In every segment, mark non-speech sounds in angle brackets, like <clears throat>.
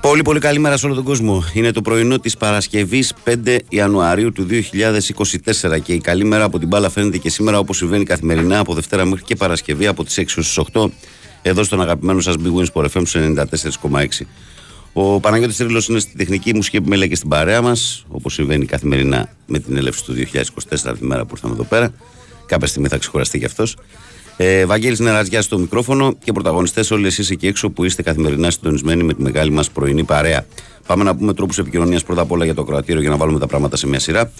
Πολύ πολύ καλημέρα σε όλο τον κόσμο. Είναι το πρωινό της Παρασκευής 5 Ιανουαρίου του 2024 και η καλή μέρα από την μπάλα φαίνεται και σήμερα όπως συμβαίνει καθημερινά από Δευτέρα μέχρι και Παρασκευή από τις 6 στις 8 εδώ στον αγαπημένο σας Big Wins for FM 94,6. Ο Παναγιώτης Τρίλος είναι στη τεχνική μουσική επιμέλεια και στην παρέα μας όπως συμβαίνει καθημερινά με την έλευση του 2024 τη μέρα που ήρθαμε εδώ πέρα. Κάποια στιγμή θα ξεχωραστεί κι αυτός. Ε, Βαγγέλης Νεραζιά στο μικρόφωνο και πρωταγωνιστές όλοι εσείς εκεί έξω που είστε καθημερινά συντονισμένοι με τη μεγάλη μας πρωινή παρέα. Πάμε να πούμε τρόπους επικοινωνίας πρώτα απ' όλα για το κροατήριο για να βάλουμε τα πράγματα σε μια σειρά.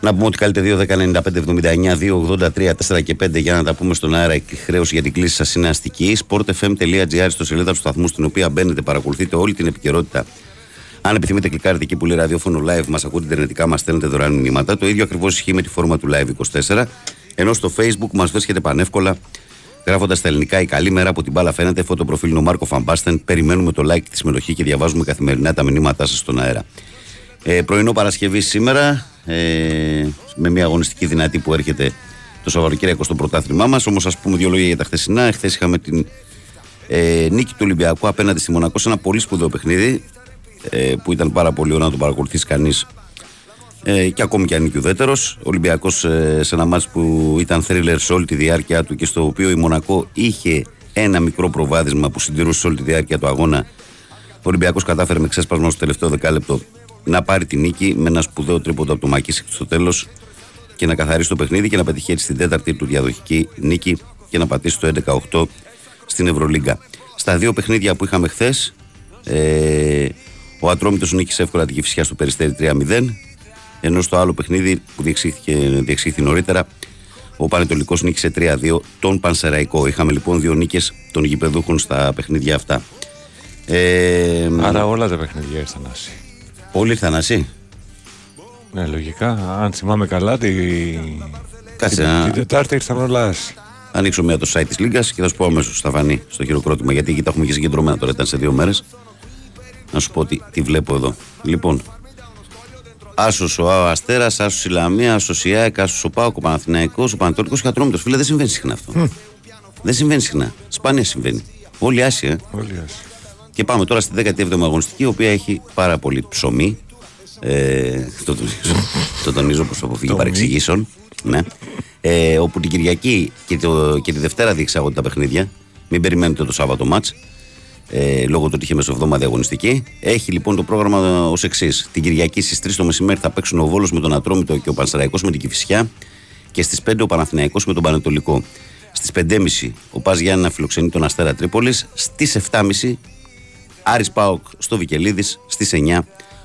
Να πούμε ότι καλείτε 2, 10, 95, 79, 2, 83, 4 και 5 για να τα πούμε στον αέρα. Η χρέωση για την κλίση σας είναι αστική. sportfm.gr στο σελίδα του σταθμού στην οποία μπαίνετε, παρακολουθείτε όλη την επικαιρότητα. Αν επιθυμείτε, κλικάρετε εκεί που λέει ραδιόφωνο live, μας ακούτε ιντερνετικά, μας στέλνετε δωρεάν μηνύματα. Το ίδιο ακριβώς ισχύει με τη φόρμα του live 24. Ενώ στο facebook μας βρίσκεται πανεύκολα γράφοντας τα ελληνικά η καλή μέρα από την μπάλα φαίνεται φωτοπροφίλ ο Μάρκο Φαμπάστεν. Περιμένουμε το like, τη συμμετοχή και διαβάζουμε καθημερινά τα μηνύματά σας στον αέρα. Ε, πρωινό Παρασκευή σήμερα, ε, με μια αγωνιστική δυνατή που έρχεται το Σαββατοκύριακο στο πρωτάθλημά μας. Όμως, ας πούμε δύο λόγια για τα χθεσινά. Εχθέ είχαμε την ε, νίκη του Ολυμπιακού απέναντι στη Μονακό σε ένα πολύ σπουδαίο παιχνίδι ε, που ήταν πάρα πολύ ωραίο να το παρακολουθήσει κανείς ε, και ακόμη και αν είναι και ουδέτερος. Ο Ολυμπιακός ε, σε ένα μάτσο που ήταν θρίλερ σε όλη τη διάρκεια του και στο οποίο η Μονακό είχε ένα μικρό προβάδισμα που συντηρούσε σε όλη τη διάρκεια του αγώνα. Ο Ολυμπιακός κατάφερε με ξέσπασμα στο τελευταίο δεκάλεπτο να πάρει τη νίκη με ένα σπουδαίο τρίποντο από το Μακίση στο τέλος και να καθαρίσει το παιχνίδι και να πετυχαίνει στην τέταρτη του διαδοχική νίκη και να πατήσει το 11-8 στην Ευρωλίγκα. Στα δύο παιχνίδια που είχαμε χθες, ε, ο Ατρόμητος νίκησε εύκολα τη Κυφσιά στο Περιστέρι 3-0 ενώ στο άλλο παιχνίδι που διεξήχθη νωρίτερα, ο Πανετολικός νίκησε 3-2 τον Πανσεραϊκό. Είχαμε λοιπόν δύο νίκες των γηπεδούχων στα παιχνίδια αυτά. Ε, Άρα όλα τα παιχνίδια ήρθαν άσυ. Όλοι ήρθαν άσυ. Ναι, λογικά. Αν θυμάμαι καλά, τη... Κάτσε, την, την Τετάρτη ήρθαν όλα άσυ. Ανοίξω μία το site της Λίγκας και θα σου πω αμέσως στα φανεί στο χειροκρότημα γιατί εκεί τα έχουμε και συγκεντρωμένα τώρα. Ήταν σε δύο μέρες. Να σου πω τι, τι βλέπω εδώ. Λοιπόν, Άσος ο Αστέρας, Άσος η Λαμία, Άσος η ΑΕΚ, Άσος ο Πάοκ, ο Παναθηναϊκός, ο Πανατολικός και ο Φίλε δεν συμβαίνει συχνά αυτό. Δεν συμβαίνει συχνά. Σπάνια συμβαίνει. Όλοι άσοι, ε. Όλοι άσοι. Και πάμε τώρα στη 17η αγωνιστική, η οποία έχει πάρα πολύ ψωμί. Ε, το τονίζω, <laughs> το τονίζω προς αποφύγει παρεξηγήσεων. Ναι. Ε, όπου την Κυριακή και, το, και τη Δευτέρα διεξάγονται τα παιχνίδια. Μην περιμένετε το Σάββατο μάτς ε, λόγω του ότι είχε μεσοβδόμα αγωνιστική. Έχει λοιπόν το πρόγραμμα ως εξής. Την Κυριακή στις 3 το μεσημέρι θα παίξουν ο Βόλος με τον Ατρόμητο και ο Πανσεραϊκός με την Κυφυσιά. Και στις 5 ο Παναθηναϊκός με τον Πανετολικό. Στις 5.30 ο Πας Γιάννη να φιλοξενεί τον Αστέρα Τρίπολης. Στις 7.30 Άρης Πάοκ στο Βικελίδης. Στις 9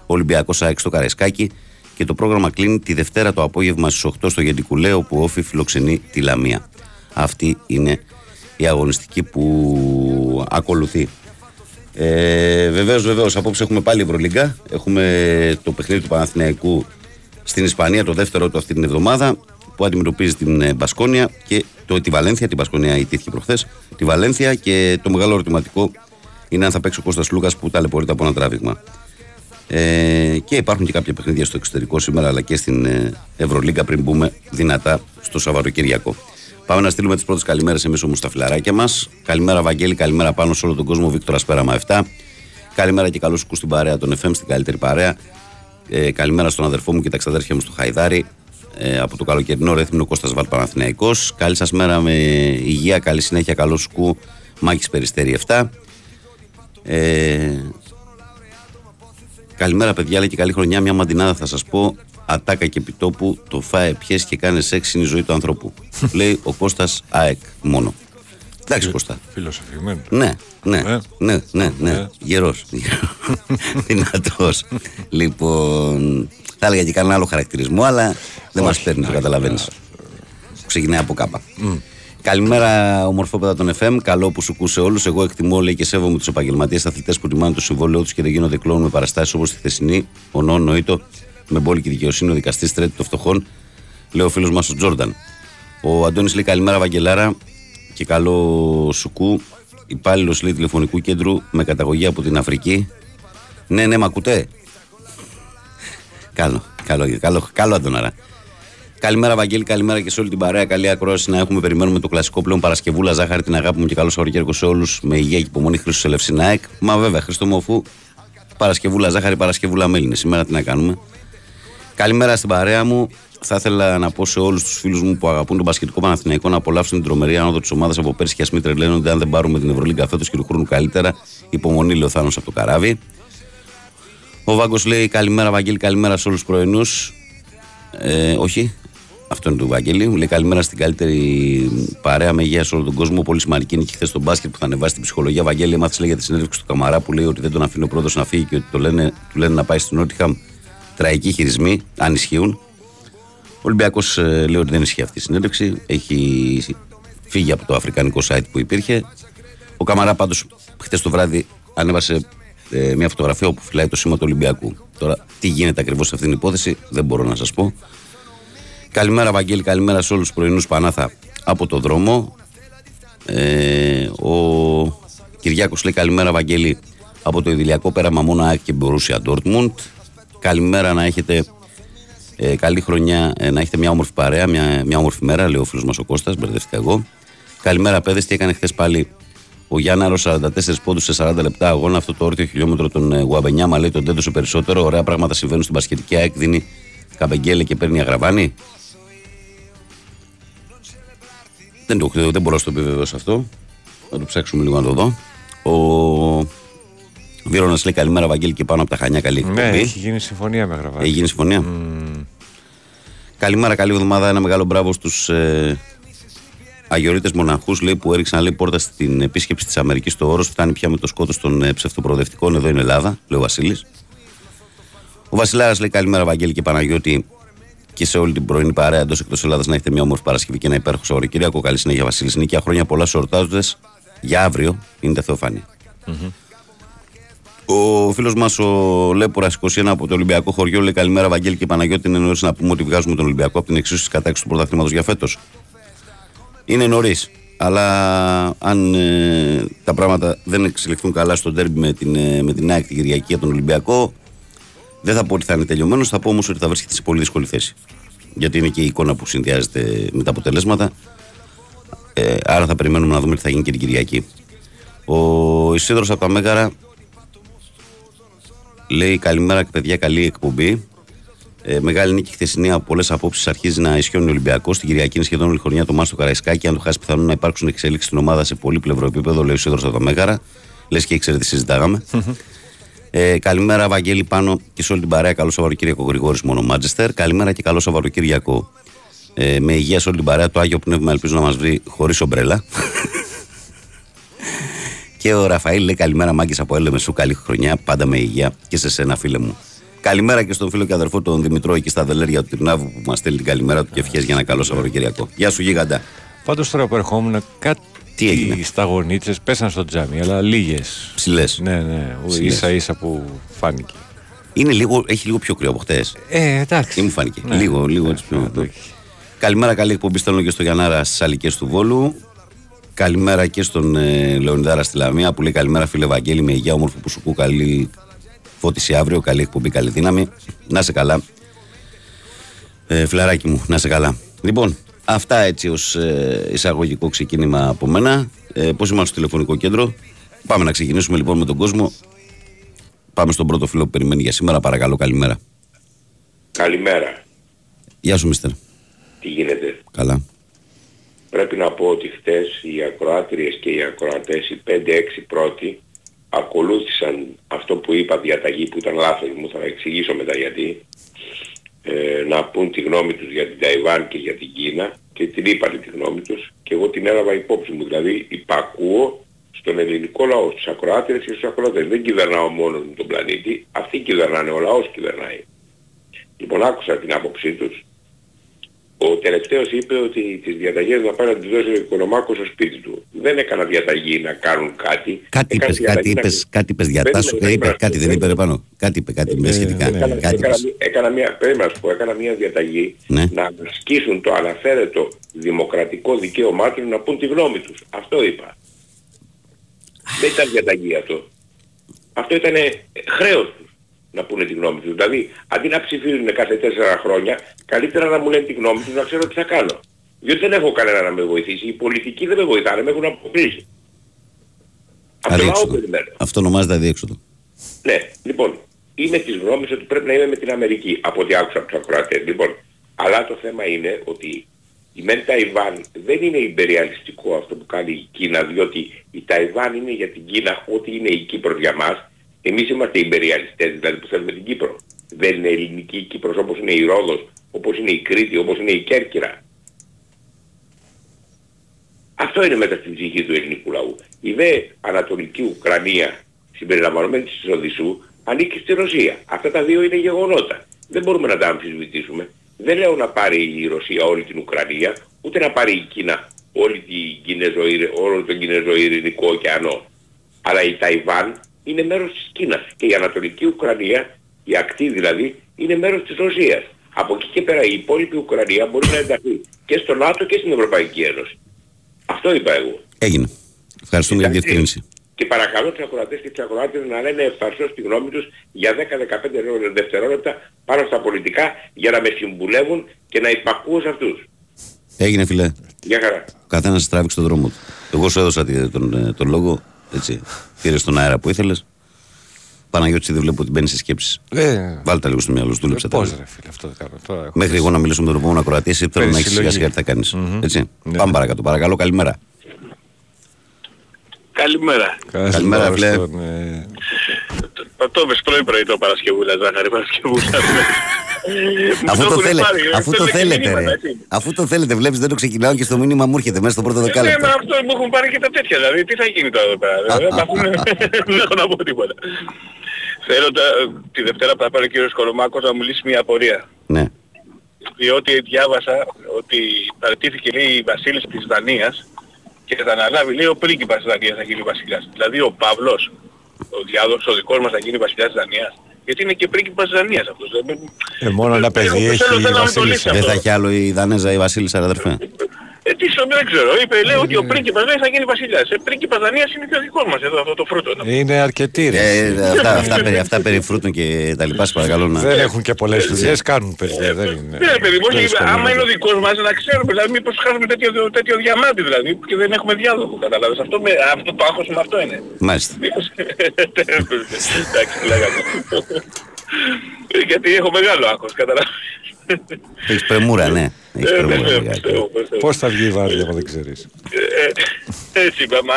Ολυμπιακός ΑΕΚ στο Καρεσκάκι. Και το πρόγραμμα κλείνει τη Δευτέρα το απόγευμα στις 8 στο Γεντικουλέο που όφη φιλοξενεί τη Λαμία. Αυτή είναι η αγωνιστική που ακολουθεί. Ε, βεβαίως, βεβαίως, απόψε έχουμε πάλι Ευρωλίγκα. Έχουμε το παιχνίδι του Παναθηναϊκού στην Ισπανία, το δεύτερο του αυτή την εβδομάδα, που αντιμετωπίζει την ε, Μπασκόνια και το, τη Βαλένθια. Την Μπασκόνια ιτήθηκε προχθές. Τη Βαλένθια και το μεγάλο ερωτηματικό είναι αν θα παίξει ο Κώστας Λούκας που ταλαιπωρείται από ένα τράβηγμα. Ε, και υπάρχουν και κάποια παιχνίδια στο εξωτερικό σήμερα αλλά και στην ε, Ευρωλίγκα πριν μπούμε δυνατά στο Σαββατοκύριακο. Πάμε να στείλουμε τις πρώτες καλημέρες εμείς όμως στα φιλαράκια μας. Καλημέρα, Βαγγέλη, καλημέρα πάνω σε όλο τον κόσμο. Βίκτορας Πέραμα 7. Καλημέρα και καλώς σου στην παρέα των FM, στην καλύτερη παρέα. Ε, καλημέρα στον αδερφό μου και τα ξαδέρφια μου στο Χαϊδάρι. Ε, από το καλοκαιρινό ρέθμινο Κώστας Βαλ Παναθηναϊκός. Καλή σας μέρα με υγεία, καλή συνέχεια, καλό σκου. Μάκης Περιστέρη 7. Ε, καλημέρα παιδιά, λέει και καλή χρονιά. Μια μαντινάδα θα σας πω ατάκα και επιτόπου, το φάε πιες και κάνεις σεξ είναι η ζωή του ανθρώπου. <laughs> Λέει ο Κώστας ΑΕΚ μόνο. Εντάξει Κώστα. Φιλοσοφημένο. Ναι, ναι, ναι, ναι, ναι, ναι. Γερός. <laughs> Δυνατός. λοιπόν, θα έλεγα και κανένα άλλο χαρακτηρισμό, αλλά δεν μας παίρνει, το καταλαβαίνεις. Ξεκινάει από κάπα. Καλημέρα, ομορφόπεδα των FM. Καλό που σου κούσε όλους. Εγώ εκτιμώ, λέει και σέβομαι τους επαγγελματίες αθλητές που τιμάνε το συμβόλαιό τους και δεν γίνονται κλόνου με παραστάσεις όπως τη χθεσινή. Ο Νόν Νοήτο με μπόλικη δικαιοσύνη, ο δικαστής τρίτη των φτωχών, λέει ο φίλος μας ο Τζόρνταν. Ο Αντώνης λέει καλημέρα, Βαγγελάρα και καλό σουκού. Υπάλληλος λέει τηλεφωνικού κέντρου με καταγωγή από την Αφρική. Ναι, ναι, μα ακούτε. Καλό, καλό, καλό, καλό Αντωνάρα. Καλημέρα, Βαγγέλη, καλημέρα και σε όλη την παρέα. Καλή ακρόαση να έχουμε. Περιμένουμε το κλασικό πλέον Παρασκευούλα, ζάχαρη, την αγάπη μου και καλό Σαββατοκύριακο σε όλους. Με υγεία και υπομονή Χρήστος Ελευσινάεκ. Μα βέβαια, Χρήστο Μοφού, Παρασκευούλα, ζάχαρη, Παρασκευούλα μέλινε. Σήμερα τι να κάνουμε. Καλημέρα στην παρέα μου. Θα ήθελα να πω σε όλους τους φίλους μου που αγαπούν τον Πασχετικό Παναθηναϊκό να απολαύσουν την τρομερή άνοδο της ομάδας από πέρσι και ας μην τρελαίνονται αν δεν πάρουμε την Ευρωλίγκα φέτος και του χρόνου καλύτερα. Υπομονή, λέει ο Θάνος από το καράβι. Ο Βάγκος λέει καλημέρα, Βαγγέλη, καλημέρα σε όλους τους πρωινούς. Ε, όχι, αυτό είναι του Βαγγέλη. Μου λέει καλημέρα στην καλύτερη παρέα με υγεία σε όλο τον κόσμο. Πολύ σημαντική είναι και χθες στο μπάσκετ που θα ανεβάσει την ψυχολογία. Βαγγέλη, έμαθες λέει για τη συνέντευξη του Καμαρά που λέει ότι δεν τον αφήνει ο πρώτο να φύγει και ότι το λένε, του λένε να πάει στην Νότιχαμ. Τραγικοί χειρισμοί, αν ισχύουν. Ο Ολυμπιακός ε, λέει ότι δεν ισχύει αυτή η συνέντευξη. Έχει φύγει από το αφρικανικό site που υπήρχε. Ο Καμαρά πάντως χθες το βράδυ ανέβασε ε, μια φωτογραφία όπου φυλάει το σήμα του Ολυμπιακού. Τώρα, τι γίνεται ακριβώς σε αυτήν την υπόθεση, δεν μπορώ να σας πω. Καλημέρα, Βαγγέλη, καλημέρα σε όλους τους πρωινούς Πανάθα από το δρόμο. Ε, ο Κυριάκος λέει καλημέρα, Βαγγέλη, από το Ιδηλιακό πέραμα μόνο και Μπορούσια Ντόρτμουντ. Καλημέρα να έχετε ε, καλή χρονιά, ε, να έχετε μια όμορφη παρέα, μια, μια όμορφη μέρα, λέει ο φίλος μας ο Κώστας, μπερδεύτηκα εγώ. Καλημέρα, παιδες, τι έκανε χθες πάλι ο Γιάνναρος 44 πόντους σε 40 λεπτά αγώνα. Αυτό το όρθιο χιλιόμετρο των ε, Γουαμπενιάμα λέει τον τέντωσε περισσότερο. Ωραία πράγματα συμβαίνουν στην Πασχετική ΑΕΚ. Δίνει καμπεγγέλε και παίρνει αγραβάνι. Δεν, το, δεν μπορώ να το επιβεβαιώσω αυτό. Θα το ψάξουμε λίγο να το δω. Ο Βίρονας λέει καλημέρα, Βαγγέλη, και πάνω από τα χανιά. Καλή Ναι, έχει γίνει συμφωνία με γραβάνι. Έχει γίνει συμφωνία. Mm. Καλημέρα, καλή εβδομάδα. Ένα μεγάλο μπράβο στους ε, Αγιορείτες μοναχούς που έριξαν λέει, πόρτα στην επίσκεψη της Αμερικής στο όρος. Φτάνει πια με το σκότο των ε, ψευτοπροοδευτικών εδώ είναι Ελλάδα, λέει ο Βασίλης. Ο Βασιλάρας λέει καλημέρα, Βαγγέλη και Παναγιώτη και σε όλη την πρωινή παρέα εντός εκτός Ελλάδας να έχετε μια όμορφη Παρασκευή και ένα υπέροχο Σαββατοκύριακο. Καλή συνέχεια, Βασίλης Νίκια. Χρόνια πολλά στου εορτάζοντε. Για αύριο είναι τα θεοφάνεια. Mm-hmm. Ο φίλος μας ο Λέπορας 21 από το Ολυμπιακό χωριό λέει καλημέρα, Βαγγέλη και Παναγιώτη. Είναι νωρίς να πούμε ότι βγάζουμε τον Ολυμπιακό από την εξίσωση της κατάξυσης του πρωταθλήματος για φέτος. Είναι νωρίς. Αλλά αν ε, τα πράγματα δεν εξελιχθούν καλά στο τέρμπι με την, ε, με την ΑΕΚ την Κυριακή από τον Ολυμπιακό, δεν θα πω ότι θα είναι τελειωμένος, θα πω όμως ότι θα βρίσκεται σε πολύ δύσκολη θέση. Γιατί είναι και η εικόνα που συνδυάζεται με τα αποτελέσματα. Ε, άρα θα περιμένουμε να δούμε τι θα γίνει και την Κυριακή. Ο Ισίδρος από τα Μέγαρα λέει καλημέρα και παιδιά, καλή εκπομπή. Ε, μεγάλη νίκη χθεσινή από πολλές απόψεις αρχίζει να ισχύει ο Ολυμπιακός. Στην Κυριακή είναι σχεδόν όλη χρονιά το Μάστο Καραϊσκάκη. Αν το χάσει, πιθανόν να υπάρξουν εξέλιξεις στην ομάδα σε πολύ πλευρό επίπεδο, λέει ο Ισίδρο από τα Μέγαρα. Λες και ήξερε τι συζητάγαμε. Ε, καλημέρα, Βαγγέλη, πάνω και σε όλη την παρέα. Καλό Σαββατοκύριακο Γρηγόρης μόνο Μάτζεστερ. Καλημέρα και καλό Σαββατοκύριακο ε, με υγεία σε όλη την παρέα. Το Άγιο Πνεύμα ελπίζω να μας βρει χωρίς ομπρέλα. Και ο Ραφαήλ λέει καλημέρα, Μάγκη από Έλεμε σου. Καλή χρονιά, πάντα με υγεία και σε σένα, φίλε μου. Καλημέρα και στον φίλο και αδερφό τον Δημητρό εκεί στα Δελέρια του Τυρνάβου που μας στέλνει την καλημέρα του και ευχές για ένα καλό Σαββατοκύριακο. Γεια σου, Γίγαντα. Πάντως τώρα που ερχόμουν, κάτι τι έγινε; Οι σταγονίτσε πέσαν στο τζάμι, αλλά λίγες. Ψηλές. Ναι, ναι. σα ίσα που φάνηκε. Είναι λίγο, έχει λίγο πιο κρύο από χτες. Ε, εντάξει. Ή μου φάνηκε. Ναι. Λίγο, λίγο έτσι πιο. Ναι, Καλημέρα, καλή εκπομπή. Στέλνω και στο Γιαννάρα στις Αλικές του Βόλου. Καλημέρα και στον ε, Λεωνιδάρα στη Λαμία που λέει Καλημέρα, φίλε Βαγγέλη, με υγεία, όμορφο που σου κού, καλή φώτιση αύριο, καλή εκπομπή, καλή δύναμη. Να σε καλά. Ε, φιλαράκι μου, να σε καλά. Λοιπόν, Αυτά έτσι ως ε, εισαγωγικό ξεκίνημα από μένα. Ε, πώς είμαστε στο τηλεφωνικό κέντρο. Πάμε να ξεκινήσουμε λοιπόν με τον κόσμο. Πάμε στον πρώτο φίλο που περιμένει για σήμερα. Παρακαλώ, καλημέρα. Καλημέρα. Γεια σου, Μίστερ. Τι γίνεται; Καλά. Πρέπει να πω ότι χτες οι ακροάτριες και οι ακροατές, οι 5-6 πρώτοι, ακολούθησαν αυτό που είπα διαταγή που ήταν λάθος μου, θα εξηγήσω μετά γιατί, ε, να πούν τη γνώμη τους για την Ταϊβάν και για την Κίνα και την είπαν τη γνώμη τους και εγώ την έλαβα υπόψη μου. Δηλαδή υπακούω στον ελληνικό λαό, στους ακροάτες και στους ακροατές. Δεν κυβερνάω μόνος τον πλανήτη, αυτοί κυβερνάνε, ο λαός κυβερνάει. Λοιπόν άκουσα την άποψή τους ο τελευταίος είπε ότι τις διαταγές να πάει να τις δώσει ο Οικονομάκος στο σπίτι του. Δεν έκανα διαταγή να κάνουν κάτι. Κάτι είπες, κάτι είπες, κάτι είπες διατάσου, είπε, κάτι δεν είπε πάνω. Κάτι είπε, κάτι με σχετικά. Έκανα, κάτι έκανα, έκανα μια, πρέπει να σου πω, έκανα μια διαταγή ναι. να ασκήσουν το αναφέρετο δημοκρατικό δικαίωμά τους να πούν τη γνώμη τους. Αυτό είπα. Δεν ήταν διαταγή αυτό. Αυτό ήταν χρέος τους να πούνε τη γνώμη τους. Δηλαδή, αντί να ψηφίζουν κάθε τέσσερα χρόνια, καλύτερα να μου λένε τη γνώμη τους να ξέρω τι θα κάνω. Διότι δεν έχω κανένα να με βοηθήσει. Οι πολιτικοί δεν με βοηθάνε, με έχουν αποκλείσει. Αυτό, Αυτό ονομάζεται αδιέξοδο. Ναι, λοιπόν, είμαι της γνώμης ότι πρέπει να είμαι με την Αμερική, από ό,τι άκουσα από τους ακροατές. Λοιπόν, αλλά το θέμα είναι ότι η Μεν Ταϊβάν δεν είναι υπεριαλιστικό αυτό που κάνει η Κίνα, διότι η Ταϊβάν είναι για την Κίνα ό,τι είναι η Κύπρο για μας. Εμείς είμαστε υπεριαλιστές, δηλαδή που θέλουμε την Κύπρο. Δεν είναι ελληνική η Κύπρος όπως είναι η Ρόδος, όπως είναι η Κρήτη, όπως είναι η Κέρκυρα. Αυτό είναι μετά στην ψυχή του ελληνικού λαού. Η δε Ανατολική Ουκρανία συμπεριλαμβανομένη της Οδυσσού ανήκει στη Ρωσία. Αυτά τα δύο είναι γεγονότα. Δεν μπορούμε να τα αμφισβητήσουμε. Δεν λέω να πάρει η Ρωσία όλη την Ουκρανία, ούτε να πάρει η Κίνα όλη την Κινέζο, όλο τον Κινέζο ειρηνικό ωκεανό. Αλλά η Ταϊβάν είναι μέρος της Κίνας και η Ανατολική Ουκρανία, η ακτή δηλαδή, είναι μέρος της Ρωσίας. Από εκεί και πέρα η υπόλοιπη Ουκρανία μπορεί να ενταχθεί και στο ΝΑΤΟ και στην Ευρωπαϊκή Ένωση. Αυτό είπα εγώ. Έγινε. Ευχαριστούμε για την διευκρίνηση. Και παρακαλώ τους ακροατές και τις ακροάτες να λένε ευθαρσώς τη γνώμη τους για 10-15 δευτερόλεπτα πάνω στα πολιτικά για να με συμβουλεύουν και να υπακούω σε αυτούς. Έγινε φιλέ. Γεια χαρά. Ο καθένας τράβηξε τον δρόμο του. Εγώ σου έδωσα τον, ε, τον λόγο, έτσι, πήρες τον αέρα που ήθελες. Παναγιώτης δεν βλέπω ότι μπαίνει σε σκέψεις. Ε, Βάλτε λίγο στο μυαλό σου, δούλεψε τα. Πώς ρε φίλε, αυτό δεν κάνω. Τώρα Μέχρι εγώ να μιλήσω με τον επόμενο ακροατή, εσύ θέλω να έχεις σιγά σιγά τι θα κάνεις. Mm-hmm. Έτσι. Ναι. Πάμε παρακάτω. Παρακαλώ, καλημέρα. Καλημέρα. Καλημέρα, βλέ. Το είπες πρωί πρωί το Παρασκευούλα, Ζάχαρη Παρασκευούλα. <laughs> Αφού το, θέλετε, αφού το θέλετε, ρε. Αφού το θέλετε, βλέπεις δεν το ξεκινάω και στο μήνυμα μου έρχεται μέσα στο πρώτο δεκάλεπτο. Ναι, αυτό μου έχουν πάρει και τα τέτοια, δηλαδή τι θα γίνει τώρα εδώ πέρα. <laughs> Δεν έχω να πω τίποτα. Θέλω τη Δευτέρα που θα πάρει ο κύριος Κολομάκος να μου λύσει μια απορία. Ναι. Διότι διάβασα ότι παραιτήθηκε λέει η βασίλισσα της Δανίας και θα αναλάβει λέει ο πρίγκιπας της Δανίας θα γίνει βασιλιάς. Δηλαδή ο Παύλος, ο διάδοχος, ο δικός μας θα γίνει βασιλιάς της Δανίας. Γιατί είναι και πρίγκιπας της Δανίας αυτός. Ε, μόνο ένα παιδί έχει η βασίλισσα. Δεν θα έχει άλλο η Δανέζα η βασίλισσα αδερφέ. Ε, τι δεν ξέρω. Είπε, λέει ότι ο πρίγκιπας δεν θα γίνει βασιλιάς. Ε, πρίγκιπας Δανίας είναι και ο δικός μας εδώ, αυτό το φρούτο. Είναι αρκετοί ρε. Ε, αυτά, αυτά, περί, αυτά περί φρούτων και τα λοιπά, παρακαλώ να... Δεν έχουν και πολλές δουλειές, κάνουν παιδιά, δεν είναι. Ναι, παιδί μου, άμα είναι ο δικός μας να ξέρουμε, δηλαδή μήπως χάσουμε τέτοιο, τέτοιο διαμάτι δηλαδή και δεν έχουμε διάδοχο, καταλάβες. Αυτό, με, αυτό το άγχος με αυτό είναι. Μάλιστα. Εντάξει, λέγαμε. Γιατί έχω μεγάλο άγχος, καταλάβεις. Έχεις πρεμούρα, ναι. Έχεις Ε, πρεμούρα, ναι, λιγάκι. πιστεύω, πιστεύω. Πώς θα βγει η βάρδια άμα δεν ξέρεις; Ε, Έτσι είπα, μα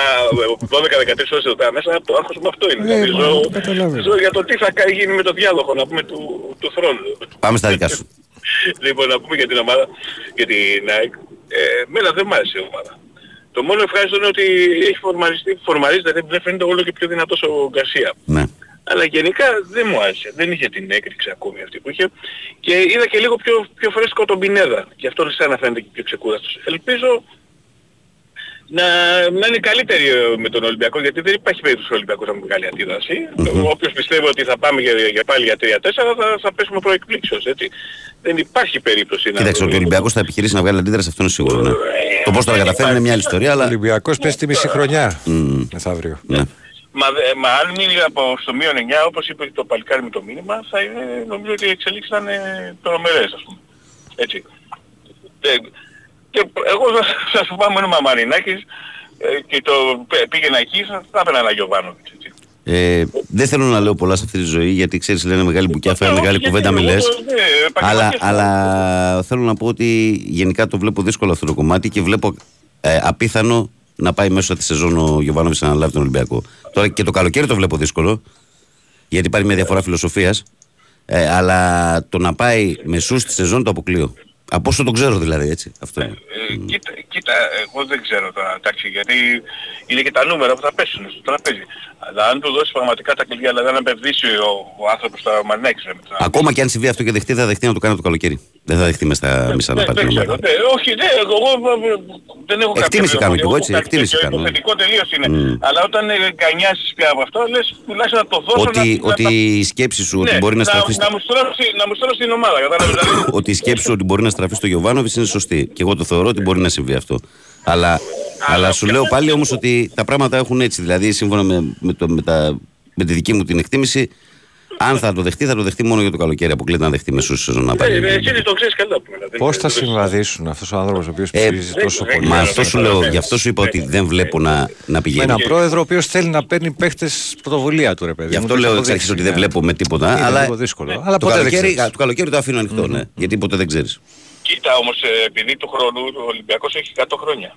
12-13 ώρες εδώ πέρα μέσα, το άγχος μου αυτό είναι. Ναι, Δηλαδή, μα, ζω- το καταλαβαίνω. ζω για το τι θα κα- γίνει με το διάδοχο, να πούμε, του, του θρόνου. Πάμε στα δικά σου. λοιπόν, να πούμε για την ομάδα, για την ΑΕΚ. Ε, μένα δεν μ' άρεσε η ομάδα. Το μόνο ευχάριστο είναι ότι έχει φορμαριστεί, φορμαρίζεται, δεν- δεν φαίνεται όλο και πιο δυνατός ο Γκαρσία. Ναι. Αλλά γενικά δεν μου άρεσε. Δεν είχε την έκρηξη ακόμη αυτή που είχε. Και είδα και λίγο πιο, πιο φρέσκο τον Πινέδα. Γι' αυτό σαν να φαίνεται και πιο ξεκούραστος. Ελπίζω να, να είναι καλύτερη ε, με τον Ολυμπιακό γιατί δεν υπάρχει περίπτωση ο Ολυμπιακός να μου βγάλει αντίδραση. Όποιος πιστεύει ότι θα πάμε για, για πάλι για 3-4 θα, θα πέσουμε προεκπλήξεως έτσι. Δεν υπάρχει περίπτωση να... Κοίταξε, ότι ο Ολυμπιακός θα επιχειρήσει να βγάλει αντίδραση, αυτό είναι σίγουρο. Ναι. Το πώς θα τα καταφέρει είναι μια άλλη ιστορία, Ο αλλά. Ολυμπιακός πες τη μισή χρονιά μεθαύριο. Ναι. Μα, δε- μα αν μείνει από στο μείον 9, όπως είπε το παλικάρι με το μήνυμα, θα είναι, νομίζω ότι οι εξελίξεις θα είναι τρομερές, ας πούμε. Έτσι. Ε, και εγώ θα, θα σου πάω με ένα Μαμαρινάκης ε, και το πέ- πήγαινα εκεί, θα, θα έπαιρνα ένα Γιωβάνοβιτς, έτσι. Ε, δεν θέλω να λέω πολλά σε αυτή τη ζωή γιατί ξέρεις, λένε μεγάλη μπουκιά, φέρνει Όχι, μεγάλη γιατί κουβέντα εγώ μιλέ. το- ναι, Αλλά, επαγγελματίες αλλά θέλω να πω ότι γενικά το βλέπω δύσκολο αυτό το κομμάτι και βλέπω ε, απίθανο να πάει μέσω τη σεζόν ο Γιωβάνοβιτς να αναλάβει τον Ολυμπιακό. Τώρα και το καλοκαίρι το βλέπω δύσκολο γιατί υπάρχει μια διαφορά φιλοσοφίας. Ε, αλλά το να πάει μεσούς στη σεζόν το αποκλείω. Από όσο το ξέρω δηλαδή, έτσι. Αυτό είναι. Ε, κοίτα, κοίτα, εγώ δεν ξέρω τώρα, εντάξει, γιατί είναι και τα νούμερα που θα πέσουν στο τραπέζι. Αλλά αν του δώσει πραγματικά τα κλειδιά, δηλαδή αν απευδίσει ο, ο άνθρωπος στα μανέξι, με τα- Ακόμα και αν συμβεί αυτό και δεχτεί, θα δεχτεί να το κάνει το καλοκαίρι. Δεν θα δεχτεί μέσα στα μισά να Ναι, πάρει δεν την ξέρω. ομάδα. Ναι, όχι, ναι, εγώ ε, δεν έχω Εκτίμηση κάποια κάνω κι εγώ, πληροφορία, έτσι, έχω εκτίμηση κάτι κάνω, τέτοιο, ναι. Υποθετικό τελείως είναι. Αλλά όταν ε, γκανιάσεις πια από αυτό, λες τουλάχιστον να το δώσω Ότι, να, ότι να, η σκέψη σου ότι ναι, μπορεί να να, στραφείς. να, μου στρώσει, να μου στρώσει την ομάδα, κατάλαβες. δηλαδή. <coughs> ότι η σκέψη σου ότι μπορεί να στραφείς στο Γιωβάνοβιτς είναι σωστή. Και εγώ το θεωρώ ότι μπορεί να συμβεί αυτό. Αλλά, αλλά σου λέω πάλι όμως ότι τα πράγματα έχουν έτσι. Δηλαδή, σύμφωνα με, με, το, με, τα, με τη δική μου την εκτίμηση, Αν θα το δεχτεί, θα το δεχτεί μόνο για το καλοκαίρι. Αποκλείται να δεχτεί μεσούς σεζόν να πάει. Ε, ε, Εσύ το ξέρεις καλά που είναι. Πώς θα συμβαδίσουν αυτός ο άνθρωπος ο οποίος Ε, ψηφίζει τόσο ε, πολύ; Μα Ναι, αυτό ναι, σου ναι, λέω, ναι. γι' αυτό σου είπα ότι δεν βλέπω να, να Με πηγαίνει. έναν πρόεδρο ο οποίος θέλει να παίρνει παίχτες πρωτοβουλία του ρε παιδί. Γι' μου, αυτό το λέω έχω εξ αρχή δείξει, ότι ναι. δεν βλέπω με τίποτα. Είναι αλλά λίγο δύσκολο. Αλλά το ποτέ δεν καλοκαίρι, ξέρεις. το καλοκαίρι το αφήνω ανοιχτό, ναι. Γιατί ποτέ δεν ξέρεις. Κοίτα όμως ε, επειδή του χρόνου ο Ολυμπιακός έχει 100 χρόνια.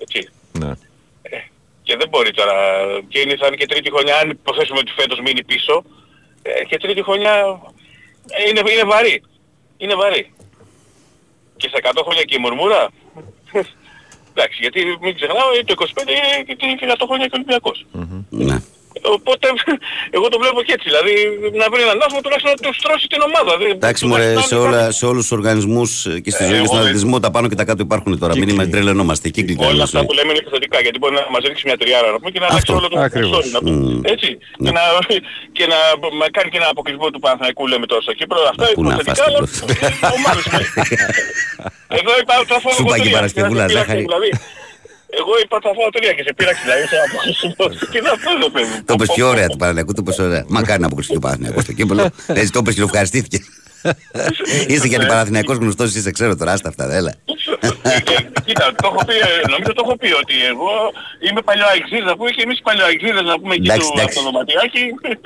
Έτσι. Ναι. Ε, και δεν μπορεί τώρα. Και είναι, θα είναι και τρίτη χρονιά, αν υποθέσουμε ότι φέτος μείνει πίσω, ε, και τρίτη χρονιά ε, είναι, είναι βαρύ. Είναι βαρύ. Και σε 100 χρόνια και η μουρμούρα. <laughs> Εντάξει, γιατί μην ξεχνάω, ε, το 25 είναι και και 100 χρόνια και ο Ολυμπιακός. Ναι. Οπότε <laughs> εγώ το βλέπω και έτσι. Δηλαδή να βρει έναν άνθρωπο τουλάχιστον να του στρώσει την ομάδα. Δεν- Εντάξει, τουλάχιστον μωρέ, να σε, είναι όλα, σε όλους τους οργανισμούς ε, και στη Ε, ζωή και στον εγώ- αθλητισμό τα πάνω και τα κάτω υπάρχουν τώρα. Μην είμαι τρελαινόμαστε. Κύκλοι Όλα κάνουμε αυτά ζωή. που λέμε είναι επιθετικά γιατί μπορεί να μας ρίξει μια τριάρα να πούμε και να αλλάξει Αυτό. όλο το Ακριβώς. story, να πούμε. Μμμ. Έτσι. Ναι. Και, να, και να μα κάνει και ένα αποκλεισμό του Παναθηναϊκού λέμε τώρα στο Κύπρο. Αυτά Πού να υποθετικά, φας αλλά την ομάδες είναι. <laughs> Εδώ είπα θα φάω Σου εγώ πάει και τρία, Παρασκευούλα, Εγώ είπα θα φάω τρία και σε πείραξε δηλαδή σε αποκλεισμό. <laughs> Τι να πω εδώ παιδί. μου. Το πες πιο ωραία του Παναθηναϊκού, το πες ωραία. Μακάρι να αποκλειστεί ο Παναθηναϊκός στο κύπελο. <laughs> Έτσι το πες και το ευχαριστήθηκε. <laughs> Είσαι και Παναθηναϊκός γνωστός, είσαι ξέρω τώρα, άστα αυτά, έλα. Ε, Κοίτα, το έχω πει, ε, νομίζω το έχω πει ότι εγώ είμαι παλιό αεξίδα να πούμε και εμείς παλιό αεξίδες να πούμε εκεί Εντάξει, του εντάξει. από το δωματιάκι.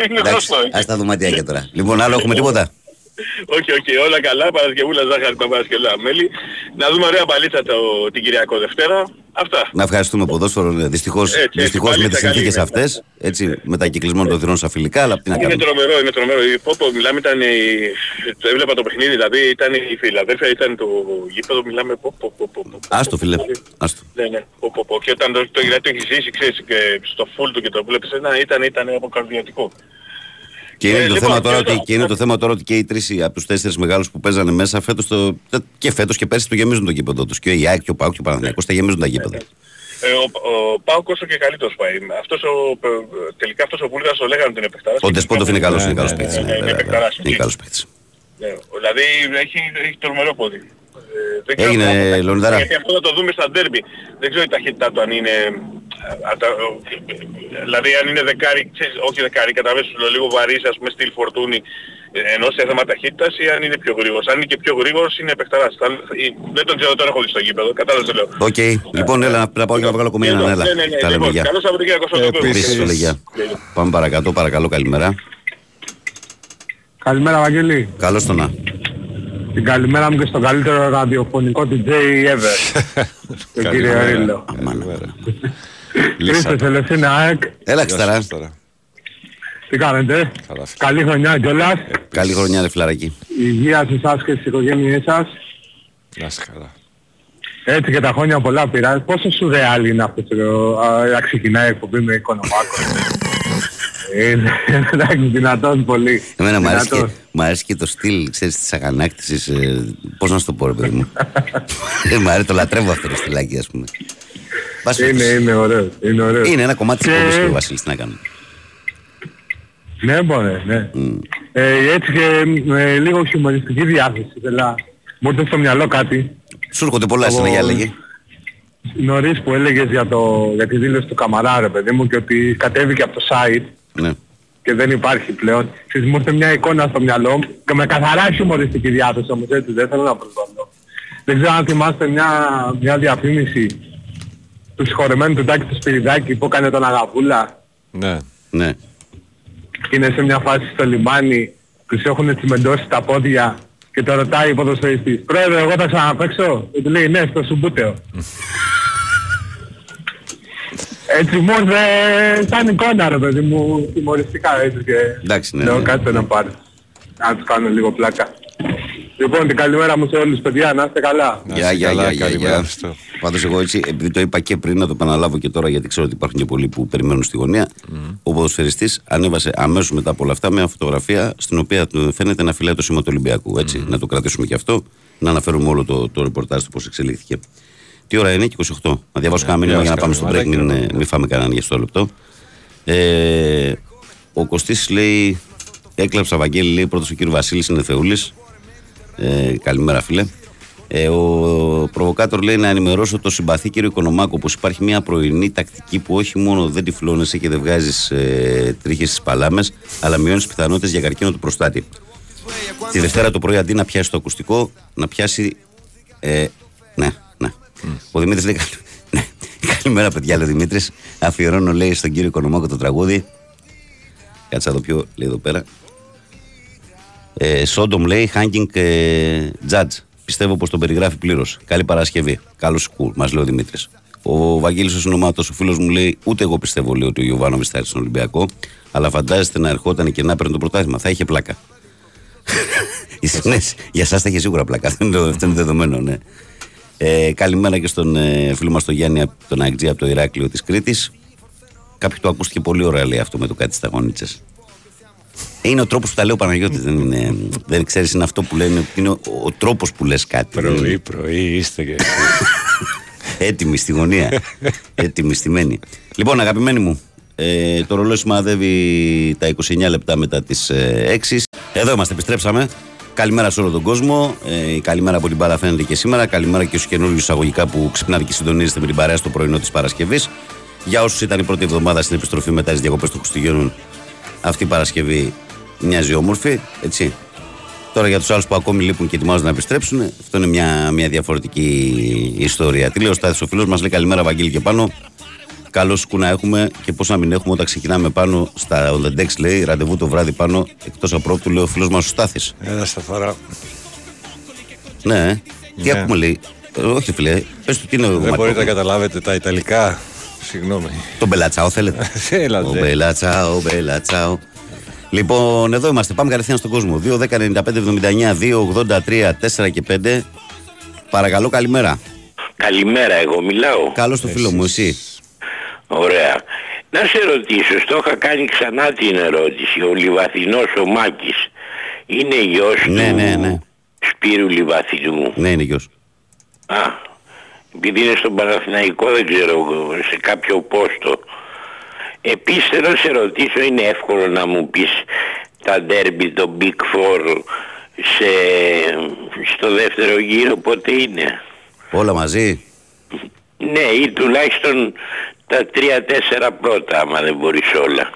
Είναι Εντάξει, γνωστό. έτσι. ας τα δωματιάκια τώρα. Λοιπόν, άλλο έχουμε τίποτα; Όχι, όχι, όλα καλά. Παρασκευούλα, ζάχαρη, Παπαρασκευούλα, μέλη. Να δούμε ωραία παλίτσα το, την Κυριακό Δευτέρα. Αυτά. Να ευχαριστούμε ποδόσφαιρο. Δυστυχώς, Έτσι, έτσι, δυστυχώς με πάλι τις τα καλή συνθήκες είναι. αυτές, έτσι, με τα κυκλισμένα των θυρών στα φιλικά, αλλά τι να Είναι κάνουμε. τρομερό, είναι τρομερό. Η Πόπο, μιλάμε, ήταν η... το έβλεπα το παιχνίδι, δηλαδή ήταν η Φιλαδέλφια, ήταν το γήπεδο, μιλάμε πω, πω, πω, πω, πω. Άστο φίλε, άστο. Ναι, ναι, πω, πω, πω. Και όταν το, το, δηλαδή, το έχεις ζήσει, ξέρεις, και στο full του και το βλέπεις, ένα, ήταν, ήταν αποκαρδιατικό. Και είναι, Ε, το λοιπόν, θέμα τώρα και ότι, εδώ- και είναι το θέμα τώρα ότι και οι τρεις από τους τέσσερις μεγάλους που παίζανε μέσα φέτος το, και φέτος και πέρσι το γεμίζουν το γήπεδο τους. Και ο Ιάκ και ο Πάουκ και ο Παναθηναϊκός τα γεμίζουν τα γήπεδα. Ε, ο, ο Πάουκ όσο και καλύτερος πάει. Αυτός ο, ε, τελικά αυτός ο Βούλγαρος το λέγανε ότι είναι επεκταράς. Ο Ντεσπότοφ είναι καλός, ναι, είναι καλός ναι, παίκτης. ναι, ναι, ναι, βέβαια, είναι βέβαια. παικταράς, Είναι εκεί. καλός παίκτης. Ναι, δηλαδή έχει, έχει τρομερό πόδι. Ε, δεν ξέρω Έγινε, αν θα- Λεωνιδάρα. Γιατί αυτό θα το δούμε στα ντέρμπι. Δεν ξέρω η ταχύτητά του αν είναι... α, τα- ο- δηλαδή αν είναι δεκάρι, ξέρεις, όχι δεκάρι, καταλαβαίνεις λίγο βαρύς, ας πούμε στυλ Φορτούνη, ε, ενώ σε θέμα ταχύτητας ή αν είναι πιο γρήγορος. Αν είναι και πιο γρήγορος είναι παικταράς. Θα- ή- Δεν τον ξέρω, τον έχω δει στο γήπεδο, κατάλαβες το λέω. Οκ, λοιπόν, έλα να- να πάω και να βγάλω κομμένα. Λοιπόν, Έλα, ναι, ναι, ναι. τα λέμε, Λοιπόν, γεια. Καλό Σαββατοκύριακο στο τοπίο. Επίσης. Επίσης, φίλε, γεια. Πάμε παρακάτω, παρακαλώ, καλημέρα. Καλημέρα Βαγγέλη. Καλώς τονα. Την καλημέρα μου και στο καλύτερο ραδιοφωνικό DJ ever. τον κύριο Καλημέρα. Ρίλο. Αμάν. Καλημέρα. Χρήστος Ελευθίνα ΑΕΚ. Έλα, Γεια ξταρά. σας τώρα. Τι κάνετε; Καλά, φίλε. Καλή χρονιά κιόλας. Καλή χρονιά, ρε φιλαράκι. Υγεία σε εσάς και στις οικογένειές σας. Να είσαι καλά. Έτσι και τα χρόνια πολλά πειράζει. Πόσο σου ρεάλ είναι αυτό το... α, Να ξεκινάει η εκπομπή με οικονομάκο. <laughs> Είναι εντάξει, δυνατός πολύ. Εμένα μου αρέσει, και, Δυνατός. μ' αρέσει και το στυλ, ξέρεις, της αγανάκτησης, ε, πώς να σου το πω ρε παιδί μου. Δεν <laughs> μ' αρέσει, το λατρεύω αυτό το στυλάκι ας πούμε. Πας Είναι, φέτος. είναι ωραίο. Είναι ωραίο. είναι ένα κομμάτι της Και- εκπομπής και ο Βασίλης, τι να κάνουμε. Ναι, μπορεί, ναι. Ε, έτσι και ε, λίγο χιουμοριστική διάθεση. Θέλω. Μου ήρθε στο μυαλό κάτι. Σου έρχονται πολλά Από- εσένα για λέγε. Νωρίς που έλεγες για, το, για τη δήλωση του Καμαρά, ρε παιδί μου, και ότι κατέβηκε από το site Ναι. και δεν υπάρχει πλέον. Ξέρεις, μου ήρθε μια εικόνα στο μυαλό μου και με καθαρά χιουμοριστική διάθεση όμως, έτσι, δεν θέλω να προσβάλλω. Δεν ξέρω αν θυμάστε μια, μια διαφήμιση τους συγχωρεμένου του Τάκη τους Σπυριδάκη που έκανε τον Αγαβούλα Ναι. Ναι. και είναι σε μια φάση στο λιμάνι, τους έχουν τσιμεντώσει τα πόδια και το ρωτάει ο ποδοσφαιριστής «Πρόεδρε, εγώ θα ξαναπαίξω» και του λέει «Ναι, στο Σουμπούτεο». Έτσι μου ήρθε σαν εικόνα ρε παιδί μου, τιμωριστικά έτσι και Εντάξει, ναι, λέω ναι. κάτσε να πάρει. Να τους κάνω λίγο πλάκα. Λοιπόν, την καλημέρα μου σε όλους παιδιά, να είστε καλά. Να Γεια, είσαι γεια, καλά, γεια, γεια, καλημέρα, γεια. Χριστό. Πάντως εγώ έτσι, επειδή το είπα και πριν, να το επαναλάβω και τώρα γιατί ξέρω ότι υπάρχουν και πολλοί που περιμένουν στη γωνία. Ο ποδοσφαιριστής ανέβασε αμέσως μετά από όλα αυτά μια φωτογραφία στην οποία του φαίνεται να φυλάει το σήμα του Ολυμπιακού. Έτσι, να το κρατήσουμε και αυτό, να αναφέρουμε όλο το, το ρεπορτάζ του πώς εξελίχθηκε. Τι ώρα είναι, 28. Να διαβάσω κανένα μήνυμα για να πάμε στο break, μην, ε, μην φάμε κανέναν για στο λεπτό. Ε, ο Κωστής λέει, έκλαψα Βαγγέλη, λέει πρώτος ο κύριος Βασίλης είναι Θεούλης. Ε, καλημέρα φίλε. Ε, ο προβοκάτορ λέει να ενημερώσω το συμπαθή κύριο Οικονομάκο πως υπάρχει μια πρωινή τακτική που όχι μόνο δεν τυφλώνεσαι και δεν βγάζεις ε, τρίχες στις παλάμες, αλλά μειώνεις τι πιθανότητες για καρκίνο του προστάτη. Τη Δευτέρα το πρωί αντί να πιάσει το ακουστικό, να πιάσει. Ε, ναι, ναι. Ο Δημήτρης λέει. Ναι. Καλημέρα, παιδιά, λέει ο Δημήτρης. Αφιερώνω, λέει, στον κύριο Οικονομάκο το τραγούδι. Κάτσε να το πιο, λέει εδώ πέρα. Ε, Σόντομ λέει, hanging ε, judge. Πιστεύω πως τον περιγράφει πλήρως. Καλή Παρασκευή. Καλώ σκουλ, μας λέει ο Δημήτρης. Ο Βαγγέλης ο Συνομάτο, ο φίλος μου λέει, ούτε εγώ πιστεύω λέει, ότι ο Ιωβάνο θα έρθει στον Ολυμπιακό, αλλά φαντάζεστε να ερχόταν και να παίρνει το πρωτάθλημα. Θα είχε πλάκα. <laughs> ναι, για εσά θα είχε σίγουρα πλάκα. Αυτό είναι δεδομένο, ναι. Ε, καλημέρα και στον ε, φίλο μας τον Γιάννη, τον Αγτζή από το Ηράκλειο της Κρήτης. Κάποιο το ακούστηκε πολύ ωραία λέει αυτό με το κάτι στα γόνιτσες. Είναι ο τρόπος που τα λέει ο Παναγιώτη. Δεν, είναι, δεν ξέρεις, είναι αυτό που λένε. Είναι ο, ο τρόπος που λες κάτι. Πρωί, πρωί, είστε και. <laughs> Έτοιμη στη γωνία. Έτοιμη στημένη. Λοιπόν, αγαπημένοι μου, ε, το ρολόι σημαδεύει τα 29 λεπτά μετά τις 6. Ε, Εδώ είμαστε, επιστρέψαμε. Καλημέρα σε όλο τον κόσμο. Ε, καλημέρα από την μπάλα φαίνεται και σήμερα. Καλημέρα και στους καινούριους εισαγωγικά που ξυπνάτε και συντονίζετε με την παρέα στο πρωινό της Παρασκευής. Για όσους ήταν η πρώτη εβδομάδα στην επιστροφή μετά τις διακοπές των Χριστουγέννων, αυτή η Παρασκευή μοιάζει όμορφη, έτσι. Τώρα για τους άλλους που ακόμη λείπουν και ετοιμάζονται να επιστρέψουν, αυτό είναι μια, μια διαφορετική ιστορία. Τι λέει ο Στάθης, ο φίλος μας λέει καλημέρα, Βαγγέλη και πάνω. Καλό σκου να έχουμε και πώς να μην έχουμε όταν ξεκινάμε πάνω στα On the λέει ραντεβού το βράδυ πάνω εκτός απρόπτου, λέει ο φίλος μας ο Στάθης. Ένα σταθαρά. Ναι, ε. τι ναι. ακούμε λέει. Ε, όχι φίλε, πες του τι είναι Δεν μπορείτε να καταλάβετε τα Ιταλικά. Συγγνώμη. Τον Μπελατσάο θέλετε. <laughs> Έλα, Ο Μπελατσάο, Μπελατσάο. Λοιπόν, εδώ είμαστε. Πάμε κατευθείαν στον κόσμο. 2, 10, 95, 79, 2, 83, 4 και 5. Παρακαλώ, καλημέρα. Καλημέρα, εγώ μιλάω. Καλώς το φίλο μου, εσύ. Ωραία. Να σε ρωτήσω, στο είχα κάνει ξανά την ερώτηση. Ο Λιβαθινός ο Μάκης είναι γιος ναι, του ναι, ναι. Σπύρου Λιβαθινού. Ναι, είναι γιος. Α, επειδή είναι στον Παναθηναϊκό δεν ξέρω σε κάποιο πόστο. Επίσης θέλω να σε ρωτήσω, είναι εύκολο να μου πεις τα ντέρμπι, το Big Four σε, στο δεύτερο γύρο πότε είναι; Όλα μαζί; Ναι, ή τουλάχιστον τα τρία-τέσσερα πρώτα, άμα δεν μπορείς όλα.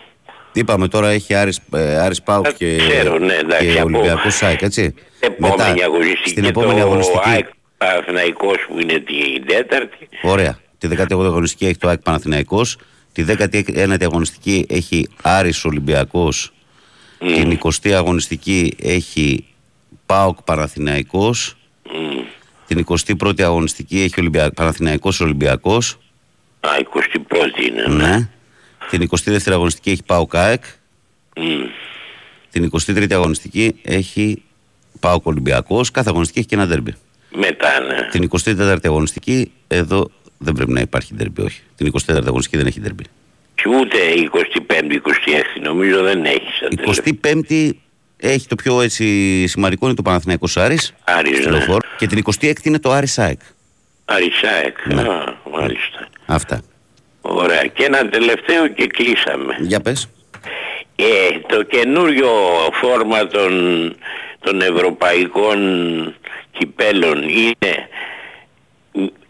Τι είπαμε τώρα, έχει Άρης, ε, Άρης Πάουκ και, ξέρω, ναι, εντάξει, και από- Ολυμπιακός ΣΑΙΚ, έτσι. Επόμενη Μετά, αγωνιστική στην και επόμενη το αγωνιστική. ΑΕΚ Παναθηναϊκός που είναι την τέταρτη. Ωραία. Τη 18η αγωνιστική έχει το ΑΕΚ Παναθηναϊκός. Τη 19η αγωνιστική έχει Άρης Ολυμπιακός. Την 20η αγωνιστική έχει ΠΑΟΚ Παναθηναϊκός. Μμ. Την 21η αγωνιστική έχει Ολυμπια... Παναθηναϊκός Ολυμπιακός. Α, 21η είναι. Ναι. Την 22η αγωνιστική έχει ΠΑΟΚ ΑΕΚ. Μμ. Την 23η αγωνιστική έχει ΠΑΟΚ Ολυμπιακός. Κάθε αγωνιστική έχει και ένα δέρμπι. Μετά, ναι. Την 24η αγωνιστική εδώ δεν πρέπει να υπάρχει δέρμπι, όχι. Την 24η αγωνιστική δεν έχει δέρμπι. Και ούτε 25η-26η νομίζω δεν έχει. σαν τελευταία. 25η έχει το πιο έτσι σημαντικό είναι το Παναθηναϊκός Άρης. Άρης, στο ναι. λεωφόρο. Και την 26η είναι το Άρης ΑΕΚ. Αρισάεκ. Ναι. Α, μάλιστα. Αυτά. Ωραία. Και ένα τελευταίο και κλείσαμε. Για πες. Ε, το καινούριο φόρμα των, των ευρωπαϊκών κυπέλων είναι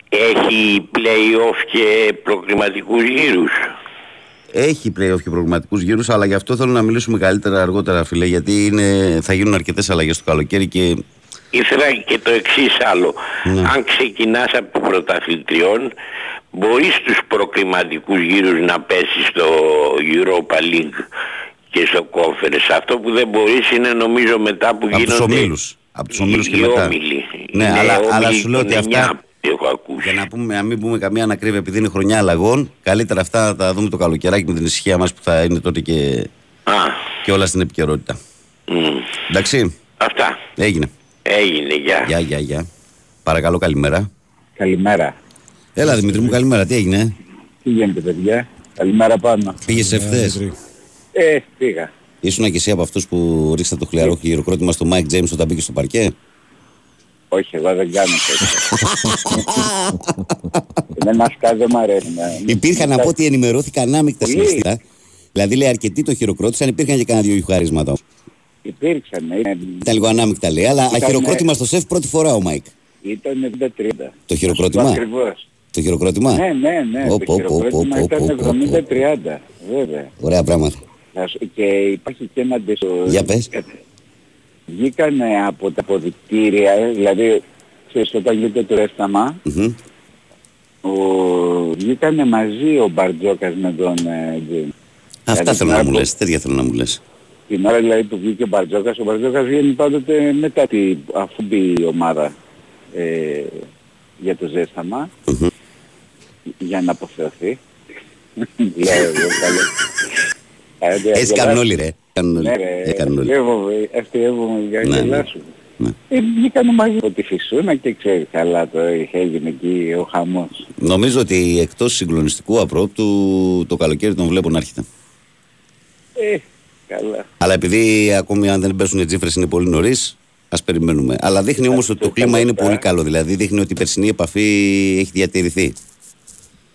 έχει play-off και προκριματικούς γύρους. Έχει playoff και προβληματικού γύρους, αλλά γι' αυτό θέλω να μιλήσουμε καλύτερα αργότερα, φίλε, γιατί είναι, θα γίνουν αρκετές αλλαγές το καλοκαίρι και Ήθελα και το εξής άλλο. Ναι. Αν ξεκινάς από πρωταθλητριών, μπορείς στους προκριματικούς γύρους να πέσεις στο Europa League και στο Conference. Αυτό που δεν μπορείς είναι νομίζω μετά που από τους γίνονται ομίλους. Από τους ομίλους και οι μετά. όμιλοι. Ναι, Είναι αλλά, αλλά όμιλοι σου λέω ότι των αυτά. Εννιά που έχω ακούσει. Για να, πούμε, να μην πούμε καμία ανακρίβεια επειδή είναι χρονιά αλλαγών, καλύτερα αυτά να τα δούμε το καλοκαιράκι με την ησυχία μας που θα είναι τότε και, Α, και όλα στην επικαιρότητα. μ. Εντάξει, Αυτά. έγινε. Έγινε, γεια. Γεια, γεια, γεια. Παρακαλώ, καλημέρα. Καλημέρα. Έλα, Δημήτρη μου, καλημέρα. Τι έγινε, Τι γίνεται παιδιά; Καλημέρα πάνω. πήγες εχθές; Ε, πήγα. Ήσουν και εσύ από αυτούς που ρίξατε το χλιαρό χειροκρότημα στο Mike James όταν μπήκε στο παρκέ; Όχι, εγώ δεν κάνω τέτοια. Εμένα σκά δεν μ' αρέσει. να- Υπήρχαν από ό,τι ενημερώθηκαν ανάμεικτα Πολύ. συναισθήματα. Δηλαδή, λέει αρκετοί το χειροκρότησαν, υπήρχαν και κανένα δύο γιουχάρισματα. Υπήρξαν. ε, Ήταν λίγο ανάμεικτα λέει, αλλά Ήταν, χειροκρότημα στο σεφ πρώτη φορά ο Μάικ. Ήταν 70-30. Το χειροκρότημα; Ακριβώς. Το χειροκρότημα; Ναι, ναι, ναι. Ω, Το πω, πω, χειροκρότημα πω, ήταν πω, πω, πω. 70-30. Βέβαια. Ωραία πράγματα. Θα σου- Και υπάρχει και ένα ντεσο... Για πες. Βγήκανε από τα αποδητήρια, ε, δηλαδή, ξέρεις, όταν γίνεται το ζέσταμα, Μμμ. ο... βγήκανε μαζί ο Μπαρτζόκας με τον ε, Τζιν. Αυτά Δηλαδή, θέλω να την μου ώρα λες. Τέτοια θέλω να μου λες. Την ώρα δηλαδή που βγήκε ο Μπαρτζόκας, ο Μπαρτζόκας βγαίνει πάντοτε μετά τη, αφού μπει η ομάδα ε, για το ζέσταμα, Μμμ. για να αποθεωθεί. <laughs> Λέω εγώ καλό. Ε, Έτσι κάνουν όλοι ρε. Κάνουν όλοι. Ναι ρε, Ε, κάνουν όλοι. αστείευομαι, αστείευομαι για Ναι, να ναι. γελάσουμε. Ναι. Ε, βγήκανε μαζί από τη φυσούνα και ξέρεις καλά το είχε έγινε εκεί ο χαμός. Νομίζω ότι εκτός συγκλονιστικού απρόπτου το καλοκαίρι τον βλέπω να έρχεται. Ε, καλά. Αλλά επειδή ακόμη αν δεν πέσουν οι τσίφρες είναι πολύ νωρίς, ας περιμένουμε. Αλλά δείχνει όμως ότι το το κλίμα είναι καλό, πολύ ε. καλό. Δηλαδή δείχνει ότι η περσινή επαφή έχει διατηρηθεί.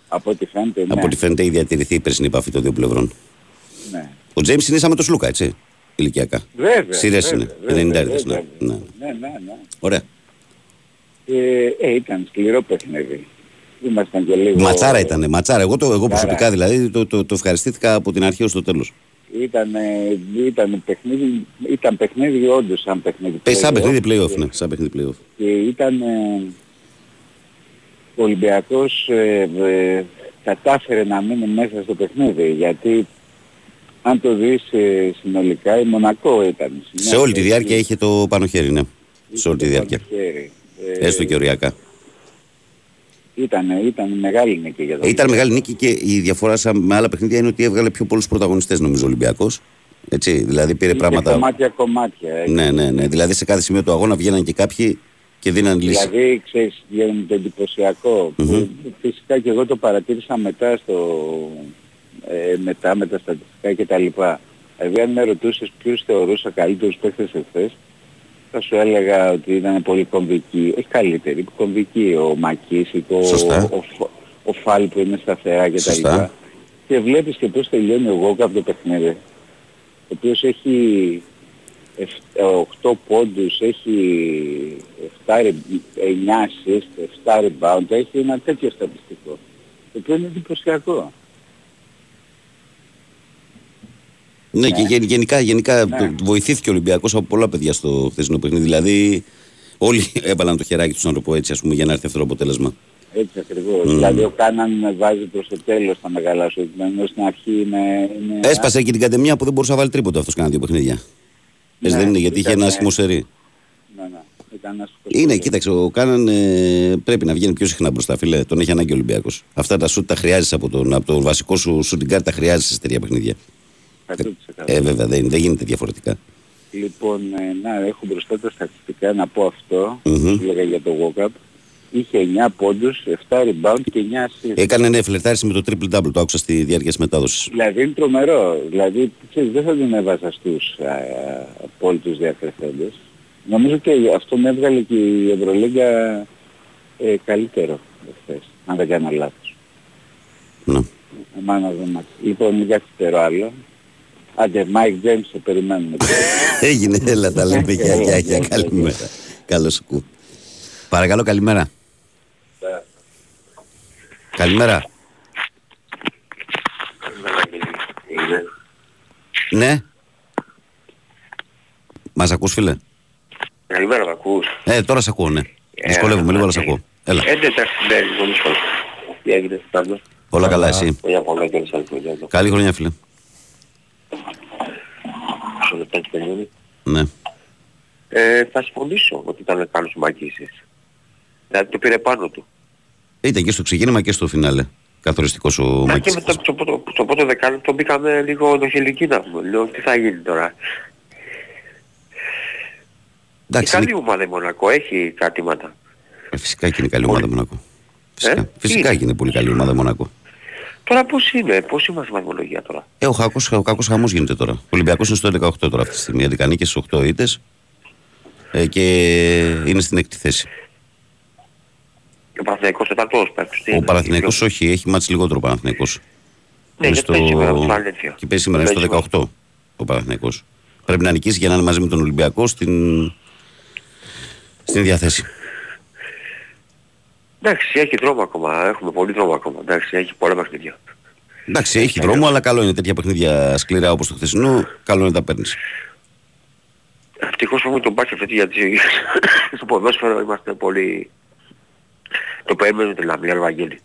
Από ό,τι φαίνεται, ναι. Από ό,τι φαίνεται έχει διατηρηθεί η περσινή επαφή των δύο πλευρών. Ναι. Ο Τζέιμς είναι σαν με τον Σλούκα, έτσι. Ηλικιακά. Βέβαια. Σειρές βέβαια, είναι. βέβαια, 90 ναι. βέβαια. ναι. Ναι, ναι, ναι. Ωραία. Ε, ε, ήταν σκληρό παιχνίδι. Ήμασταν και λίγο... Ματσάρα ήταν. Ματσάρα. Εγώ, το, εγώ Ματσάρα. προσωπικά δηλαδή το, το, το ευχαριστήθηκα από την αρχή ως το τέλος. Ήταν, ήταν παιχνίδι, ήταν παιχνίδι όντως σαν παιχνίδι. Ε, σαν play-off. παιχνίδι playoff, ναι. Σαν παιχνίδι playoff. Και ήταν ε, ο Ολυμπιακός ε, ε, κατάφερε να μείνει μέσα στο παιχνίδι γιατί αν το δεις ε, συνολικά η Μονακό ήταν. Σε όλη τη διάρκεια είχε το πάνω χέρι, ναι. Σε όλη τη διάρκεια. Ε, Έστω και οριακά. Ήταν, ήταν μεγάλη νίκη για τον Ήταν μεγάλη νίκη και η διαφορά σαν με άλλα παιχνίδια είναι ότι έβγαλε πιο πολλούς πρωταγωνιστές νομίζω ο Ολυμπιακός. Έτσι, δηλαδή πήρε πράγματα... Κομμάτια κομμάτια. ε. Ναι, ναι, ναι. Δηλαδή σε κάθε σημείο του αγώνα βγαίναν και κάποιοι και δίναν λύση. Δηλαδή, ξέρεις, γίνεται εντυπωσιακό. Μμμ. που Φυσικά και εγώ το παρατήρησα μετά στο... Ε, μετά με τα στατιστικά και τα λοιπά. Δηλαδή, αν με ρωτούσες ποιους θεωρούσα καλύτερους παίκτες εχθές, θα σου έλεγα ότι ήταν πολύ κομβικοί. Όχι καλύτεροι, κομβικοί. Ο Μακής, ο, Σωστά. ο, Φ- ο Φάλ που είναι σταθερά και τα Σωστά. λοιπά. Και βλέπεις και πώς τελειώνει ο Γόκα από το παιχνίδι. Ο οποίος έχει 8 πόντους, έχει 7, ρε- 9 assist, 7 rebound, έχει ένα τέτοιο στατιστικό. Το οποίο είναι εντυπωσιακό. Ναι, και γεν- γενικά, γενικά Ναι. το- βοηθήθηκε ο Ολυμπιακός από πολλά παιδιά στο χθεσινό παιχνίδι. Δηλαδή όλοι <laughs> έβαλαν το χεράκι τους να το πω έτσι ας πούμε για να έρθει αυτό το αποτέλεσμα. Έτσι ακριβώς. Δηλαδή ο Κάναν βάζει προς το τέλος τα μεγάλα σου, ενώ στην αρχή είναι... είναι Έσπασε και την καντεμιά που δεν μπορούσε να βάλει τρίποτα αυτός κάνα δύο παιχνίδια. Έτσι Ναι, δεν είναι γιατί είχε ήταν, ένα ε, άσχημο σερί. Ναι, ναι. Ήταν ένας Είναι, κοίταξε, ο Κάναν ε, πρέπει να βγαίνει πιο συχνά μπροστά, φίλε. Τον έχει ανάγκη ο Ολυμπιακός. Αυτά τα σουτ τα χρειάζεσαι από τον, από τον βασικό σου shooting guard, τα χρειάζεσαι σε τέτοια παιχνίδια. 100%. Ε, βέβαια, δεν, δεν γίνεται διαφορετικά. Λοιπόν, ε, να έχω μπροστά τα στατιστικά να πω αυτό, Μμμ. που λέγα για το walk-up. Είχε 9 πόντους, 7 rebound και 9 assist. Έκανε ναι, φλερτάρισε με το triple double, το άκουσα στη διάρκεια της μετάδοσης. Δηλαδή είναι τρομερό. Δηλαδή, ξέρεις, δεν θα την έβαζα στους α, απόλυτους διακριθέντες. Νομίζω και αυτό με έβγαλε και η Ευρωλίγκα ε, καλύτερο εχθές, αν δεν κάνω λάθος. Ναι. Εμάνα δεν μ' άκουσε. Λοιπόν, για φτερό άλλο. Άντε, Mike James, σε περιμένουμε. Έγινε, έλα τα λέμε. Γεια, γεια, γεια. Καλημέρα. Καλώς σου Παρακαλώ, καλημέρα. Καλημέρα. Ναι. Μας ακούς, φίλε; Καλημέρα, με ακούς. Ε, τώρα σε ακούω, ναι. Δυσκολεύομαι λίγο, αλλά σε ακούω. Έλα. Ε, εντάξει, ναι, λοιπόν, δύσκολο. Τι έγινε, πάντα. Όλα καλά, εσύ. Χρόνια πολλά και όλες άλλες χρόνια. εδώ. Καλή χρονιά, φίλε. Στο λεπτάκι τελειώνει. Ναι. Ε, θα συμφωνήσω ότι ήταν καλός ο Μακίσης. Δηλαδή το πήρε πάνω του. Ήταν και στο ξεκίνημα και στο φινάλε. Καθοριστικός ο Μα και Μάκης. μετά στο πρώτο, στο πρώτο δεκάλεπτο μπήκαμε λίγο νοχελική να πούμε. Λέω τι θα γίνει τώρα. Και Εντάξει, καλή είναι- ομάδα η Μονακό, έχει κρατήματα. ε, φυσικά και είναι καλή ομάδα Μονακό. Φυσικά, Ε, φυσικά είναι. και είναι πολύ καλή ομάδα Μονακό. Τώρα πώς είναι, πώς είμαστε στη βαθμολογία τώρα; Ε, ο, κακός, ο κακός χαμός γίνεται τώρα. Ο Ολυμπιακός είναι στο 18 τώρα αυτή τη στιγμή. 11 νίκες στις 8 ήττες ε, και είναι στην έκτη θέση. Και ο Παναθηναϊκός τεταρτός παίρνει. Ο Παναθηναϊκός όχι, έχει μάτς λιγότερο ο Παναθηναϊκός. Ναι, Είναι γιατί παίζει σήμερα με τον Βαλένθια. Και παίζει σήμερα είναι στο Παίζει 18 ο Παναθηναϊκός. Πρέπει να νικήσει για να είναι μαζί με τον Ολυμπιακό στην, στην διαθέση. Εντάξει, έχει δρόμο ακόμα. Έχουμε πολύ δρόμο ακόμα. Εντάξει, έχει πολλά παιχνίδια. Εντάξει, έχει δρόμο, αλλά καλό είναι τέτοια παιχνίδια σκληρά όπως το χθεσινό. Καλό είναι να τα παίρνεις. Ευτυχώς έχουμε τον Μπάκη αυτή γιατί <laughs> στο ποδόσφαιρο είμαστε πολύ... Το παίρνουμε την Λαμία Βαγγέλη.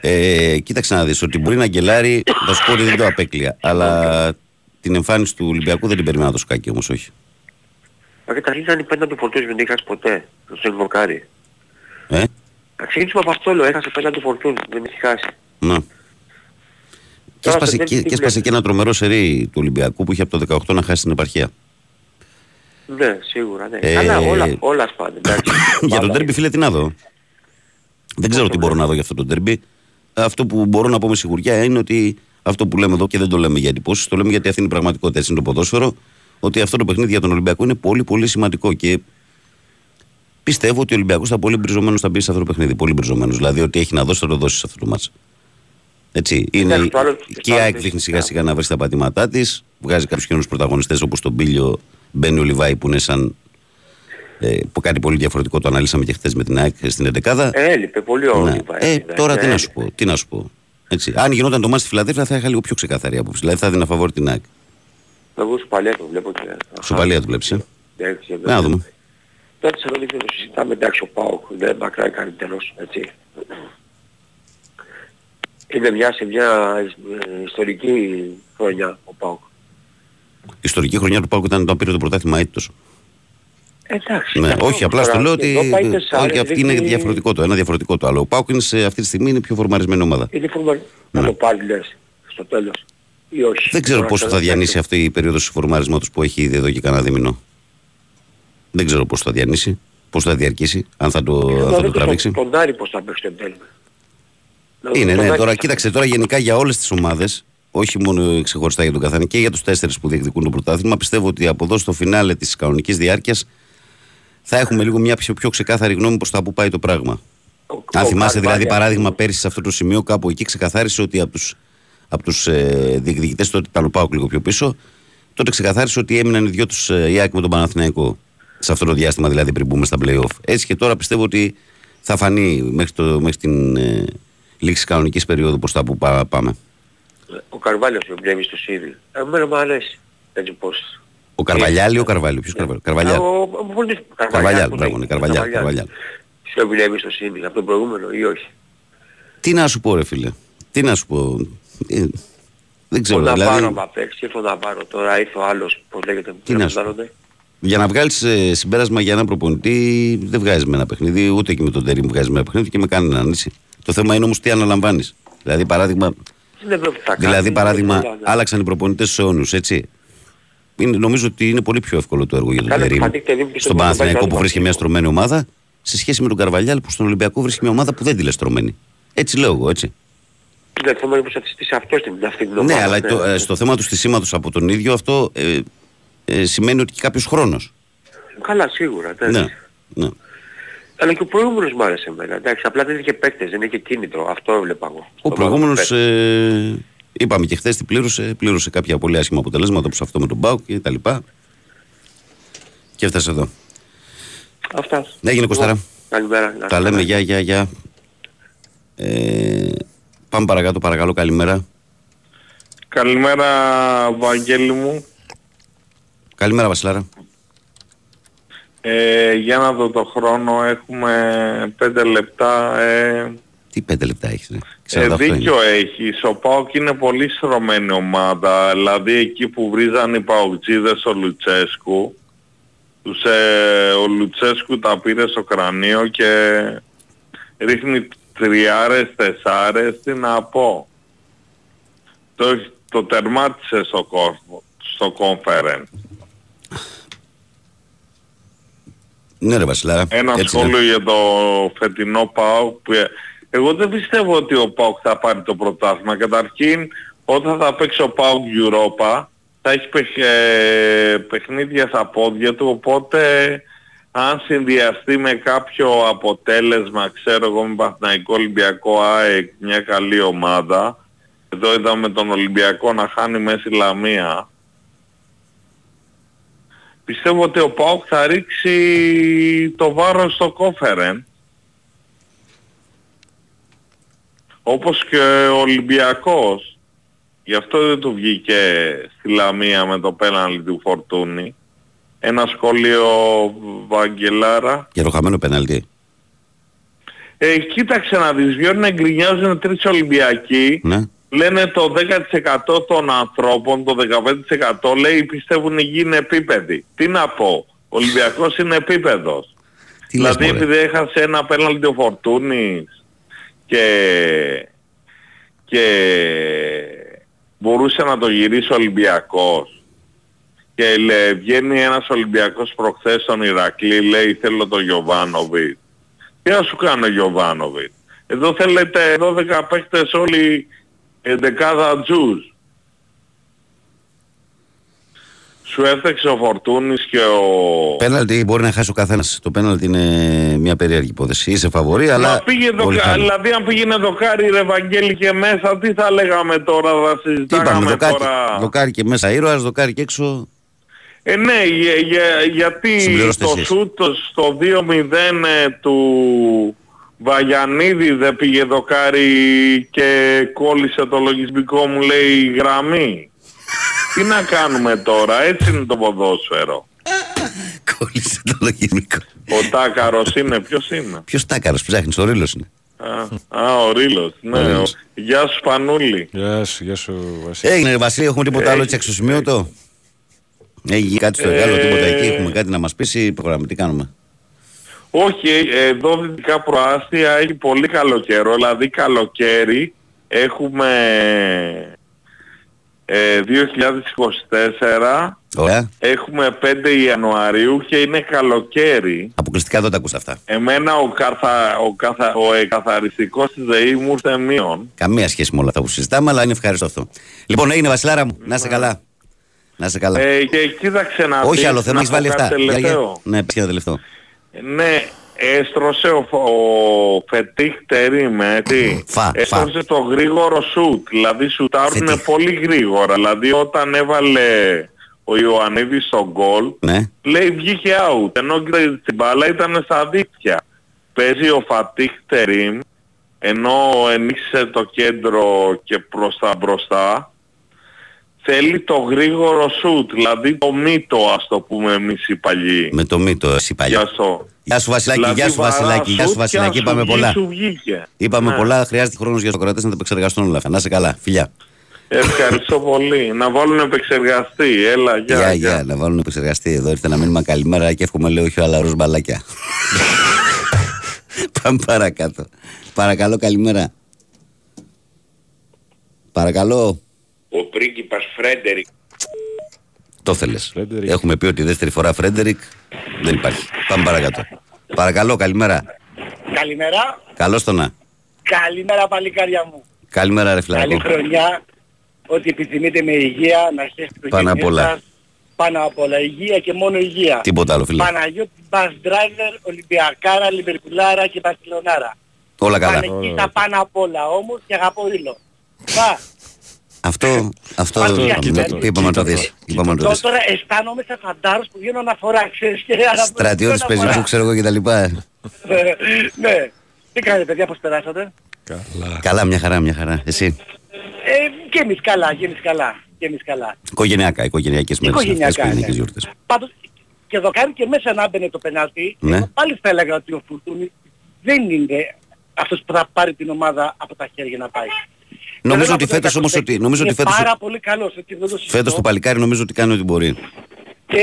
Ε, κοίταξε να δεις ότι μπορεί να γκελάρει, θα σου πω ότι δεν το απέκλεια. Αλλά την εμφάνιση του Ολυμπιακού δεν την περιμένα το σκάκι όμως, όχι. Μα καταρχήν ήταν η πέντα φορτούς δεν είχας ποτέ. Το Σελβοκάρι. Ε, Θα ξεκινήσουμε από αυτό, λέω, έχασε πέναντι φορτούς, δεν έχει χάσει. ναι. Και Τώρα έσπασε, το και, Derby τι και έσπασε βλέπεις; και ένα τρομερό σερί του Ολυμπιακού που είχε από το 18 να χάσει την επαρχία; Ναι, σίγουρα, ναι. Ε, Αλλά όλα, όλα σπάνε, εντάξει. <laughs> για τον Μπάλα. τέρμπι, φίλε, τι να δω. Δεν ξέρω τι μπορώ να δω για αυτό το τέρμπι. Αυτό που μπορώ να πω με σιγουριά είναι ότι αυτό που λέμε εδώ και δεν το λέμε για εντυπώσεις, το λέμε γιατί αυτή είναι η πραγματικότητα, έτσι είναι το ποδόσφαιρο, ότι αυτό το παιχνίδι για τον Ολυμπιακό είναι πολύ πολύ σημαντικό και πιστεύω ότι ο Ολυμπιακός θα πολύ μπριζωμένος θα μπει σε αυτό το παιχνίδι. Πολύ μπριζωμένος. Δηλαδή ότι έχει να δώσει θα το δώσει σε αυτό το μάτς. Έτσι. Είναι, Εντάξει, το άλλο- και η το άλλο ΑΕΚ είναι δείχνει φυσικά. σιγά σιγά να βρει τα πατήματά της. Βγάζει κάποιους καινούριου πρωταγωνιστές όπως τον Μπίλιο, Μπένι ο Λιβάη που είναι σαν. Ε, που κάτι πολύ διαφορετικό το αναλύσαμε και χθες με την ΑΕΚ στην 11. Ε, έλειπε πολύ ο Ναι. Λιβάη, Ε, εντάξει, τώρα τι να έλειπε. σου πω. Τι να σου πω. Έτσι. Αν γινόταν το μάτι στη Φιλαδέλφια θα είχα λίγο πιο ξεκαθαρή άποψη. Δηλαδή θα έδινα φαβόρη την ΑΕΚ. Εγώ σου παλιά το βλέπω και... Σου παλιά του βλέπεις. Ε. Εντάξει, Να δούμε. Τώρα της Θεσσαλονίκη δεν το συζητάμε, εντάξει ο Πάοκ είναι μακρά καλύτερος, έτσι. Είναι μια σε μια ε, ιστορική χρονιά ο Πάοκ. Η ιστορική χρονιά του Πάουκ ήταν όταν πήρε το πρωτάθλημα ήττος. Εντάξει. Ναι, αυτό όχι, απλά τώρα, στο λέω και ότι. εδώ πάει τεσσάρες, Όχι, αυτή είναι δείχνει- διαφορετικό το. Ένα διαφορετικό το άλλο. Ο Πάουκ είναι σε αυτή τη στιγμή είναι πιο φορμαρισμένη ομάδα. Είναι φορμα... Ναι. Να το πάρει λες στο τέλος. Ή όχι. Δεν ξέρω Τώρα πόσο θα θέλω να διανύσει παίξω. αυτή η περίοδος φορμαρίσματο που έχει ήδη εδώ και κανένα δίμηνο. Δεν ξέρω πώς θα διανύσει, πώς θα διαρκήσει, αν θα το, Να αν θα το δω τραβήξει. Τον, τον Άρη πώς θα παίξει το τέλος. Να δω Είναι, τον ναι. Άρη Τώρα, πώς θα κοίταξε, τώρα γενικά για όλες τις ομάδες, όχι μόνο ξεχωριστά για τον καθένα και για τους τέσσερις που διεκδικούν το πρωτάθλημα, πιστεύω ότι από εδώ στο φινάλε της κανονικής διάρκειας θα έχουμε λίγο μια πιο, πιο ξεκάθαρη γνώμη προς τα που πάει το πράγμα. Ο- Αν ο θυμάσαι δηλαδή Καρβάλια, παράδειγμα πέρυσι σε αυτό το σημείο κάπου εκεί ξεκαθάρισε ότι από τους, από τους ε, διεκδικητές τότε ήταν ο Πάουκ λίγο πιο πίσω τότε ξεκαθάρισε ότι έμειναν οι δυο τους ε, η ΑΕΚ με τον Παναθηναϊκό σε αυτό το διάστημα δηλαδή πριν μπούμε στα play-off. Έτσι και τώρα πιστεύω ότι θα φανεί μέχρι, το, μέχρι την ε, λήξη κανονικής περίοδου προς τα που πά- πάμε. Ο Καρβάλιος με βλέπει στο Σίδη. Εμένα μου αρέσει. Έτσι πώς. Ο Καρβαλιάλ ή ο Καρβάλιο, ποιος Καρβάλιο; Καρβαλιάλ. Ο- ο- ο Βολής- Καρβαλιάλ, πώς μπράβο, λέγεται, ναι, Καρβαλιάλ, Καρβαλιάλ. Σε βλέπει στο Σίδη από το προηγούμενο ή όχι; Τι να σου πω ρε φίλε, τι να σου πω. Ε, δεν ξέρω, Ο Ναβάρο δηλαδή... θα παίξει, ήρθε ο Ναβάρο τώρα, ήρθε ο άλλος, πώς λέγεται, Τι να σου φαντάζονται. Για να βγάλεις συμπέρασμα για ένα προπονητή, δεν βγάζεις με ένα παιχνίδι, ούτε και με τον Τερήμ βγάζεις με ένα παιχνίδι και με κανέναν. Έτσι. Το θέμα είναι όμως τι αναλαμβάνεις. Δηλαδή, παράδειγμα, Δεν βλέπω τι θα κάνει. δηλαδή, παράδειγμα Πολλά, ναι. άλλαξαν οι προπονητές σε αιώνου, έτσι. Είναι, νομίζω ότι είναι πολύ πιο εύκολο το έργο για τον Κάνε Τερήμ Φαντίκ Τερίμ και στον στον Παναθηναϊκό που Παναθηναϊκό. βρίσκει μια στρωμένη ομάδα σε σχέση με τον Καρβαλιάλ που στον Ολυμπιακό βρίσκει μια ομάδα που δεν τη λες στρωμένη. Έτσι λέω εγώ, έτσι. Ναι, το θέμα είναι πως θα τη στήσει αυτός την αυτή την ομάδα. Ναι, αλλά το, ε, στο θέμα του στισίματο από τον ίδιο αυτό ε, ε, σημαίνει ότι και κάποιος χρόνος. Καλά, σίγουρα. εντάξει. Ναι, ναι. Αλλά και ο προηγούμενος μου άρεσε εμένα. Εντάξει, απλά δεν είχε παίκτες, δεν είχε κίνητρο. Αυτό έβλεπα εγώ. Ο Το προηγούμενος, παίκτη. ε, είπαμε και χθες τι πλήρωσε, πλήρωσε κάποια πολύ άσχημα αποτελέσματα όπως αυτό με τον Μπάουκ και τα λοιπά. Και έφτασε εδώ. Αυτά. Ναι, έγινε Κωστάρα. Καλημέρα. Τα λέμε, γεια, γεια, γεια. Ε, πάμε παρακάτω, παρακαλώ, καλημέρα. Καλημέρα Βαγγέλη μου. Καλημέρα, Βασιλάρα. Ε, για να δω το χρόνο έχουμε πέντε λεπτά. Ε, Τι πέντε λεπτά έχεις, ρε. ε, 48 είναι. δίκιο έχεις. Ο ΠΑΟΚ είναι πολύ στρωμένη ομάδα. Δηλαδή εκεί που βρίζαν οι ΠΑΟΚτζίδες ο Λουτσέσκου. Τους, ε, ο Λουτσέσκου τα πήρε στο κρανίο και ρίχνει τριάρες, τεσσάρες, τι να πω. Το, το τερμάτισε στο, κόσμο, στο conference. Ναι, ρε Βασιλάρα. Ένα Έτσι είναι. σχόλιο για το φετινό ΠΑΟΚ που ε, εγώ δεν πιστεύω ότι ο ΠΑΟΚ θα πάρει το πρωτάθλημα. Καταρχήν όταν θα παίξει ο ΠΑΟΚ Europa θα έχει παιχ- ε, παιχνίδια στα πόδια του οπότε αν συνδυαστεί με κάποιο αποτέλεσμα ξέρω εγώ με Παθηναϊκό Ολυμπιακό ΑΕΚ μια καλή ομάδα εδώ είδαμε τον Ολυμπιακό να χάνει μέση Λαμία πιστεύω ότι ο ΠΑΟΚ θα ρίξει το βάρος στο κόφερεν όπως και ο Ολυμπιακός. Γι' αυτό δεν του βγήκε στη Λαμία με το πέναλτι του Φορτούνη. Ένα σχόλιο Βαγγελάρα. Και ροχαμένο πέναλτι. Ε, κοίταξε να δεις, βγαίνουν γκρινιάζουν τρεις Ολυμπιακοί. Ναι. Λένε το 10% των ανθρώπων, το 15% λέει πιστεύουν η γη είναι επίπεδη. Τι να πω, ο Ολυμπιακός είναι επίπεδος. Τι λες, δηλαδή μωρέ; επειδή έχασε ένα πέναλτι ο Φορτούνης και, και μπορούσε να το γυρίσει ο Ολυμπιακός και λέ, βγαίνει ένας Ολυμπιακός προχθές στον Ηρακλή λέει θέλω το Γιωβάνοβιτς. Τι να σου κάνω Γιωβάνοβιτς; Εδώ θέλετε 12 παίχτες όλοι εντεκάδα τζους. Σου έφταξε ο Φορτούνης και ο... Πέναλτι μπορεί να χάσει ο καθένας. Το πέναλτι είναι μια περίεργη υπόθεση. Είσαι φαβορή, αλλά. Μα πήγε όλοι δοκα... χάνουν. δηλαδή αν πήγαινε δοκάρι ρε Βαγγέλη και μέσα, τι θα λέγαμε τώρα, θα Τι είπαμε, συζητάγαμε δοκάρι, τώρα; δοκάρι και μέσα ήρωας, δοκάρι και έξω. Ε, ναι, για, για- γιατί Συμπληρώστε το εσείς. σούτ στο 2-0 ε, του Βαγιανίδη δεν πήγε δοκάρι και κόλλησε το λογισμικό μου λέει γραμμή. Τι να κάνουμε τώρα, έτσι είναι το ποδόσφαιρο. Κόλλησε το λογισμικό. Ο Τάκαρος είναι, ποιος είναι; Ποιος τάκαρος ψάχνεις, ο Ρήλο είναι. Α, α, ο Ρήλος, ναι. Ο ο- Ρήλος. Γεια σου Πανούλη. Γεια σου, γεια σου Βασίλη. Έγινε, ρε Βασίλη, έχουμε τίποτα άλλο έτσι αξιοσημείωτο. Έχει κάτι στο εργάλο, Ε, τίποτα εκεί, έχουμε κάτι να μας πει. Πρόγραμμα, τι κάνουμε. Όχι, ε, εδώ δυτικά προάστια έχει πολύ καλό καιρό, δηλαδή καλοκαίρι έχουμε ε, 2024, Ωραία. έχουμε 5 Ιανουαρίου και είναι καλοκαίρι. Αποκλειστικά δεν τα ακούς αυτά. Εμένα ο, καθα, ο, καθα, ο εκαθαριστικός της ΔΕΗ μου ήρθε μείον. Καμία σχέση με όλα αυτά που συζητάμε, αλλά είναι ευχάριστο αυτό. Λοιπόν, έγινε Βασιλάρα μου, να είσαι καλά. Να είσαι καλά. Ε, και κοίταξε να Όχι δεις, άλλο θέμα, να έχεις πω βάλει κάτι αυτά. Για- για- τελευταίο. Ναι, πες και ένα τελευταίο. Ναι, έστρωσε ο, ο Φετίχ Τερίμ, ε, τι. Φα, έστρωσε το γρήγορο σουτ, δηλαδή σουτάρουν Φετίχ. πολύ γρήγορα. Δηλαδή όταν έβαλε ο Ιωαννίδης στον γκολ, Ναι. λέει βγήκε out, ενώ και στην μπάλα ήταν στα δίκτυα. Παίζει ο Φατίχ Τερίμ, ενώ ενίσχυσε το κέντρο και προς τα μπροστά, θέλει το γρήγορο σουτ, δηλαδή το μύτο ας το πούμε εμείς οι παλιοί. Με το μύτο, εσύ παλιά. Γεια σου. Γεια σου Βασιλάκη, Δηλαδή γεια σου βαρά Βασιλάκη, γεια σου σουτ και Βασιλάκη. αν Είπαμε σου βγει, πολλά. Σου βγήκε. Είπαμε Ναι. πολλά, χρειάζεται χρόνος για το κρατέ να τα επεξεργαστούν όλα αυτά. Να είσαι καλά, φιλιά. Ευχαριστώ πολύ. Να βάλουν επεξεργαστή. Έλα, γεια. Γεια, γεια. γεια, να βάλουν επεξεργαστή εδώ. Ήρθε ένα μήνυμα καλημέρα και εύχομαι λέει όχι ο αλαρός μπαλάκια. <laughs> Πάμε παρακάτω. Παρακαλώ, καλημέρα. Παρακαλώ. Ο πρίγκιπας Φρέντερικ Το θέλεις. Φρέντερικ. Έχουμε πει ότι δεύτερη φορά Φρέντερικ δεν υπάρχει. Πάμε παρακάτω. Παρακαλώ, καλημέρα. Καλημέρα. Καλώς τονα. Καλημέρα παλικάρια μου. Καλημέρα, ρε Καλή φιλαράκο. χρονιά. Ό,τι επιθυμείτε με υγεία, να χαίρετε το Πάνω απ' όλα. Πάνω απ' όλα. Υγεία και μόνο υγεία. Τίποτα άλλο, φίλε. Παναγιώτη Bus Driver, Ολυμπιακάρα, Λιβερπουλάρα και Μπαρσελονάρα. Όλα καλά. Πάνε εκεί στα πάνω απ' όλα όμως και αγαπώ ρίλο. Πα. Αυτό, αυτό Κοίτα είπαμε, το, είπαμε να το κοίτα δεις. Είπαμε να το Τώρα, δεις. τώρα αισθάνομαι σαν φαντάρος που βγαίνω αναφορά, ξέρεις. Και Στρατιώτης αναφορά. πεζικού, ξέρω εγώ και τα λοιπά. Ναι. Τι κάνετε παιδιά, πώς περάσατε; Καλά. Καλά, μια χαρά, μια χαρά. Εσύ; Ε, και εμείς καλά, και εμείς καλά. Και εμείς καλά. Οικογενειακά, οικογενειακές μέρες αυτές, Οικογενειακά, οικογενειακές ναι. γιορτές. Πάντως και δοκάρι και μέσα να μπαινε το πενάλτι, Ναι. εγώ πάλι θα έλεγα ότι ο Φουρτούνης δεν είναι αυτός που θα πάρει την ομάδα από τα χέρια να πάει. Νομίζω Θέλω ότι να πω φέτος το όμως ότι, νομίζω ότι είναι φέτος, πάρα πολύ καλός, έτσι δεν το συζητώ. φέτος το παλικάρι νομίζω ότι κάνει ό,τι μπορεί. Ε,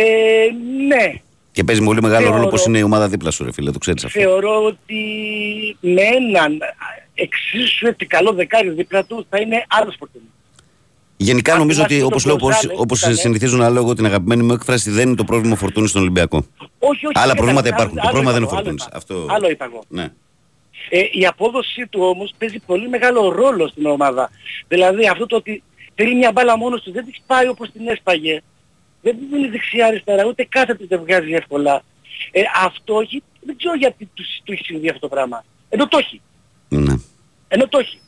ναι, Και παίζει πολύ μεγάλο Θεωρώ- ρόλο πως είναι η ομάδα δίπλα σου ρε φίλε, το ξέρεις αυτό. θεωρώ ότι με έναν εξίσου έτσι καλό δεκάρι δίπλα του θα είναι άλλος Φουρτούνης. Γενικά Αν νομίζω ότι θυμάστε όπως τον λέω, όπως, Γκονζάλες, όπως ήταν, ε. συνηθίζω να λέω εγώ την αγαπημένη μου έκφραση, δεν είναι το πρόβλημα ο Φορτούνης στον Ολυμπιακό. Όχι, όχι. Άλλα κοίταξε, προβλήματα άλλο- υπάρχουν. Το άλλο πρόβλημα δεν είπα είναι ο εγώ, άλλο Φορτούνης. είπα. Αυτό... Άλλο είπα εγώ. Ναι. Ε, η απόδοσή του όμως παίζει πολύ μεγάλο ρόλο στην ομάδα. Δηλαδή αυτό το ότι θέλει μια μπάλα μόνος του δεν της πάει όπως την έσπαγε. Δεν είναι δεξιά αριστερά, ούτε κάθε του δεν βγάζει εύκολα. Ε, αυτό έχει, δεν ξέρω γιατί τους, του έχει συμβεί αυτό το πράγμα. Ενώ το έχει. ναι. Ενώ το έχει.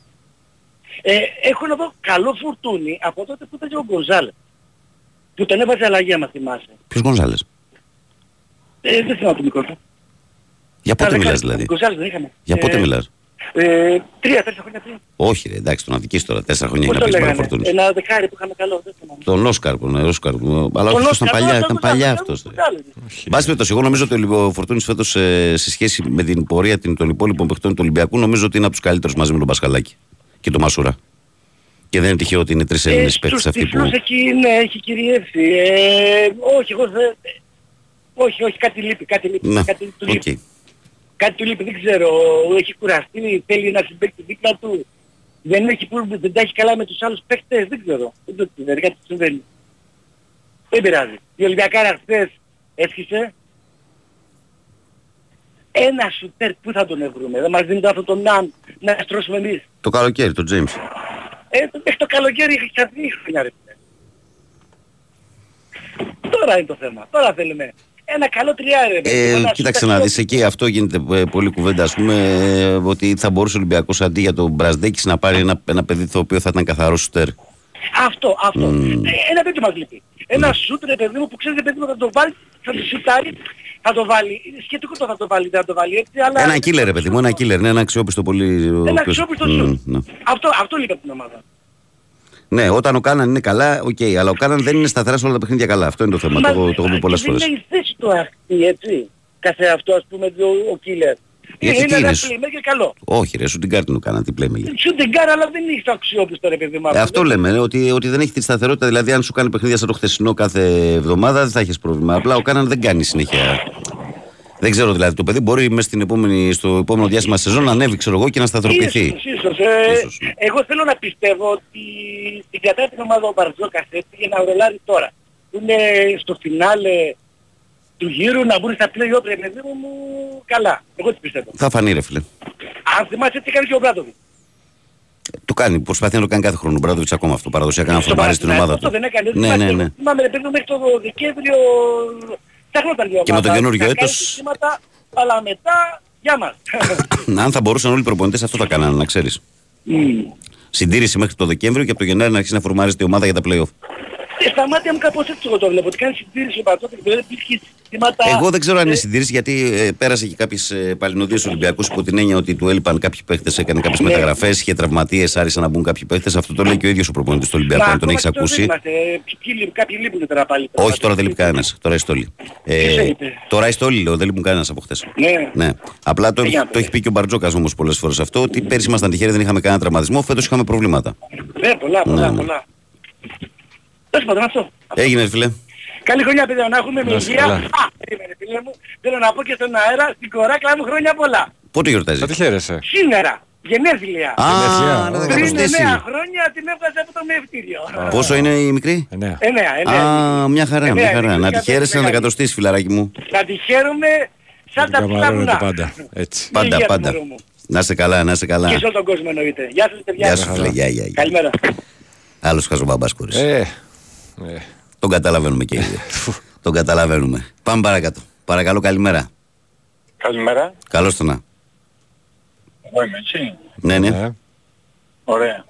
Ε, έχω να δω καλό φουρτούνι από τότε που παίζει ο Γκονζάλες. Που τον έβαζε αλλαγή άμα θυμάσαι. Ποιος Γκονζάλες; Ε, δεν θυμάμαι το μικρό του. Για πότε Τα μιλάς δεκάρια. δηλαδή; Γκονζάλες δεν είχαμε. Για πότε Ε, μιλάς; Ε, τρία, τέσσερα χρόνια πριν. Όχι, ρε, εντάξει, τον αδικείς τώρα. Τέσσερα χρόνια Πώς έχει να το πει λέγανε; φορτούνη. Ένα δεκάρι που είχαμε καλό. Δεν θυμάμαι. Τον Όσκαρ που είναι, Όσκαρ. που- Αλλά Τον όχι, αυτός ήταν Όσκαρ, παλιά, αυτό ήταν το παλιά άλλο, αυτός. αυτό ρε. το άλλο. Μπας περιπτώσει, εγώ νομίζω ότι ο Φορτούνης φέτος σε σχέση με την πορεία την- των υπόλοιπων παιχτών του Ολυμπιακού, νομίζω ότι είναι από τους καλύτερους μαζί με τον Πασχαλάκη και τον Μασούρα. Και δεν είναι τυχαίο ότι είναι τρεις Έλληνε Ε, παίχτε στους αυτοί που. τυφλούς εκεί ναι, έχει κυριεύσει. Ε, όχι, εγώ δεν... Όχι, όχι, κάτι λείπει, κάτι λείπει. Ναι, Κάτι του οκ. Λείπει. Κάτι του λείπει, δεν ξέρω. Έχει κουραστεί, θέλει να συμπαίξει δίπλα του. Δεν, έχει, που- δεν τα έχει καλά με τους άλλους παίκτες, δεν ξέρω. Δεν το ξέρω, κάτι συμβαίνει. Δεν πειράζει. Η Ολυμπιακάρα χθες έσχισε. Ένα σουτέρ που θα τον βρούμε. Δεν μας δίνει αυτό το ναν να στρώσουμε εμείς. Το καλοκαίρι, τον Τζέιμς. Ε, το- μέχρι το καλοκαίρι έχει ξαφνεί χρόνια ρε φίλε. Τώρα είναι το θέμα. Τώρα θέλουμε. Ένα καλό τριάρι. ρε παιδί μου, Ε, ένα κοίταξε σουτ να δεις αξιόπιστο. εκεί αυτό γίνεται ε, πολύ κουβέντα ας πούμε ε, ότι θα μπορούσε ο Ολυμπιακός αντί για τον Μπρασδέκης να πάρει ένα, ένα παιδί το οποίο θα ήταν καθαρό σουτέρ. Αυτό, αυτό. Μμμ. Ε, ένα τέτοιο μας λείπει. Ένα σουτ ρε παιδί μου που ξέρεις ρε παιδί μου θα το βάλει, θα το σουτάρει, θα το βάλει. Είναι Σχετικό το θα το βάλει, δεν θα το βάλει έτσι, αλλά... Ένα killer ρε παιδί μου, ένα killer, ναι, ένα αξιόπιστο πολύ. ο Ένα οποίος- αξιόπιστο Μμ, σουτ. ναι. Αυτό, αυτό λείπει από την ομάδα. Ναι, όταν ο Κάναν είναι καλά, οκ, αλλά ο Κάναν δεν είναι σταθερά σε όλα τα παιχνίδια καλά. Αυτό είναι το θέμα. Το, έχω- το έχω πει πολλές φορές. Δεν είναι η θέση του αυτή, έτσι. Καθαυτό ας πούμε το, ο killer. Γιατί είναι τι ένα είναι, playmaker καλό. Όχι, ρε, shooting guard ο Κάναν, τι λέμε. Shooting guard αλλά δεν έχει το αξιόπιστο ρε παιδί μου. Ε, αυτό λέμε, ε, ότι, ότι δεν έχει τη σταθερότητα. Δηλαδή, αν σου κάνει παιχνίδια σαν το χθεσινό κάθε εβδομάδα, δεν θα έχεις πρόβλημα. Απλά ο Κάναν δεν κάνει συνέχεια. Δεν ξέρω δηλαδή. Το παιδί μπορεί μέσα στην επόμενη, στο επόμενο διάστημα σεζόν να ανέβει, ξέρω εγώ, και να σταθεροποιηθεί. Ίσως, ίσως. Ε, Ίσως, ναι. εγώ θέλω να πιστεύω ότι την κρατάει την ομάδα ο Μπαρτζόκας έτσι για να ρολάρει τώρα. Που είναι στο φινάλε του γύρου να μπουν στα play-off ρε παιδί μου, μου καλά. Εγώ τι πιστεύω. Θα φανεί, ρε φίλε. Αν θυμάσαι τι έκανε και ο Μπράτοβιτ. Το κάνει, προσπαθεί να το κάνει κάθε χρόνο. Ο Μπράδοβιτ ακόμα αυτό. Παραδοσιακά να Στο φορμάρει την ομάδα Παναθηναϊκό του. Αυτό δεν έκανε. Ναι, ναι, θυμάσαι, ναι. Θυμάμαι ρε παιδί μου μέχρι το Δεκέμβριο ψάχνονταν η ομάδα. Και με το καινούριο να κάνει έτος- συστήματα, Αλλά μετά, γεια μας. <laughs> Αν θα μπορούσαν όλοι οι προπονητές αυτό θα κάνανε, να ξέρεις. Μμμ. Συντήρηση μέχρι το Δεκέμβριο και από το Γενάρη να αρχίσει να φορμάρει η ομάδα για τα playoff. Ε, Στα μάτια μου κάπως έτσι εγώ το βλέπω. Ότι κάνει συντήρηση ο Μπαρτζόκας και δεν υπήρχε συστήματα... Εγώ δεν ξέρω αν είναι Ε, συντήρηση γιατί ε, πέρασε και κάποιες ε, παλινοδίες Ολυμπιακούς υπό την έννοια ότι του έλειπαν κάποιοι παίχτε, έκανε κάποιες Ναι. μεταγραφές, είχε τραυματίες, άρχισαν να μπουν κάποιοι παίχτε. Αυτό το λέει και ο ίδιος ο προπονητής του Ολυμπιακού, αν τον ακόμα έχεις και τώρα ακούσει. δεν είμαστε. Ε, ποιοι λείπουν- Κάποιοι λείπουν τώρα πάλι. Όχι, τώρα δεν λείπει κανένας. Τώρα είστε όλοι. Ποιος Ε, έλειπε; τώρα είστε όλοι, λέω, δεν λείπουν κανένας από χθες. Ναι. Ναι. Απλά το, Ε, για να το πω. έχει πει και ο Μπαρτζόκα όμως πολλές φορές αυτό, ότι πέρσι ήμασταν τυχεροί, δεν είχαμε κανένα τραυματισμό, φέτος είχαμε προβλήματα. Ναι, πολλά, πολλά, Ναι, ναι. πολλά. Τέλος πάντων αυτό. Έγινε, φίλε. Καλή χρονιά παιδιά να έχουμε με Να είστε υγεία. καλά. Α, περίμενε φίλε μου. Θέλω να πω και στον αέρα, στην κοράκλα μου χρόνια πολλά. Πότε γιορτάζεις; Θα τη χαίρεσαι. Σήμερα, γενέθλια. Α, Γενέθλια. να τα Πριν κατοστήσει. 9 χρόνια την έβγαζε από το μευτήριο. Πόσο είναι η μικρή; Εννέα. 9, 9. Α, μια χαρά, Εννέα, μια χαρά. εννέα, Να τη εννέα, χαίρεσαι να εννέα. κατοστήσεις, φιλαράκι μου. Να τη χαίρομαι σαν Την τα ψηλά καμαρώνετε βουνά. πάντα. Έτσι. Πάντα, υγεία, πάντα. μωρό μου. Να είσαι καλά, να είσαι Και καλά. σε όλο τον κόσμο εννοείται. Γεια σας παιδιά. Γεια σου, φίλε. Γεια, γεια, γεια. Καλημέρα. Άλλος χαζομπαμπά κορίς. Ε, ε, Τον καταλαβαίνουμε και οι δύο. Τον καταλαβαίνουμε. Πάμε παρακάτω. Παρακαλώ, καλημέρα. Καλημέρα. Καλώς το να. Εγώ είμαι έτσι. Ναι, ναι. ε. Ωραία.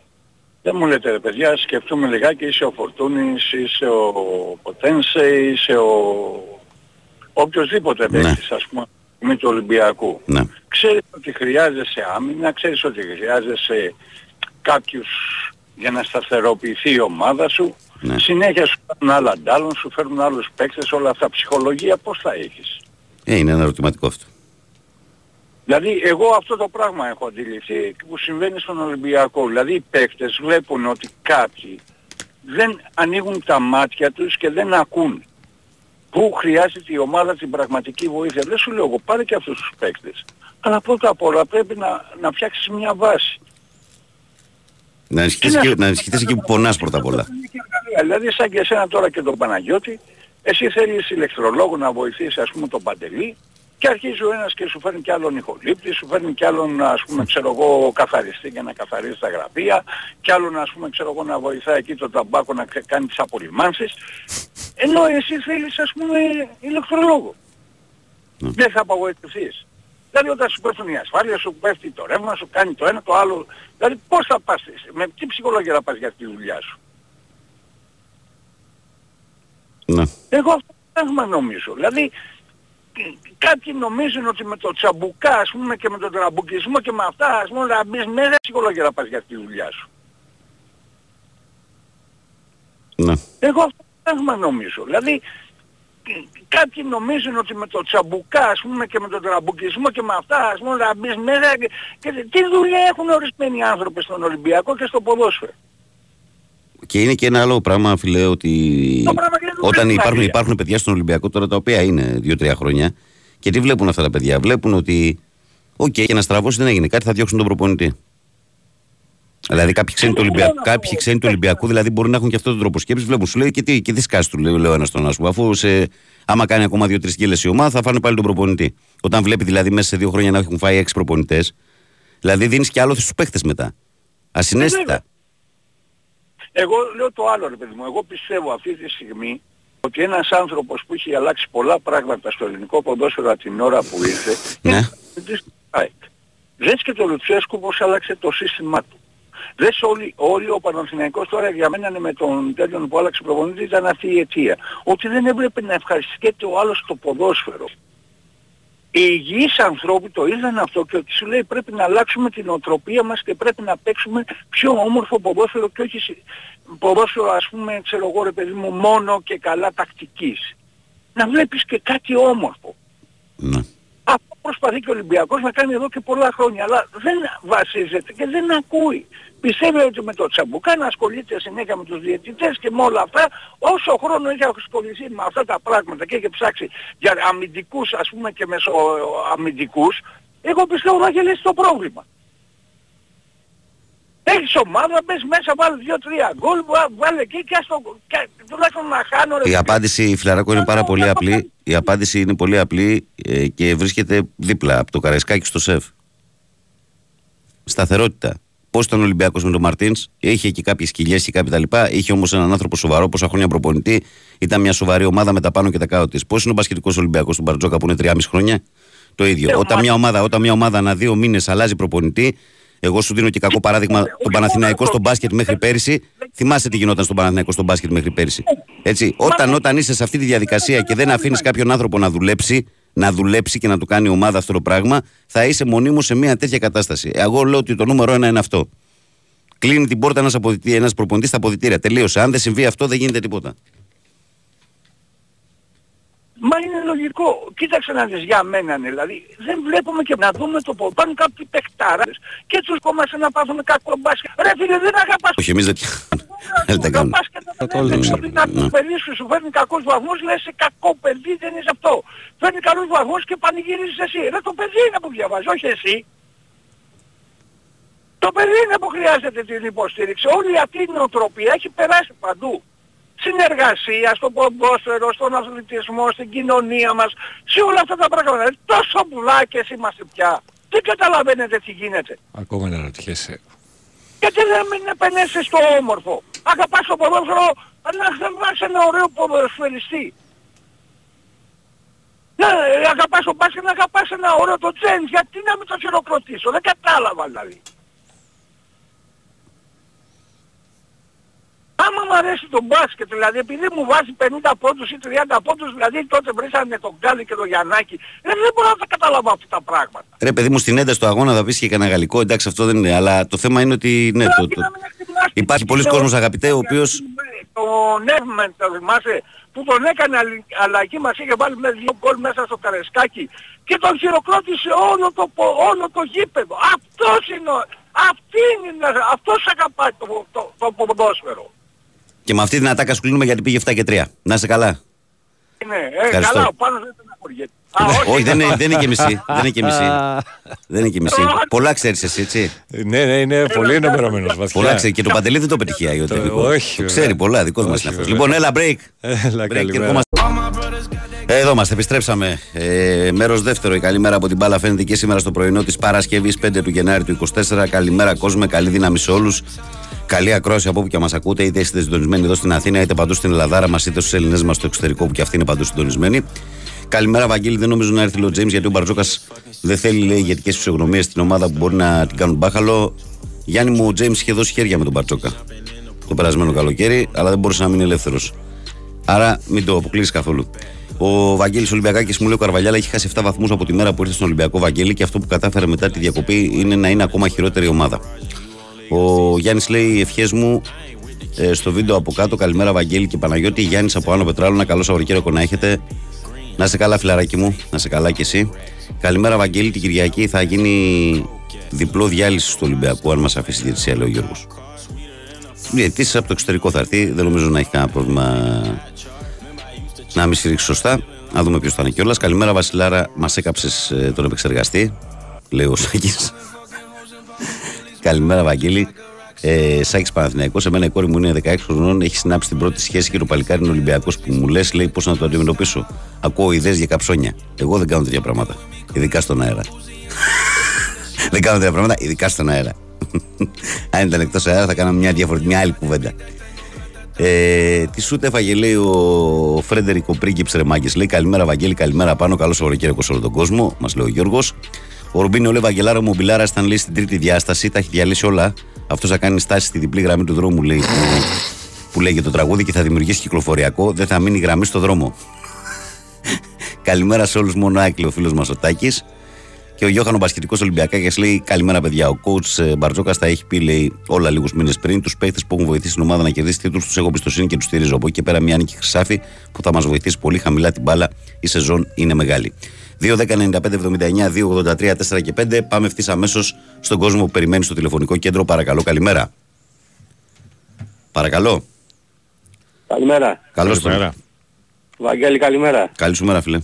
Δεν μου λέτε ρε παιδιά, σκεφτούμε λιγάκι, είσαι ο Φορτούνης, είσαι ο Ποτένσε, είσαι ο... οποιοδήποτε Ναι. παίκτης ας πούμε με του Ολυμπιακού. ναι. Ξέρεις ότι χρειάζεσαι άμυνα, ξέρεις ότι χρειάζεσαι κάποιους για να σταθεροποιηθεί η ομάδα σου. Ναι. Συνέχεια σου φέρνουν άλλα αντάλλων, σου φέρνουν άλλους παίκτες, όλα αυτά. Ψυχολογία πώς θα έχεις; Ε, είναι ένα ερωτηματικό αυτό. Δηλαδή εγώ αυτό το πράγμα έχω αντιληφθεί που συμβαίνει στον Ολυμπιακό. Δηλαδή οι παίκτες βλέπουν ότι κάποιοι δεν ανοίγουν τα μάτια τους και δεν ακούν. Πού χρειάζεται η ομάδα την πραγματική βοήθεια. Δεν σου λέω εγώ πάρε και αυτούς τους παίκτες. Αλλά πρώτα απ' όλα πρέπει να, να φτιάξεις μια βάση. Να ενισχυθείς εκεί- να ενισχυθείς εκεί που πονάς πρώτα απ' όλα. Δηλαδή σαν και εσένα τώρα και τον Παναγιώτη, εσύ θέλεις ηλεκτρολόγο να βοηθήσεις ας πούμε τον Παντελή και αρχίζει ο ένας και σου φέρνει κι άλλον ηχολήπτη, σου φέρνει κι άλλον ας πούμε ξέρω εγώ καθαριστή για να καθαρίζει τα γραφεία, κι άλλον ας πούμε ξέρω εγώ να βοηθάει εκεί το ταμπάκο να κα- κάνει τις απολυμάνσεις, ενώ εσύ θέλεις ας πούμε ηλεκτρολόγο. Δεν θα απαγοητευτείς. Δηλαδή όταν σου πέφτουν οι ασφάλειες σου, πέφτει το ρεύμα σου, κάνει το ένα το άλλο. Δηλαδή πώς θα πας, με τι ψυχολογία θα πας για τη δουλειά σου; Ναι. Εγώ αυτό το πράγμα νομίζω. Δηλαδή κάποιοι νομίζουν ότι με το τσαμπουκά ας πούμε και με τον τραμπουκισμό και με αυτά ας πούμε να μπεις μέσα ψυχολογία να πας για τη δουλειά σου. Ναι. Εγώ αυτό πράγμα νομίζω. Δηλαδή κάποιοι νομίζουν ότι με το τσαμπουκά ας πούμε και με τον τραμπουκισμό και με αυτά ας πούμε να μπεις μέσα και, και τι δουλειά έχουν ορισμένοι άνθρωποι στον Ολυμπιακό και στο ποδόσφαιρο; Και είναι και ένα άλλο πράγμα, φιλέ, ότι Το πράγμα είναι το όταν ίδιο, υπάρχουν, Άγγελε. υπάρχουν παιδιά στον Ολυμπιακό τώρα τα οποία είναι 2-3 χρόνια και τι βλέπουν αυτά τα παιδιά; Βλέπουν ότι, οκ, και να στραβώσει δεν έγινε κάτι, θα διώξουν τον προπονητή. Δηλαδή κάποιοι ξένοι, του Δεν Ολυμπιακού, θέλω να κάποιοι πω. ξένοι του Ολυμπιακού δηλαδή μπορεί να έχουν και αυτόν τον τρόπο σκέψης. Βλέπουν, σου λέει και τι, και τι σκάσεις του, λέει, λέω ένα στον άσπρο. Αφού σε, άμα κάνει ακόμα δύο-τρεις γκέλες η ομάδα, θα φάνε πάλι τον προπονητή. Όταν βλέπει δηλαδή μέσα σε δύο χρόνια να έχουν φάει έξι προπονητές, δηλαδή δίνεις και άλλο στους παίχτε μετά. Ασυναίσθητα. βέβαια. Εγώ λέω το άλλο ρε παιδί μου. Εγώ πιστεύω αυτή τη στιγμή ότι ένας άνθρωπος που έχει αλλάξει πολλά πράγματα στο ελληνικό ποδόσφαιρο από την ώρα που ήρθε Ναι. είναι ο της ΑΕΚ. Δες και το Λουτσέσκου πώς άλλαξε το σύστημά του. Δες όλοι, όλοι ο Παναθηναϊκός τώρα για μένα είναι με τον τέτοιον που άλλαξε προπονητής ήταν αυτή η αιτία. Ότι δεν έπρεπε να ευχαριστιέται ο άλλος το ποδόσφαιρο. Οι υγιείς ανθρώποι το είδαν αυτό και ότι σου λέει πρέπει να αλλάξουμε την οτροπία μας και πρέπει να παίξουμε πιο όμορφο ποδόσφαιρο και όχι σε- ποδόσφαιρο ας πούμε ξέρω εγώ ρε παιδί μου μόνο και καλά τακτικής. Να βλέπεις και κάτι όμορφο. Ναι. Αυτό προσπαθεί και ο Ολυμπιακός να κάνει εδώ και πολλά χρόνια, αλλά δεν βασίζεται και δεν ακούει. Πιστεύει ότι με το Τσαμπουκά να ασχολείται συνέχεια με τους διαιτητές και με όλα αυτά, όσο χρόνο έχει ασχοληθεί με αυτά τα πράγματα και έχει ψάξει για αμυντικούς ας πούμε και μεσοαμυντικούς, εγώ πιστεύω να έχει λύσει το πρόβλημα. Έχεις ομάδα, μπες μέσα, βάλε δύο-τρία γκολ, βά- βάλε εκεί και, ας το, και τουλάχιστον να χάνω. ρε Η παιδί. απάντηση, Φιλαράκο, είναι πάρα πολύ απλή. Η απάντηση είναι πολύ απλή ε, και βρίσκεται δίπλα από το Καραϊσκάκι στο ΣΕΦ. Σταθερότητα. Πώς ήταν ο Ολυμπιακός με τον Μαρτίνς, είχε και κάποιες κοιλιέ και κάποια τα λοιπά. Είχε όμως έναν άνθρωπο σοβαρό, πόσα χρόνια προπονητή. Ήταν μια σοβαρή ομάδα με τα πάνω και τα κάτω της. Πώς είναι ο Πασχετικό Ολυμπιακός του Μπαρτζόκα που είναι 3,5 χρόνια; Το ίδιο. Ε, όταν, μα- μια ομάδα, όταν μια ομάδα ανά δύο μήνες αλλάζει προπονητή, εγώ σου δίνω και κακό παράδειγμα τον Παναθηναϊκό στο μπάσκετ μέχρι πέρυσι. Θυμάσαι τι γινόταν στον Παναθηναϊκό στο μπάσκετ μέχρι πέρυσι. Έτσι, όταν, όταν είσαι σε αυτή τη διαδικασία και δεν αφήνεις κάποιον άνθρωπο να δουλέψει, να δουλέψει και να του κάνει η ομάδα αυτό το πράγμα, θα είσαι μονίμως σε μια τέτοια κατάσταση. Εγώ λέω ότι το νούμερο ένα είναι αυτό. Κλείνει την πόρτα ένας ένας προπονητής στα αποδητήρια. Τελείωσε. Αν δεν συμβεί αυτό, δεν γίνεται τίποτα. Μα είναι λογικό. Κοίταξε να δεις για μένα ναι, δηλαδή. Δεν βλέπουμε και να δούμε το ποδόσφαιρο. Πάνε κάποιοι παιχτάρες και τους κόμμασε να πάθουν κακό μπάσκετ. Ρε φίλε δεν αγαπάς Όχι, εμείς δεν <laughs> δεν τα το κάνουμε. μπάσκετ. Θα το Δεν έλεγα. είναι ότι κάποιος Ναι. παιδί σου σου φέρνει κακούς βαθμούς, λες είσαι κακό παιδί, δεν είσαι αυτό. Φέρνει καλούς βαθμούς και πανηγυρίζεις εσύ. Ρε το παιδί είναι που διαβάζει, όχι εσύ. Το παιδί είναι που χρειάζεται την υποστήριξη. Όλη αυτή η νοοτροπία έχει περάσει παντού. Συνεργασία, στο ποδόσφαιρο, στον αθλητισμό, στην κοινωνία μας, σε όλα αυτά τα πράγματα. Τόσο πουλάκες είμαστε πια. Δεν καταλαβαίνετε τι γίνεται. Ακόμα να ρωτιέσαι. Γιατί δεν μην επενέσαι στο όμορφο. Αγαπάς το ποδόσφαιρο, να χτυπάς ένα ωραίο ποδοσφαιριστή. Ναι, ε, αγαπάς το μπάσκετ, να αγαπάς ένα ωραίο το τζέντ. Γιατί να μην το χειροκροτήσω; Δεν κατάλαβα δηλαδή. Άμα μου αρέσει το μπάσκετ, δηλαδή επειδή μου βάζει 50 πόντους ή 30 πόντους, δηλαδή τότε βρήσανε τον Γκάλι και τον Γιαννάκη, ε, δεν μπορώ να τα καταλάβω αυτά τα πράγματα. Ρε παιδί μου, στην ένταση του αγώνα θα πεις και κανένα γαλλικό. Εντάξει, αυτό δεν είναι. Αλλά το θέμα είναι ότι. Ναι, το, Δηλαδή το, να μην εκτιμάς την Υπάρχει πολλοί κοινωνία. κόσμος, αγαπητέ, ο οποίος Το Νεύμεν, το θυμάσαι, που τον έκανε αλλη- αλλαγή μας είχε βάλει με δύο γκολ μέσα στο Καρεσκάκι και τον χειροκρότησε όλο το, πο- όλο το γήπεδο. Αυτός είναι, ο- αυτή είναι, αυτός αγαπάει το, το, το, ποδόσφαιρο. Και με αυτή την ατάκα σου κλείνουμε γιατί πήγε 7 και 3. Να είσαι καλά. Ναι, ε, Ευχαριστώ. καλά, ο Πάνος δεν τον απορριέται. Α, όχι, δεν είναι, δεν είναι και μισή. δεν είναι και μισή. <laughs> δεν είναι και μισή. Πολλά ξέρεις εσύ, έτσι. Ναι, ναι, είναι πολύ ενημερωμένος βαθιά. Πολλά ξέρεις. Και το Παντελή δεν το πετυχεί Άγιο Το- Τελικό. όχι, Το βέβαια. ξέρει πολλά, δικός μας Όχι, είναι αυτός. βέβαια. Λοιπόν, έλα, break. Έλα, Break και καλημέρα. ερχόμαστε. Ε, Εδώ είμαστε, επιστρέψαμε. Ε, Μέρος δεύτερο, η καλή μέρα από την μπάλα φαίνεται και σήμερα στο πρωινό της Παρασκευής 5 του Γενάρη του 24. Καλημέρα, κόσμο, καλή δύναμη σε όλους. Καλή ακρόαση από όπου και μας ακούτε, είτε είστε συντονισμένοι εδώ στην Αθήνα, είτε παντού στην Ελλάδα μας, είτε στους Ελληνέ μας στο εξωτερικό, που και αυτοί είναι παντού συντονισμένοι. Καλημέρα, Βαγγέλη. Δεν νομίζω να έρθει ο Τζέιμς γιατί ο Μπαρτζόκας δεν θέλει, λέει, ηγετικές φυσιογνωμίες στην ομάδα που μπορεί να την κάνουν μπάχαλο. Γιάννη μου, ο Τζέιμς είχε δώσει χέρια με τον Μπαρτζόκα το περασμένο καλοκαίρι, αλλά δεν μπορούσε να μείνει ελεύθερος. Άρα μην το αποκλείσεις καθόλου. Ο Βαγγέλης Ολυμπιακάκης μου λέει ο Καρβαλιάλα έχει χάσει 7 βαθμούς από τη μέρα που ήρθε στον Ολυμπιακό Βαγγέλη και αυτό που κατάφερε μετά τη διακοπή είναι να είναι ακόμα χειρότερη ομάδα. Ο Γιάννης λέει οι ευχές μου ε, στο βίντεο από κάτω. Καλημέρα Βαγγέλη και Παναγιώτη. Γιάννης από Άνω Πετράλου. Ένα καλό Σαββατοκύριακο να έχετε. Να σε καλά, φιλαράκι μου. Να σε καλά κι εσύ. Καλημέρα, Βαγγέλη. Την Κυριακή θα γίνει διπλό διάλυση του Ολυμπιακού, αν μας αφήσει η διαιτησία, λέει ο Γιώργος. Διαιτητή από το εξωτερικό θα έρθει. Δεν νομίζω να έχει κανένα πρόβλημα να μην στηρίξει σωστά. Να δούμε ποιος θα είναι κιόλας. Καλημέρα, Βασιλάρα. Μας έκαψες ε, τον επεξεργαστή, λέει ο Σάκης. Καλημέρα, Βαγγέλη. Ε, Σάκης Παναθυναϊκό. Εμένα η κόρη μου είναι 16 χρονών. Έχει συνάψει την πρώτη σχέση και το παλικάρι είναι Ολυμπιακός που μου λες, λέει πώς να το αντιμετωπίσω. Ακούω ιδέες για καψόνια. Εγώ δεν κάνω τέτοια πράγματα. Ειδικά στον αέρα. <laughs> δεν κάνω τέτοια πράγματα, ειδικά στον αέρα. <laughs> Αν ήταν εκτός αέρα θα κάναμε μια διαφορετική, μια άλλη κουβέντα. Ε, τι σου έφαγε, λέει ο Φρέντερικο Πρίγκιψ Ρεμάγκης. Λέει καλημέρα, Βαγγέλη, καλημέρα πάνω. Καλό Σαββατοκύριακο σε όλο τον κόσμο, μας λέει ο Γιώργος. Ο Ρουμπίνο λέει Βαγγελάρο μου, Μπιλάρας ήταν λέει στην τρίτη διάσταση, τα έχει διαλύσει όλα. Αυτός θα κάνει στάση στη διπλή γραμμή του δρόμου, λέει, που, που λέγεται το τραγούδι και θα δημιουργήσει κυκλοφοριακό. Δεν θα μείνει γραμμή στο δρόμο. <laughs> Καλημέρα σε όλους, μόνο Άκλη, ο φίλος μας ο Τάκης. Και ο Γιώχανος Μπασκετικός Ολυμπιακάκια λέει: Καλημέρα, παιδιά. Ο coach Μπαρτζόκας τα έχει πει, λέει, όλα λίγους μήνες πριν. Τους παίχτες που έχουν βοηθήσει την ομάδα να κερδίσει τίτλους, τους έχω εμπιστοσύνη και τους στηρίζω. Από εκεί και πέρα, μια νίκη χρυσάφη που θα μας βοηθήσει πολύ χαμηλά την μπάλα. Η σεζόν είναι μεγάλη. 2, 10, 95, 79, 2, 83, 4 και 5. Πάμε ευθύς αμέσως στον κόσμο που περιμένει στο τηλεφωνικό κέντρο. Παρακαλώ, καλημέρα. Παρακαλώ. Καλημέρα. Καλώς ήρθατε. Βαγγέλη, καλημέρα. Καλή σου μέρα, φίλε.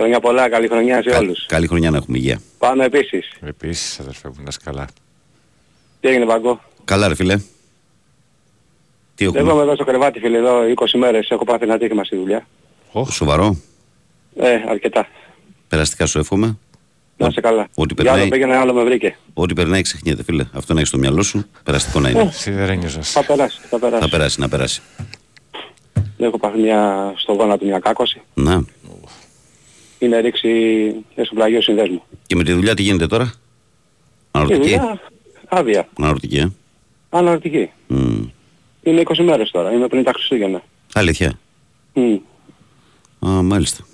Χρόνια πολλά, καλή χρονιά σε όλους. Καλή χρονιά να έχουμε υγεία. Πάνω επίσης. Επίσης, αδερφέ μου, να καλά. Τι έγινε, Βαγκό; Καλά, ρε φίλε. Τι έχουμε; Εγώ είμαι εδώ στο κρεβάτι, φίλε, εδώ 20 μέρες. Έχω πάθει ένα τύχημα στη δουλειά. Oh. Σοβαρό. Ε, αρκετά. Περαστικά σου εύχομαι. Να είσαι καλά. Ό,τι Για άλλο περνάει, πήγαινε, άλλο με βρήκε. ό,τι περνάει ξεχνιέται, φίλε. Αυτό να έχεις στο μυαλό σου. Περαστικό να είναι. Εσύ δεν ένιωσες. Θα περάσει, θα περάσει. Θα περάσει, να περάσει. Έχω πάθει μια στο γόνατο μια κάκωση. Να. Είναι ρήξη εσωπλαγίου συνδέσμου. Και με τη δουλειά τι γίνεται τώρα; Η Αναρωτική. δουλειά άδεια. Αναρωτική, ε. Αναρωτική. Μμ. Είναι 20 μέρες τώρα. Είμαι πριν τα Χριστούγεννα. Αλήθεια. Μμ. Α, μάλιστα.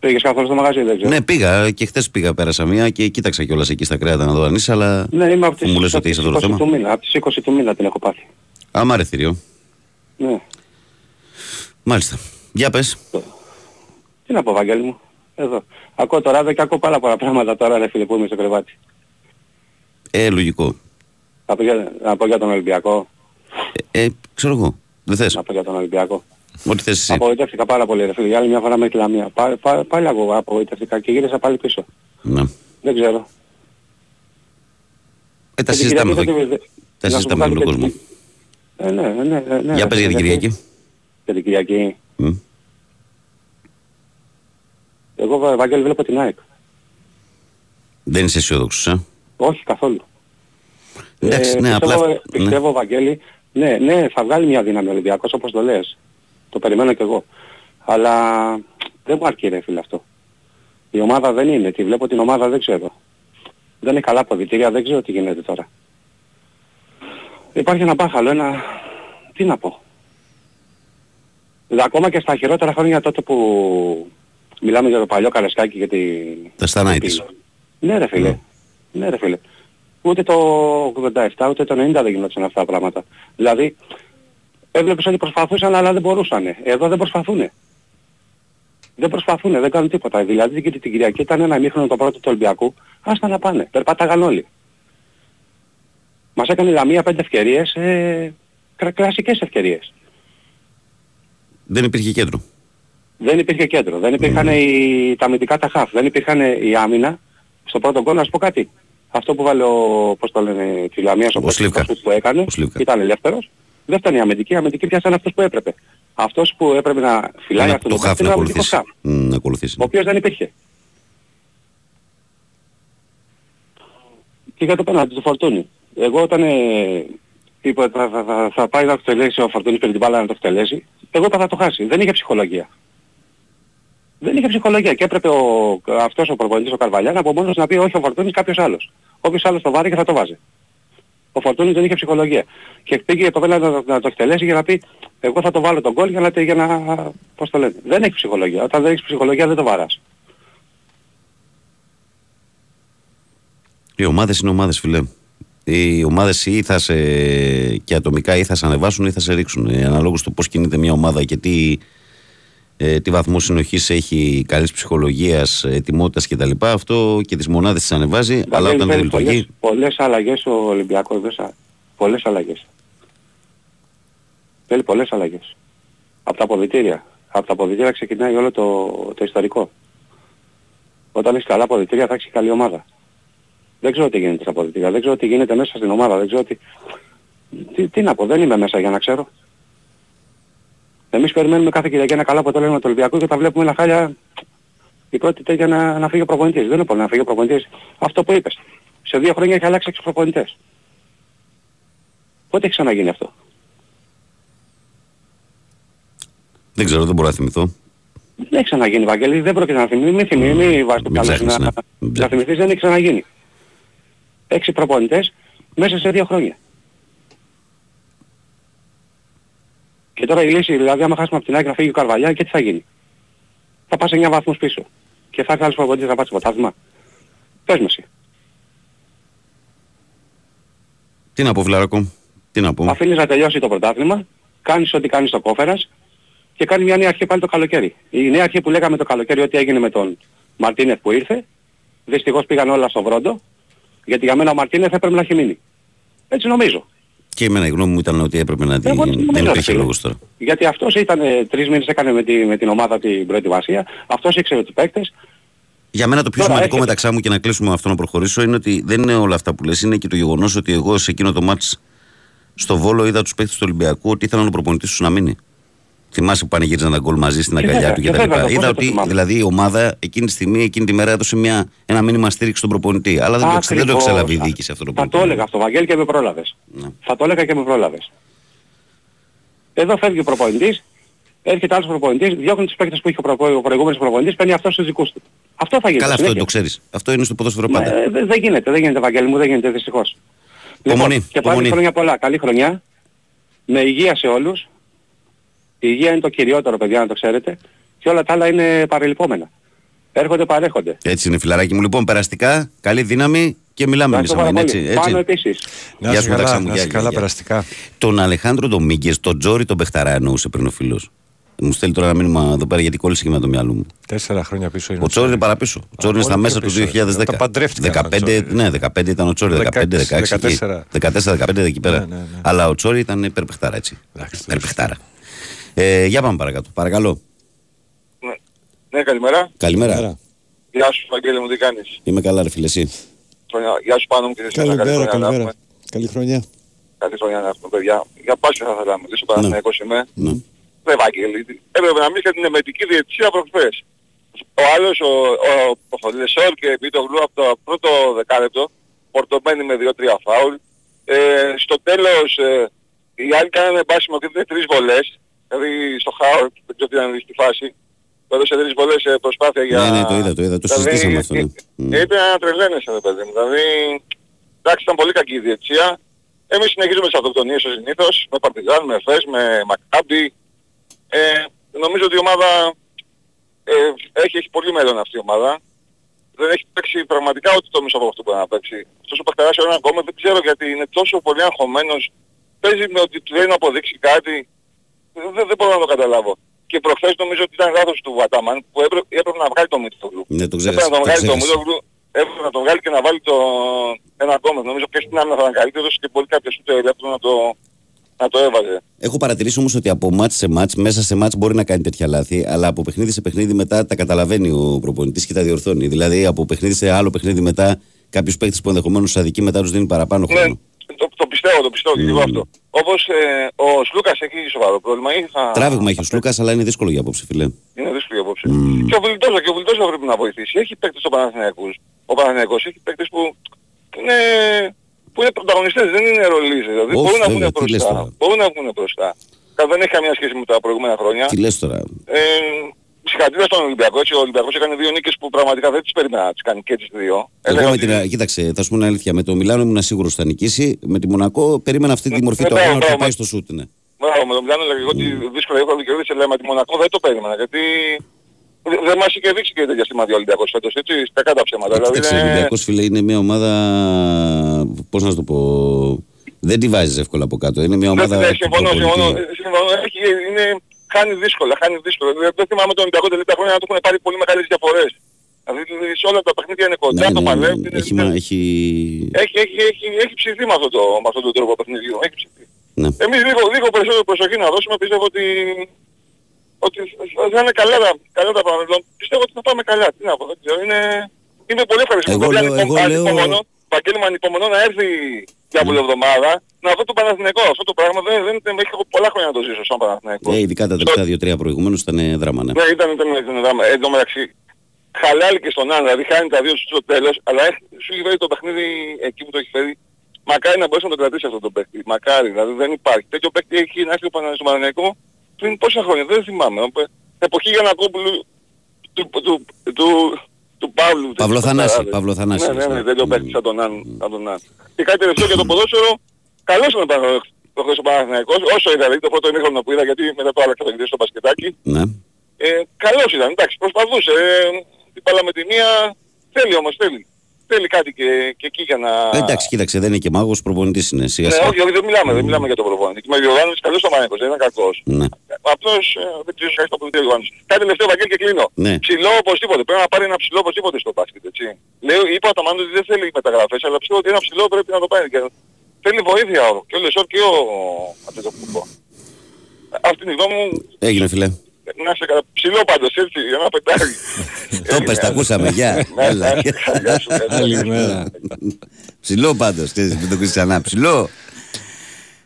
Πήγες καθόλου στο μαγαζί, δεν ξέρω. Ναι, πήγα και χθες πήγα, πέρασα μία και κοίταξα κιόλας εκεί στα κρέατα να δω αν είσαι, αλλά. Ναι, είμαι από Αφού τις, μου λες από ότι είσαι τις αυτό το 20 θέμα. του μήνα. Από τις 20 του μήνα την έχω πάθει. Άμα ρε θηρίο. Ναι. Μάλιστα. Για πες. Τι να πω, Βαγγέλη μου. Εδώ. Ακούω το ράδιο και ακούω πάρα πολλά πράγματα τώρα, ρε φίλε, που είμαι στο κρεβάτι. Ε, λογικό. Να πω για, να πω για τον Ολυμπιακό. Ε, ε, ξέρω εγώ. Δεν θες. Να πω για τον Ολυμπιακό. Ό,τι θες εσύ. Απογοητεύτηκα πάρα πολύ, ρε φίλε. Για άλλη μια φορά με τη Λαμία. Πά, πά, πάλι εγώ απογοητεύτηκα και γύρισα πάλι πίσω. Ναι. Δεν ξέρω. Ε, τα Και την συζητάμε Κυριακή εδώ. δεν- Τα να σου συζητάμε πω με τον κάτι κόσμο. Ε, ναι, ναι, ναι, ναι. Για πες για την Κυριακή. Για την Κυριακή. Μμ. Εγώ, Βα- Βαγγέλη, βλέπω την ΑΕΚ. Δεν είσαι αισιόδοξος, ε; Όχι καθόλου. Εντάξει, ναι, απλά. πιστεύω, ναι. πιστεύω, Βαγγέλη, ναι, ναι, θα βγάλει μια δύναμη ο Ολυμπιακός όπως το λες. Το περιμένω κι εγώ. Αλλά δεν μου αρκεί ρε φίλε αυτό. Η ομάδα δεν είναι. Τη βλέπω την ομάδα δεν ξέρω. Δεν είναι καλά ποδητήρια, δεν ξέρω τι γίνεται τώρα. Υπάρχει ένα μπάχαλο, ένα... Τι να πω. Δηλαδή, ακόμα και στα χειρότερα χρόνια τότε που μιλάμε για το παλιό Καρεσκάκι και τη... Τα στανάει της. Ναι ρε φίλε. Ναι ρε φίλε. Ούτε το 87 ούτε το 90 δεν γινόταν αυτά τα πράγματα. Δηλαδή έβλεπες ότι προσπαθούσαν αλλά δεν μπορούσαν. Εδώ δεν προσπαθούν. Δεν προσπαθούν, δεν κάνουν τίποτα. Δηλαδή και την Κυριακή ήταν ένα μήχρονο το πρώτο του Ολυμπιακού. Άστα να πάνε. Περπάταγαν όλοι. Μας έκανε η Λαμία πέντε ευκαιρίες, ε, κρα- κλασικές ευκαιρίες. Δεν υπήρχε κέντρο. Δεν υπήρχε κέντρο, δεν υπήρχαν οι, τα αμυντικά τα χαφ, δεν υπήρχαν η άμυνα. Στο πρώτο γκολ να σου πω κάτι. Αυτό που βάλε ο, πώς το λένε, τη Λαμία στο Ο Σλίβκα. πρώτο που έκανε, Ο Σλίβκα. ήταν ελεύθερος. Δεν ήταν η αμυντική, η αμυντική πιάσανε αυτός που έπρεπε. Αυτός που έπρεπε να φυλάει Να- αυτό το το χάφ χαφ να είναι ο αμυντικός ακολουθήσει. χαφ, Μ, Να ακολουθήσει. ο οποίος δεν υπήρχε. Και για το πέναντι του Φορτούνη. Εγώ όταν ε, είπα θα, θα, θα, θα πάει να το εκτελέσει ο Φορτούνης πήρε την μπάλα να το εκτελέσει, εγώ είπα θα το χάσει. Δεν είχε ψυχολογία. Δεν είχε ψυχολογία και έπρεπε ο, αυτός ο προπονητής ο Καρβαλιάν από μόνος να πει όχι ο Φορτούνης κάποιος άλλος. Όποιος άλλος το βάρει και θα το βάζει. Ο Φορτούνης δεν είχε ψυχολογία. Και πήγε το Βέλα να, να το εκτελέσει για να πει εγώ θα το βάλω τον γκολ για να, για να πώς το λένε. Δεν έχει ψυχολογία. Όταν δεν έχεις ψυχολογία δεν το βαράς. Οι ομάδες είναι ομάδες φίλε. Οι ομάδες ή θα σε, και ατομικά ή θα σε ανεβάσουν ή θα σε ρίξουν. Ε, αναλόγως το πώς κινείται μια ομάδα και τι, ε, τι βαθμό συνοχής έχει, καλής ψυχολογίας, ετοιμότητας κτλ. Αυτό και τις μονάδες τις ανεβάζει, αλλά όταν δεν λειτουργεί. Πολλέ αλλαγές ο Ολυμπιακός μέσα. Πολλές αλλαγές. Θέλει πολλές αλλαγές. Από τα αποδητήρια. Από τα αποδητήρια ξεκινάει όλο το, το ιστορικό. Όταν έχει καλά αποδητήρια θα έχεις καλή ομάδα. Δεν ξέρω τι γίνεται στα αποδητήρια. Δεν ξέρω τι γίνεται μέσα στην ομάδα. Δεν ξέρω τι... Τι, τι να πω, δεν είμαι μέσα για να ξέρω. Εμείς περιμένουμε κάθε Κυριακή ένα καλό αποτέλεσμα του Ολυμπιακού και τα βλέπουμε ένα χάλια η πρώτη τέτοια να, να φύγει ο προπονητής. Δεν είναι πολύ να φύγει ο προπονητής. Αυτό που είπες. Σε δύο χρόνια έχει αλλάξει 6 προπονητές. Πότε έχει ξαναγίνει αυτό; Δεν ξέρω, δεν μπορώ να θυμηθώ. Δεν έχει ξαναγίνει, Βαγγέλη, δεν πρόκειται να θυμηθεί. Μην θυμηθεί, μην βάζεις το καλό να, ναι. να θυμηθείς, δεν έχει ξαναγίνει. Έξι προπονητές μέσα σε δύο χρόνια. Και τώρα η λύση, δηλαδή άμα χάσουμε από την άκρη να φύγει ο Καρβαλιά και τι θα γίνει; Θα πας 9 βαθμούς πίσω. Και θα έρθει άλλος προπονητής να πάρει το ποτάσμα. Πες με εσύ. Τι να πω Φιλαράκο, τι να πω. Αφήνεις να τελειώσει το πρωτάθλημα, κάνεις ό,τι κάνεις στο κόφερας και κάνει μια νέα αρχή πάλι το καλοκαίρι. Η νέα αρχή που λέγαμε το καλοκαίρι ότι έγινε με τον Μαρτίνεθ που ήρθε, δυστυχώς πήγαν όλα στο βρόντο, γιατί για μένα ο Μαρτίνεθ έπρεπε να έχει μείνει. Έτσι νομίζω. Και εμένα η γνώμη μου ήταν ότι έπρεπε να την... Εγώ δεν Δεν νομίζω, υπήρχε φίλε. λόγος τώρα. Γιατί αυτός ήταν, ε, τρεις μήνες έκανε με, τη, με την ομάδα την προετοιμασία, αυτός ήξερε τους παίκτες, Για μένα το πιο Τώρα σημαντικό έρχεται. μεταξά μου και να κλείσουμε με αυτό να προχωρήσω είναι ότι δεν είναι όλα αυτά που λες, είναι και το γεγονός ότι εγώ σε εκείνο το μάτς στο Βόλο είδα τους παίκτες του Ολυμπιακού ότι ήθελαν ο προπονητής τους να μείνει. Θυμάσαι που πανηγύριζαν τα γκολ μαζί στην Και αγκαλιά βέβαια, του και κτλ. βέβαια, πώς Είδα δεν το ότι θυμάμαι. δηλαδή η ομάδα εκείνη τη στιγμή, εκείνη τη μέρα έδωσε μια, ένα μήνυμα στήριξη στον προπονητή. Αλλά δεν το, εξ- δεν το Ακριβώς. εξέλαβε η διοίκηση αυτό το Θα το προπονητή. έλεγα αυτό, Βαγγέλη, και με πρόλαβες. Ναι. Θα το έλεγα και με πρόλαβες. Εδώ φεύγει ο προπονητής, έρχεται άλλος προπονητής, διώχνει τους παίκτες που είχε ο, προπο... ο προηγούμενος προπονητής, παίρνει αυτός τους δικούς του. Αυτό θα γίνει. Καλά, αυτό δεν συνέχεια. το ξέρεις. Αυτό είναι στο ποδόσφαιρο Ναι, πάντα. ε, δεν δεν γίνεται, δεν γίνεται Βαγγέλη μου, δεν γίνεται δυστυχώς. Υπομονή, Λοιπόν, και υπομονή. πάλι χρόνια πολλά, καλή χρονιά, με υγεία σε όλους. Η υγεία είναι το κυριότερο παιδιά να το ξέρετε και όλα τα άλλα είναι παρελειπόμενα. Έρχονται παρέχονται. Έτσι είναι, φιλαράκι μου. Λοιπόν, περαστικά, καλή δύναμη και μιλάμε εμείς Ευχαριστώ αμήν, πάρα έτσι. πολύ. Πάνω έτσι. επίσης. Να Γεια είσαι σου, μεταξύ καλά, μου. να Γεια, είσαι γεια, καλά γεια. περαστικά. Τον Αλεχάνδρο Ντομίγκες, τον Τζόρι τον Μπεχταρά εννοούσε πριν ο φίλος. Μου στέλνει τώρα ένα μήνυμα εδώ πέρα γιατί κόλλησε και με το μυαλό μου. Τέσσερα χρόνια πίσω είναι. Ο Τσόρι είναι παραπίσω. Ο Τσόρι είναι στα πολύ μέσα πιο του πίσω. 2010. Τα παντρεύτηκαν ο 15, Τσόρι. ναι, 15 ήταν ο Τσόρι, 15, 16, 16, 14, 15 εκεί πέρα. Ναι, ναι, ναι. Αλλά ο Τσόρι ήταν υπερπεχτάρα έτσι. Εντάξει, Υπερπεχτάρα. Ε, για πάμε παρακάτω. Παρακαλώ. Ναι, ναι καλημέρα. Καλημέρα. Γεια σου Βαγγέλη μου, τι κάνεις; Είμαι καλά, ρε φίλε, εσύ; Χρονιά- Γεια σου πάνω μου και εσύ. Καλή Καλημέρα, χρονιά να καλημέρα. έχουμε. Καλή χρονιά. Καλή χρονιά να έχουμε παιδιά. Για πάσχε θα ήθελα να μιλήσω, Παναθηναϊκός είμαι. Ναι. Ρε Βαγγέλη, έπρεπε να μιλήσει για την εμετική διετησία προχθές. Ο άλλος, ο, ο, ο, ο Λεσόρ και επί το γλου από το πρώτο δεκάλεπτο, φορτωμένοι με 2-3 φάουλ. Ε, στο τέλος, ε, οι άλλοι κάνανε μπάσιμο και δεν τρεις βολές. Δηλαδή στο Χάουρ, δεν ξέρω τι ήταν στη φάση. Το έδωσε τρεις βολές σε προσπάθεια για... Ναι, ναι, το είδα, το είδα. Το Δηλαδή, συζητήσαμε αυτό. Ναι. ε, ε, Είπε να τρελαίνεσαι ρε παιδί μου. Δηλαδή, εντάξει ήταν πολύ κακή η διετησία. Εμείς συνεχίζουμε τις αυτοκτονίες ως συνήθως, με Παρτιζάν, με Φες, με Μακάμπι. Ε, νομίζω ότι η ομάδα ε, έχει, έχει πολύ μέλλον αυτή η ομάδα. Δεν έχει παίξει πραγματικά ό,τι το μισό από αυτό που μπορεί να παίξει. Αυτός ο Παχταράς ο ακόμα δεν ξέρω γιατί είναι τόσο πολύ αγχωμένος. Παίζει με ότι του θέλει να αποδείξει κάτι. Δεν, δεν μπορώ να το καταλάβω. Και προχθές νομίζω ότι ήταν λάθος του Βατάμαν που έπρεπε, έπρεπε να βγάλει το Μίτογλου. Ναι, το Έπρεπε ξέχασα. να τον το βγάλει το ξέχασα. Μίτογλου, έπρεπε να τον βγάλει και να βάλει το ένα ακόμα. Νομίζω και στην άμυνα θα ήταν καλύτερος και πολύ κάποιος ούτε ελεύθερο να το, να το έβαζε. Έχω παρατηρήσει όμως ότι από μάτς σε μάτς, μέσα σε μάτς μπορεί να κάνει τέτοια λάθη, αλλά από παιχνίδι σε παιχνίδι μετά τα καταλαβαίνει ο προπονητής και τα διορθώνει. Δηλαδή από παιχνίδι σε άλλο παιχνίδι μετά, κάποιου παίχτε που ενδεχομένως του αδικεί μετά τους δίνει παραπάνω Ναι, χρόνο. Το, το πιστεύω, το πιστεύω και εγώ Mm. αυτό. Όπως ε, ο Σλούκας έχει σοβαρό πρόβλημα ή θα... Τράβηγμα έχει ο Σλούκας, αλλά είναι δύσκολο για απόψε, φιλέ. Είναι δύσκολη απόψη. Mm. Και ο Βιλτόζα, και ο Βιλτόζα πρέπει να βοηθήσει. Έχει παίκτες στο Παναθηναϊκούς. Ο Παναθηναϊκός έχει παίκτες που είναι, που είναι πρωταγωνιστές, δεν είναι ρολίζες. Δηλαδή Όχι, μπορούν να βέβαια, βγουν τι λες μπροστά. τώρα. Μπορούν να βγουν μπροστά. Κα- Δεν έχει καμία σχέση με τα προηγούμενα χρόνια. Τι λες τώρα. Ε, συγχαρητήρια συγχαρητήρια στον Ολυμπιακό. Έτσι, ο Ολυμπιακός έκανε δύο νίκες που πραγματικά δεν τις περίμενα να τις κάνει και τις δύο. Εγώ Έλεγα με ότι- την, κοίταξε, θα σου πω την αλήθεια. Με το Μιλάνο ήμουν σίγουρος ότι θα νικήσει. Με τη Μονακό περίμενα αυτή τη μορφή ναι, του αγώνα μπράβο, ότι θα μπράβο. πάει στο σούτ. Ναι. Μπράβο, με τον Μιλάνο έλεγα εγώ ότι δύσκολα έχω να κερδίσει, αλλά με τη Μονακό δεν το περίμενα. Γιατί δε- δεν μας είχε δείξει και τέτοια σημάδια ο Ολυμπιακός φέτος, έτσι, στα κάτω ψέματα. Δηλαδή Κοίταξε, ο είναι... Ολυμπιακός φίλε είναι μια ομάδα. Πώς να σου το πω. Δεν τη βάζεις εύκολα από κάτω. Είναι μια ομάδα. Ναι, συμφωνώ, προπονητή. συμφωνώ. συμφωνώ. Έχει, είναι, χάνει δύσκολα, χάνει δύσκολα. Δεν, δεν θυμάμαι τον Ολυμπιακό τελευταία χρόνια να του έχουν πάρει πολύ μεγάλες διαφορές. Δηλαδή σε όλα τα παιχνίδια είναι κοντά, Ναι, το ναι, παλεύει. ναι, είναι- έχει, μα- έχει... έχει, έχει, έχει, έχει ψηθεί με, αυτό το, με αυτόν τον τρόπο παιχνιδιού. Έχει ψηθεί. Ναι. Εμείς λίγο, λίγο περισσότερο προσοχή να δώσουμε, πιστεύω ότι, ότι θα είναι καλά, τα- καλά τα πράγματα. Δηλαδή, Πιστεύω ότι θα πάμε καλά. Τι να πω, δεν ξέρω. Είναι, είμαι πολύ ευχαριστημένος. Εγώ Δηλαδή, λέω- ανυπο- εγώ λέω- ανυπομονώ, Βαγγέλη μου, ανυπομονώ να έρθει για από την εβδομάδα να δω το Παναθηναϊκό. Αυτό το πράγμα δεν, δεν, δεν έχω πολλά χρόνια να το ζήσω σαν Παναθηναϊκό. Ε, ειδικά τα τελευταία δύο-τρία προηγουμένως ήταν δράμα. Ναι. Ναι, ήταν, ήταν, ήταν δράμα. Ε, Εν τω μεταξύ, χαλάλη και στον Άν, δηλαδή χάνει τα δύο στο τέλος, αλλά έχει, σου έχει φέρει το παιχνίδι εκεί που το έχει φέρει. Μακάρι να μπορέσει να το κρατήσεις αυτό το παίκτη. Μακάρι, δηλαδή δεν υπάρχει. Τέτοιο παίκτη έχει να έρθει ο Πανα- στο Παναγενικό πριν πόσα χρόνια, δεν θυμάμαι. Ε, Εποχή Γιανακόπουλου του, του, του, του, του Παύλου. Παύλο τέτοιο Θανάση, παιχταράδες. Παύλο Θανάση, Ναι, ναι, ναι. ναι, τέτοιο παίκτη σαν τον Άν. σαν τον Άν. Και κάτι τελευταίο για το ποδόσφαιρο, καλώς είναι το χθες ο Παναθηναϊκός, όσο είδα, δηλαδή το πρώτο ημίχρονο που είδα, γιατί μετά το άλλαξα το video στο μπασκετάκι, ναι. ε, καλός ήταν, εντάξει, προσπαθούσε. Ε, την μπάλα με τη μία, θέλει όμως, θέλει. Θέλει κάτι και, και εκεί για να... Ε, εντάξει, κοίταξε, δεν είναι και μάγος, προπονητής είναι. Σιγά Ναι, σιγά. όχι, όχι, δεν μιλάμε, δεν μιλάμε για τον προπονητή. Και με ο Ιωάννης καλός ο Μάνικος, δεν είναι κακός. Ναι. Απλώς ε, δεν ξέρω κάτι το πολιτείο Ιωάννης. Κάτι τελευταίο Βαγγέλη και κλείνω. Ναι. Ψηλό οπωσδήποτε, πρέπει να πάρει ένα ψηλό οπωσδήποτε στο μπάσκετ, έτσι. Λέω, είπα ο Ταμάνος ότι δεν θέλει μεταγραφές, αλλά πιστεύω ότι ένα ψηλό πρέπει να το πάρει. Και θέλει βοήθεια ο, και ο Λεσόρ και ο Αντετοκούμπο. Αυτή είναι η γνώμη μου. Έγινε, φιλέ. Να σε καλά. Ψηλό πάντως, έτσι, για να πετάει. <laughs> Το πες, τα ακούσαμε, γεια. Ναι, Έλα. ναι, γεια σου, γεια σου. Καλημέρα. Ψηλό πάντως, ξέρεις, μην το ακούσεις ξανά. Ψηλό.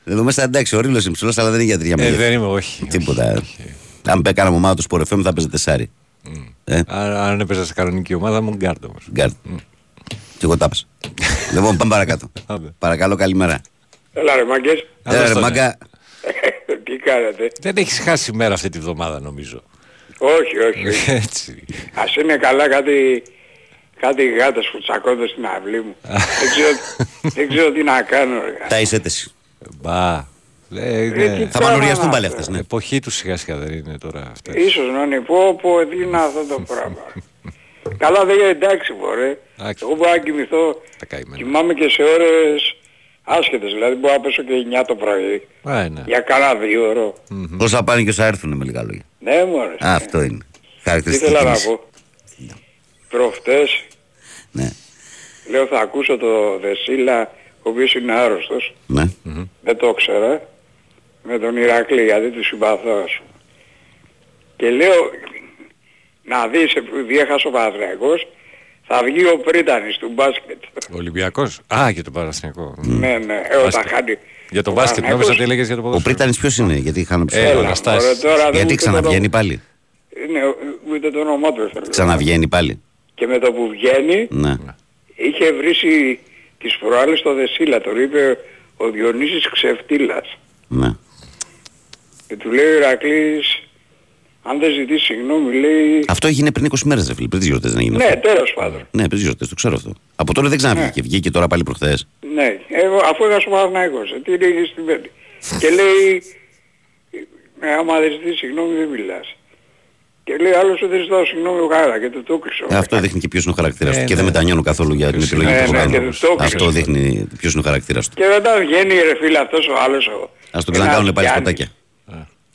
Εδώ μέσα εντάξει, ο Ρίλος είναι ψηλός, αλλά δεν είναι για τρία Ε, μεγέθη. δεν είμαι, όχι. Τίποτα. Αν πέ- κάναμε ομάδα του Sport FM θα παίζετε τεσάρι. Ε, Αν, αν έπαιζα σε κανονική ομάδα μου, γκαρντ όμως. γκαρντ. Και εγώ τα έπαιζα. <laughs> Λοιπόν, πάμε παρακάτω. Άντε. Παρακαλώ, καλημέρα. Έλα ρε μάγκες, Έλα, ρε, δώστε, μάγκα. <laughs> τι κάνετε. Δεν έχεις χάσει μέρα αυτή τη βδομάδα νομίζω. όχι, όχι, όχι. <laughs> Έτσι. Ας είναι καλά κάτι, κάτι γάτες που τσακώνται στην αυλή μου. δεν, ξέρω, δεν ξέρω τι να κάνω. Ρε. Τα εισέτεση. Μπα. Ε, Ε, είναι- τι Θα κάνω μανουριαστούν να- πάλι αυτές, ναι. Εποχή του σιγά σιγά δεν είναι τώρα αυτές. Ίσως να είναι πω πω τι είναι αυτό το πράγμα. <laughs> καλά δεν είναι εντάξει μωρέ. Εντάξει. Εγώ μπορώ να κοιμηθώ, Τα καημένα. κοιμάμαι και σε ώρες άσχετες. Δηλαδή μπορώ να πέσω και 9 το πρωί. Α, ναι. Για κανένα δύο ώρο. Πώς θα πάνε και όσα έρθουν με λίγα λόγια. Ναι μωρέ. Α, Αυτό είναι. Τι Χαρακτηριστική. ήθελα να κίνηση. πω. Προχτές Ναι. λέω θα ακούσω το Δεσίλα ο οποίος είναι άρρωστος. Ναι. δεν το ήξερα, με τον Ηρακλή γιατί του συμπαθώ ας πούμε. Και λέω να δεις επειδή έχασε ο Παναθηναϊκός θα βγει ο Πρίτανης του μπάσκετ. Ολυμπιακός. Α, για τον Παραθυνιακό. ναι, ναι, ε, όταν Μπάσκετ. χάνει. Για τον ο μπάσκετ, νόμιζα Παναθηναϊκός- ότι έλεγες για το Ο ποδόσφαιρο. Πρίτανης ποιος είναι, γιατί είχαν Ε, ψηλό. ο Έλα, Αναστάσης. μωρέ, τώρα δεν Γιατί μου ξαναβγαίνει το... πάλι; Ναι, ούτε το όνομά του έφερε. Ξαναβγαίνει πάλι. Και με το που βγαίνει Ναι. είχε βρήσει τις προάλλες στο Δεσίλα, το είπε ο Διονύσης Ξεφτύλας. Ναι. Και του λέει ο Ηρακλής, αν δεν ζητήσει συγγνώμη, λέει... Αυτό έγινε πριν 20 μέρες, ρε φίλε. Πριν τις γιορτές δεν έγινε. Ναι, αυτό. τέλος πάντων. Ναι, πριν τις γιορτές, το ξέρω αυτό. Από τώρα δεν ξαναβγήκε. Βγήκε τώρα πάλι προχθές. Ναι, εγώ, αφού έχασε ο Παναθηναϊκός, ε, τι είναι στην πέντε. και λέει, ε, άμα δεν ζητήσει συγγνώμη δεν μιλάς. Και λέει άλλος δεν ζητάω συγγνώμη ο Γάρα και του το κλείσω. Ε, Αυτό δείχνει και ποιος είναι ο χαρακτήρας Ε, του. Και ναι. δεν μετανιώνω καθόλου για την Ποιος επιλογή είναι. που Ναι, έχω ναι, κάνει. και το έκλεισε. Αυτό δείχνει ποιος είναι ο χαρακτήρας του. Και μετά βγαίνει ρε φίλε αυτός ο άλλος ο... Ας τον ξανακάνουν ένας πάλι Γιάννης. σποτάκια.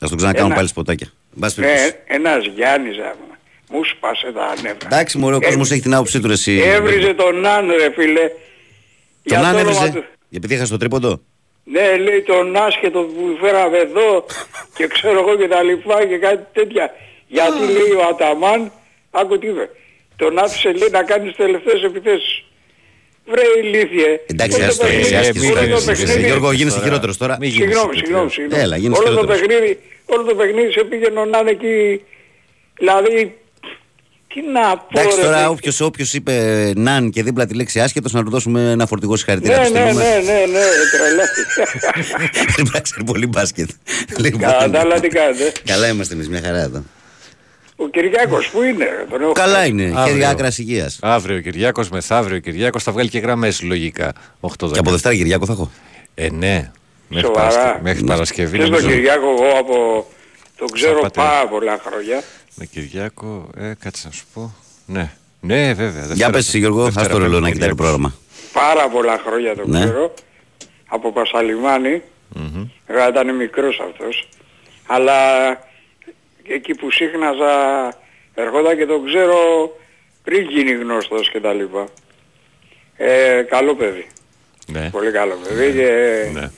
Ας τον ξανακάνουν Ένα- πάλι σποτάκια. Εν πάση Ναι, περιπτώσει. ένας Γιάννης άμα. Μου σπάσε τα νεύρα. Εντάξει, μωρέ, ο Ε, κόσμος έχει την άποψή του, ρε, εσύ. Έβριζε τον Άν ρε φίλε. Για Τον το αν όνομα έβριζε; του. Επειδή έχασε το τρίποντο; Ναι, λέει τον άσχετο που φέραμε εδώ <laughs> και ξέρω εγώ και τα λοιπά και κάτι τέτοια. Γιατί λέει ο Αταμάν, άκου τι είπε, τον άφησε λέει να κάνει τις τελευταίες επιθέσεις. Βρε ηλίθιε. Εντάξει, Όλο ας το παιχνίδι- εσύ, άσκηση. όλο το άσκηση. παιχνίδι- Γιώργο, γίνεσαι χειρότερος τώρα. Μην γίνεις Συγγνώμη, τέτοιο. συγγνώμη, συγγνώμη. Έλα, γίνεσαι όλο το χειρότερος. παιχνίδι, όλο το παιχνίδι σε πήγαινε να είναι εκεί, δηλαδή, τι να πω Εντάξει, ρε, τώρα παιδί. όποιος, όποιος είπε ναν και δίπλα τη λέξη άσχετος να του δώσουμε ένα φορτηγό συγχαρητήρια. Ναι, του ναι, στείλουμε. ναι, ναι, ναι, τρελάθη. <laughs> Πρέπει να ξέρει πολύ μπάσκετ. Λοιπόν, Κατά τα άλλα τι κάνετε. Καλά είμαστε εμείς, μια χαρά εδώ. Ο Κυριάκος που είναι, τον έχω Καλά χάσει. είναι. Αύριο. Χέρια άκρας υγείας. Αύριο Κυριάκος, μεθαύριο Κυριάκος θα βγάλει και γραμμές λογικά. 8 Και από Δευτέρα Κυριακό θα έχω. Ε, ναι. Μέχρι, Σοβαρά. Παρασκευή, μέχρι Παρασκευή Ξέρεις τον νομίζω. Κυριάκο εγώ από... τον ξέρω πάτε. πάρα πολλά χρόνια. Με Κυριάκο, ε, κάτσε να σου πω. Ναι, ναι βέβαια. Για Δευτέρα- πες Γιώργο, Δευτέρα ας το ρελό πέμπτη να κοιτάει το Κυριάκος. πρόγραμμα. Πάρα πολλά χρόνια τον Ναι. ξέρω. Από Πασαλιμάνη. Μμμ. Εγώ ήταν μικρός αυτός. Αλλά εκεί που σύχναζα ερχόταν και τον ξέρω πριν γίνει γνωστός και τα λοιπά. Ε, καλό παιδί. Ναι. Πολύ καλό παιδί και Ναι.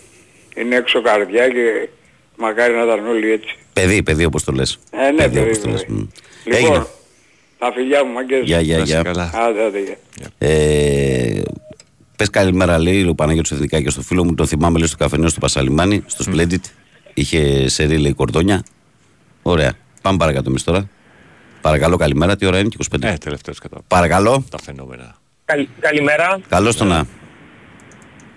είναι έξω καρδιά και μακάρι να ήταν όλοι έτσι. Παιδί, παιδί όπως το λες. Ε, ναι, παιδί, όπως το λες. παιδί. Μμ. Λοιπόν, Έγινε. τα φιλιά μου μαγκές. Γεια, γεια, Να είσαι γεια. καλά. Άντε, άντε, γεια. Ε, Πες καλημέρα, λέει ο Παναγιώτης Εθνικά και στο φίλο μου. Τον θυμάμαι, λέει στο καφενείο στο Πασαλιμάνι, στο Splendid. Είχε σερί, λέει κορδόνια. Ωραία. Πάμε παρακάτω εμείς τώρα. Παρακαλώ, καλημέρα. Τι ώρα είναι, και 25. Ε, τελευταίος κατά Παρακαλώ. τα φαινόμενα. Καλη- καλημέρα. Καλώς το να.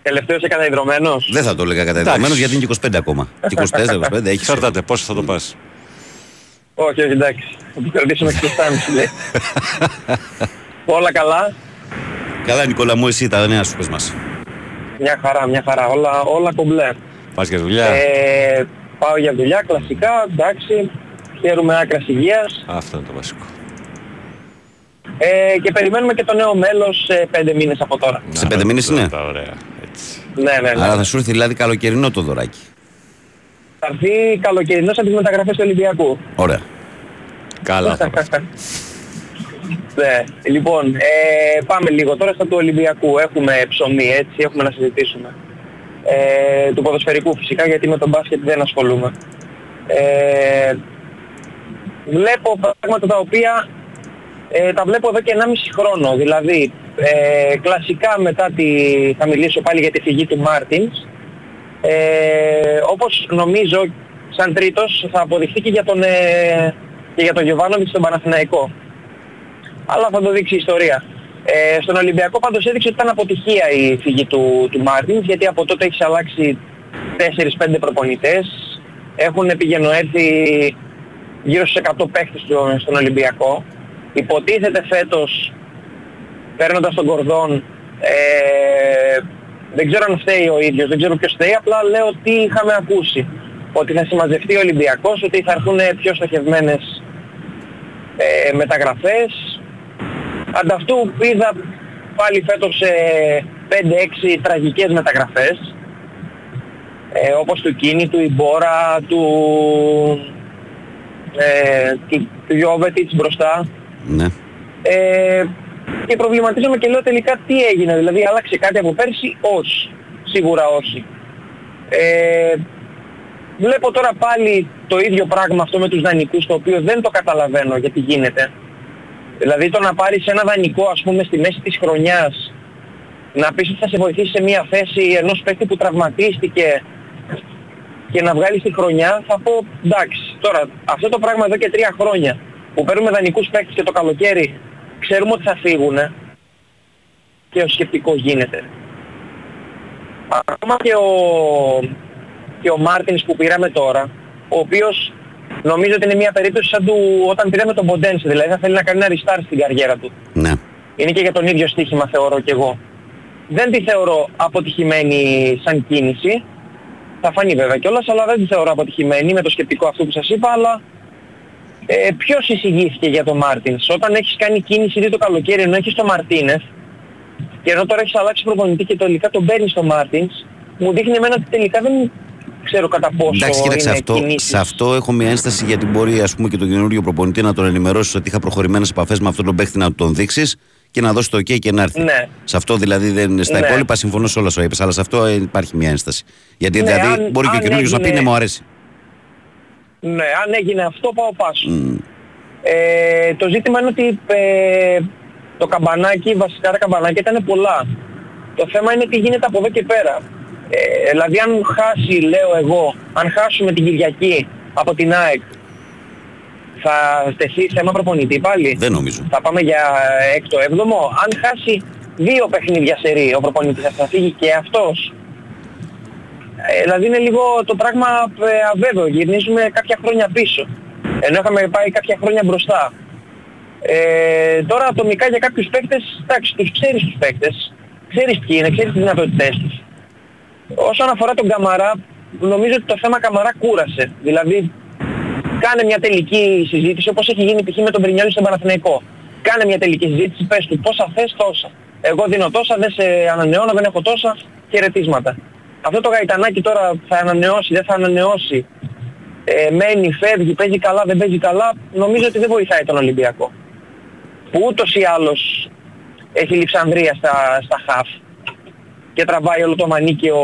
Τελευταίος και καταϊδρωμένος. Δεν θα το έλεγα καταδεδομένο γιατί είναι και 25 ακόμα. Και 24, 25 έχεις. Εξαρτάται πόσο θα το πας. Όχι, όχι, εντάξει. Θα το κρατήσουμε και στο λέει. <laughs> Όλα καλά. Καλά, Νικόλα μου, εσύ τα νέα σου πες μας. Μια χαρά, μια χαρά. Όλα, όλα κομπλέ. Πας για δουλειά; Ε, πάω για δουλειά, κλασικά, εντάξει. Χαίρομαι άκρας υγείας. Αυτό είναι το βασικό. Ε, και περιμένουμε και το νέο μέλος σε πέντε μήνες από τώρα. Σε πέντε μήνες είναι. Τα ωραία. Έτσι. Ναι, ναι, ναι. Άρα θα σου έρθει δηλαδή καλοκαιρινό το δωράκι. Θα έρθει καλοκαιρινός από τις μεταγραφές του Ολυμπιακού. Ωραία. Καλά θα πας. <laughs> Ναι, λοιπόν, ε, πάμε λίγο τώρα στα του Ολυμπιακού. Έχουμε ψωμί, έτσι, έχουμε να συζητήσουμε. Ε, του ποδοσφαιρικού φυσικά, γιατί με τον μπάσκετ δεν ασχολούμαι. Ε, βλέπω πράγματα τα οποία ε, τα βλέπω εδώ και 1,5 χρόνο. Δηλαδή, ε, κλασικά μετά τη... θα μιλήσω πάλι για τη φυγή του Μάρτινς. Ε, όπως νομίζω, σαν τρίτος, θα αποδειχθεί και για τον, ε, και για τον Γιωβάνοβιτς στον Παναθηναϊκό αλλά θα το δείξει η ιστορία. Ε, στον Ολυμπιακό πάντως έδειξε ότι ήταν αποτυχία η φυγή του, του Μάρτινς, γιατί από τότε έχεις αλλάξει 4-5 προπονητές. Έχουν πηγαινοέρθει γύρω στους 100 παίχτες στο- στον Ολυμπιακό. Υποτίθεται φέτος, παίρνοντας τον Κορδόν, ε, δεν ξέρω αν φταίει ο ίδιος, δεν ξέρω ποιος φταίει, απλά λέω τι είχαμε ακούσει. Ότι θα συμμαζευτεί ο Ολυμπιακός, ότι θα έρθουν πιο στοχευμένες ε, μεταγραφές. Ανταυτού είδα πάλι φέτος ε, 5-6 τραγικές μεταγραφές ε, όπως του Κίνη, του Ιμπόρα, του, ε, του, του Γιώβετιτς μπροστά Ναι. ε, και προβληματίζομαι και λέω τελικά τι έγινε, δηλαδή άλλαξε κάτι από πέρσι, όχι, σίγουρα όχι. Ε, βλέπω τώρα πάλι το ίδιο πράγμα αυτό με τους δανεικούς, το οποίο δεν το καταλαβαίνω γιατί γίνεται. Δηλαδή το να πάρεις ένα δανεικό ας πούμε στη μέση της χρονιάς, να πεις ότι θα σε βοηθήσει σε μια θέση ενός παίκτη που τραυματίστηκε και να βγάλεις τη χρονιά, θα πω εντάξει. Τώρα αυτό το πράγμα εδώ και τρία χρόνια που παίρνουμε δανεικούς παίκτες και το καλοκαίρι ξέρουμε ότι θα φύγουν και ο σκεπτικός γίνεται. Ακόμα και ο, και ο Μάρτινς που πήραμε τώρα, ο οποίος νομίζω ότι είναι μια περίπτωση σαν του όταν πήραμε τον Ποντένσε, δηλαδή θα θέλει να κάνει ένα restart στην καριέρα του. Ναι. Είναι και για τον ίδιο στοίχημα θεωρώ και εγώ. Δεν τη θεωρώ αποτυχημένη σαν κίνηση. Θα φανεί βέβαια κιόλας, αλλά δεν τη θεωρώ αποτυχημένη με το σκεπτικό αυτό που σας είπα, αλλά ε, ποιος εισηγήθηκε για τον Μάρτινς; Όταν έχεις κάνει κίνηση ήδη το καλοκαίρι, ενώ έχεις τον Μαρτίνεφ, και ενώ τώρα έχεις αλλάξει προπονητή και τελικά τον παίρνεις τον Μάρτινς, μου δείχνει εμένα ότι τελικά δεν ξέρω κατά πόσο Εντάξει, κοίταξε είναι αυτό. κινήσεις. Σε αυτό έχω μια ένσταση γιατί μπορεί ας πούμε, και τον καινούριο προπονητή να τον ενημερώσεις ότι είχα προχωρημένες επαφές με αυτόν τον παίχτη να του τον δείξεις και να δώσεις το OK και να έρθει. Ναι. Σε αυτό δηλαδή δεν. Στα Ναι. υπόλοιπα συμφωνώ σε όλα όσα είπες, αλλά σε αυτό ε, υπάρχει μια ένσταση. Γιατί Ναι, δηλαδή αν- μπορεί και ο αν καινούριο να πει έγινε- ναι, μου αρέσει. Ναι, αν έγινε αυτό πάω πάσο. Ε, το ζήτημα είναι ότι ε, το καμπανάκι, βασικά τα καμπανάκια ήταν πολλά. Το θέμα είναι τι γίνεται από εδώ και πέρα. Ε, δηλαδή αν χάσει, λέω εγώ, αν χάσουμε την Κυριακή από την ΑΕΚ, θα στεθεί θέμα προπονητή πάλι; Δεν νομίζω. Θα πάμε για έκτο, έβδομο; Αν χάσει δύο παιχνίδια σε ρί, ο προπονητής θα φύγει και αυτός; Ε, δηλαδή είναι λίγο το πράγμα ε, αβέβαιο. Γυρνίζουμε κάποια χρόνια πίσω. Ενώ είχαμε πάει κάποια χρόνια μπροστά. Ε, τώρα ατομικά για κάποιους παίκτες, εντάξει, τους ξέρεις τους παίκτες, ξέρεις ποιοι είναι, ξέρεις τις δυνατότητές τους. Όσον αφορά τον Καμαρά, νομίζω ότι το θέμα Καμαρά κούρασε. Δηλαδή, κάνε μια τελική συζήτηση όπως έχει γίνει π.χ. με τον Πρινιόλη στον Παναθηναϊκό. Κάνε μια τελική συζήτηση, πες του πόσα θες τόσα. Εγώ δίνω τόσα, δεν σε ανανεώνω, δεν έχω τόσα, χαιρετίσματα. Αυτό το γαϊτανάκι τώρα θα ανανεώσει, δεν θα ανανεώσει. Ε, μένει, φεύγει, παίζει καλά, δεν παίζει καλά, νομίζω ότι δεν βοηθάει τον Ολυμπιακό. Που ούτως ή άλλως έχει λειψανδρία στα, στα χαφ και τραβάει όλο το μανίκι ο,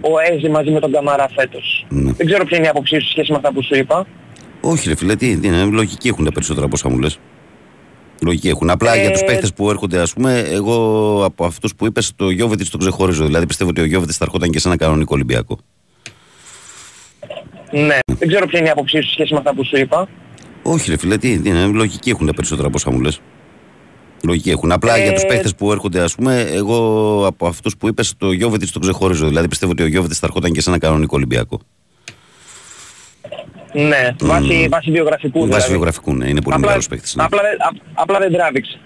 ο Έζη μαζί με τον Καμαρά φέτος. Ναι. Δεν ξέρω ποια είναι η άποψή σου σχέση με αυτά που σου είπα. Όχι, ρε φίλε, τι, τι είναι, λογική έχουν τα περισσότερα από όσα μου λες. Λογική έχουν. Απλά Ε, για τους παίχτες που έρχονται, ας πούμε, εγώ από αυτούς που είπες, το Γιώβετιτ τον ξεχωρίζω. Δηλαδή πιστεύω ότι ο Γιώβετιτ θα ερχόταν και σε ένα κανονικό Ολυμπιακό. Ναι, δεν ξέρω ποια είναι η άποψή σου σχέση με αυτά που σου είπα. Όχι, ρε φίλε, τι, τι είναι, λογική έχουν τα περισσότερα από όσα μου λες. Λογική έχουν. Απλά Ε, για τους παίχτες που έρχονται, ας πούμε, εγώ από αυτούς που είπες, το Γιώβετιτ τον ξεχωρίζω. Δηλαδή πιστεύω ότι ο Γιώβετιτ θα ερχόταν και σε ένα κανονικό Ολυμπιακό. Ναι, βάσει, βάσει βιογραφικού Βάσει δηλαδή. βιογραφικού, ναι, είναι πολύ Απλά, μεγάλος παίχτης. Ναι. απλά, δεν- απ- απλά δεν τράβηξε.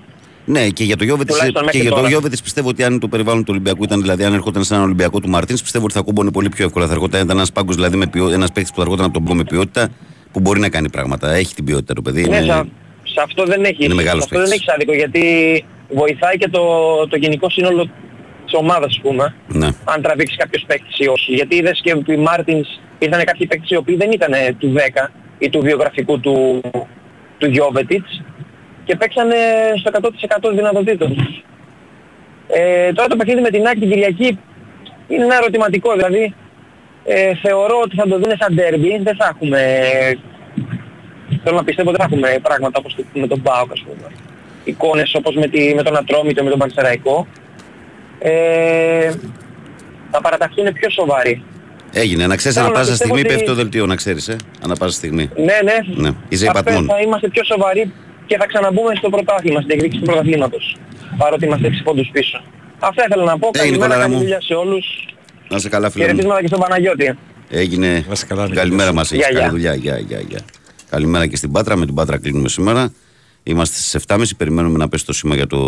Ναι, και για το Γιώβετιτ Τουλάχιστον μέχρι και για το τώρα. Γιώβετιτ πιστεύω ότι αν το περιβάλλον του Ολυμπιακού ήταν, δηλαδή αν ερχόταν σε έναν Ολυμπιακό του Μαρτίνς, πιστεύω ότι θα κούμπονε πολύ πιο εύκολα. Θα ερχόταν ήταν ένας πάγκος, δηλαδή ένας παίχτης που θα ερχόταν από τον Μπρο με ποιότητα, που μπορεί να κάνει πράγματα. Έχει την ποιότητα το παιδί. Ναι, είναι- σε, σε αυτό δεν έχει, Είναι σε μεγάλος αυτό δεν παίκτης. έχει άδικο γιατί βοηθάει και το, το γενικό σύνολο της ομάδας ας πούμε. Ναι. Αν τραβήξει κάποιος παίκτης ή όχι. Γιατί είδες και επί Μάρτινς ήρθαν κάποιοι παίκτες οι οποίοι δεν ήταν του 10 ή του βιογραφικού του, του Γιώβετιτς και παίξανε στο 100% δυνατοτήτων τους. Ε, τώρα το παιχνίδι με την Άκη την Κυριακή είναι ένα ερωτηματικό. Δηλαδή ε, θεωρώ ότι θα το δίνει σαν ντέρμπι. Δεν θα έχουμε... Θέλω να πιστεύω ότι δεν θα έχουμε πράγματα όπως το- με τον Μπάουκ ας πούμε. Εικόνες όπως με, τη, με τον Ατρόμητο, με τον Πανσεραϊκό. Ε, τα παραταχή είναι πιο σοβαροί. Έγινε. Να ξέρεις, Θέλω ανά να πάσα πιστεύω στιγμή ότι- πέφτει το δελτίο, να ξέρεις. Ε. Ανά πάσα στιγμή. Ναι, ναι. Ναι. Είσαι Θα, υπατμόν. θα είμαστε πιο σοβαροί και θα ξαναμπούμε στο πρωτάθλημα, στην εκδίκηση του πρωταθλήματος. Παρότι είμαστε 6 πόντους πίσω. Αυτά ήθελα να πω. Έγινε, Καλημέρα, Νικόλαρα καλή μου. δουλειά σε όλους. Να σε καλά, φίλε. μου. Χαιρετίσματα και στον Παναγιώτη. Έγινε. Καλημέρα μας. Έχεις Γεια, καλή γεια. δουλειά. Γεια, γεια, γεια. Καλημέρα και στην Πάτρα. Με την Πάτρα κλείνουμε σήμερα. Είμαστε στις 7.30. Περιμένουμε να πέσει το σήμα για, το,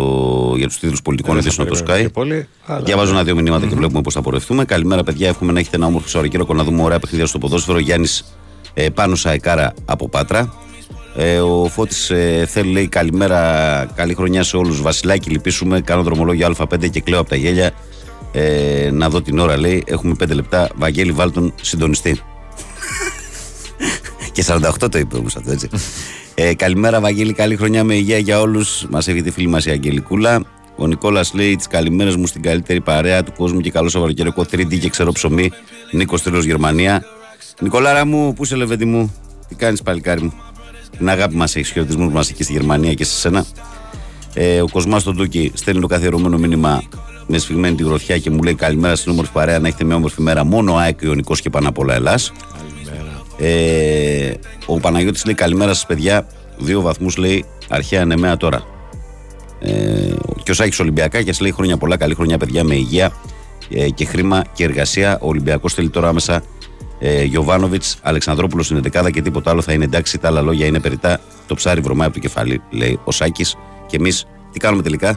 για τους τίτλους πολιτικών Δεν θα ειδήσεων από το περιμένουμε Sky. και πολύ, αλλά- Διαβάζω ένα-δύο μηνύματα και βλέπουμε πώς θα πορευτούμε. Καλημέρα, παιδιά. Εύχομαι να έχετε ένα όμορφο Σαββατοκύριακο να δούμε ωραία παιχνίδια στο ποδόσφαιρο. Γιάννης ε, πάνω Σαϊκάρα από Πάτρα. Ε, ο Φώτης ε, θέλει, λέει, καλημέρα, καλή χρονιά σε όλους. Βασιλάκι, λυπήσουμε. Κάνω δρομολόγιο Α5 και κλαίω από τα γέλια. Ε, να δω την ώρα, λέει. Έχουμε 5 λεπτά. Βαγγέλη, βάλτον συντονιστή. Και 48 το είπε όμως αυτό, έτσι. ε, καλημέρα, Βαγγέλη. Καλή χρονιά με υγεία για όλους. Μας έχει τη φίλη μας η Αγγελικούλα. Ο Νικόλας λέει τις καλημέρες μου στην καλύτερη παρέα του κόσμου και καλό Σαββατοκύριακο 3D και ξερό ψωμί. Νίκος Τρίλος Γερμανία. Νικολάρα μου, πού είσαι λεβέντι μου, τι κάνεις παλικάρι μου; Την αγάπη μας έχεις, χαιρετισμούς μας εκεί στη Γερμανία και σε σένα. Ε, ο Κοσμάς στον Τούκι στέλνει το καθιερωμένο μήνυμα με σφιγμένη τη γροθιά και μου λέει καλημέρα στην όμορφη παρέα να έχετε μια όμορφη μέρα. Μόνο ο ΑΕΚ Ιωνικός και πάνω απ' όλα Ελλάς. Ε, ο Παναγιώτης λέει καλημέρα σας παιδιά. Δύο βαθμούς λέει αρχαία νεμαία τώρα. Ε, και ο Σάκης Ολυμπιακάκιας λέει χρόνια πολλά, καλή χρονιά παιδιά με υγεία ε, και χρήμα και εργασία. Ο Ολυμπιακός θέλει τώρα άμεσα ε, Γιωβάνοβιτς, Αλεξανδρόπουλος στην 11 και τίποτα άλλο θα είναι εντάξει. Τα άλλα λόγια είναι περιτά. Το ψάρι βρωμάει από το κεφάλι, λέει ο Σάκης. Και εμείς τι κάνουμε τελικά;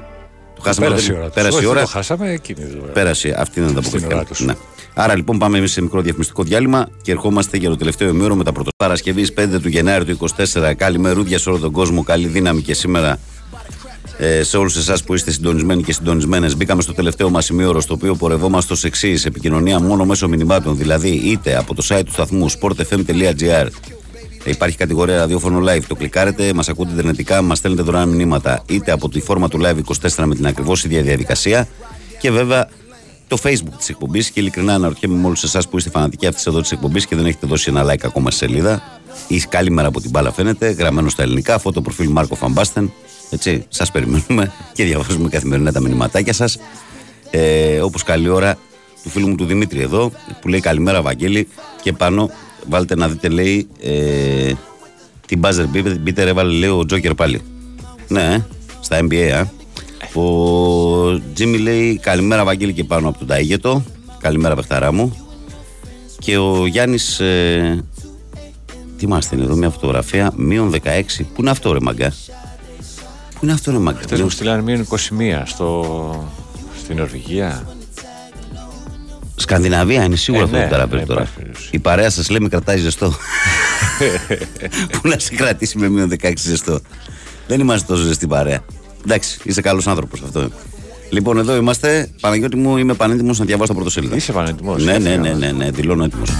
Το χάσαμε. Πέρασε η δεν- ώρα. τους. Πέρασε η Όχι, ώρα. Το χάσαμε εκείνη την ώρα. Πέρασε. Αυτή είναι τα Στην ώρα αποκριστικά. τους. Ναι. Άρα λοιπόν πάμε εμείς σε μικρό διαφημιστικό διάλειμμα και ερχόμαστε για το τελευταίο ημίωρο με τα πρώτα. Παρασκευής 5 του Γενάρη του 24. Καλημερούδια σε όλο τον κόσμο. Καλή δύναμη και σήμερα ε, σε όλους εσάς που είστε συντονισμένοι και συντονισμένες. Μπήκαμε στο τελευταίο μας ημίωρο, στο οποίο πορευόμαστε ως εξής: επικοινωνία μόνο μέσω μηνυμάτων, δηλαδή είτε από το site του σταθμού sportfm.gr. Υπάρχει κατηγορία ραδιόφωνο live. Το κλικάρετε, μας ακούτε ιντερνετικά, μας στέλνετε δωρεάν μηνύματα είτε από τη φόρμα του live 24 με την ακριβώς ίδια διαδικασία και βέβαια το facebook της εκπομπής. Και ειλικρινά αναρωτιέμαι με όλους εσάς που είστε φανατικοί αυτής εδώ της εκπομπής και δεν έχετε δώσει ένα like ακόμα στη σελίδα. Ή κάλημερα από την μπάλα φαίνεται, γραμμένο στα ελληνικά, φώτο προφίλ Μάρκο Φαμπάστεν. Έτσι, σας περιμένουμε και διαβάζουμε καθημερινά τα μηνυματάκια σας. Ε, Όπως καλή ώρα του φίλου μου του Δημήτρη εδώ, που λέει καλημέρα Βαγγέλη. Και πάνω βάλτε να δείτε, λέει, ε, την buzzer beater έβαλε, λέει, ο Τζόκερ πάλι. Ναι, ε, στα NBA, α. Ο Τζίμι λέει καλημέρα Βαγγέλη και πάνω από τον Ταΐγετο. Καλημέρα παιχταρά μου. Και ο Γιάννης ε, Τι είμαστε εδώ μια φωτογραφία, μείον 16. Πού είναι αυτό, ρε μαγκά; Πού είναι αυτό, ρε μαγκά; Χθε μου στείλανε μείον 21 στο... στην Νορβηγία. Σκανδιναβία είναι σίγουρα Ε, αυτό ναι, που ταραπέζει ναι, τώρα. υπάρχει περίπτωση. Η παρέα σας λέει με κρατάει ζεστό. <laughs> Πού να σε κρατήσει με μείον 16 ζεστό. Δεν είμαστε τόσο ζεστή παρέα. Εντάξει, είσαι καλός άνθρωπος αυτό. Λοιπόν, εδώ είμαστε. Παναγιώτη μου, είμαι πανέτοιμος να διαβάσω τα πρωτοσέλιδα. Είσαι πανέτοιμος. Ναι, ναι, ναι, ναι, ναι, δηλώνω έτοιμος.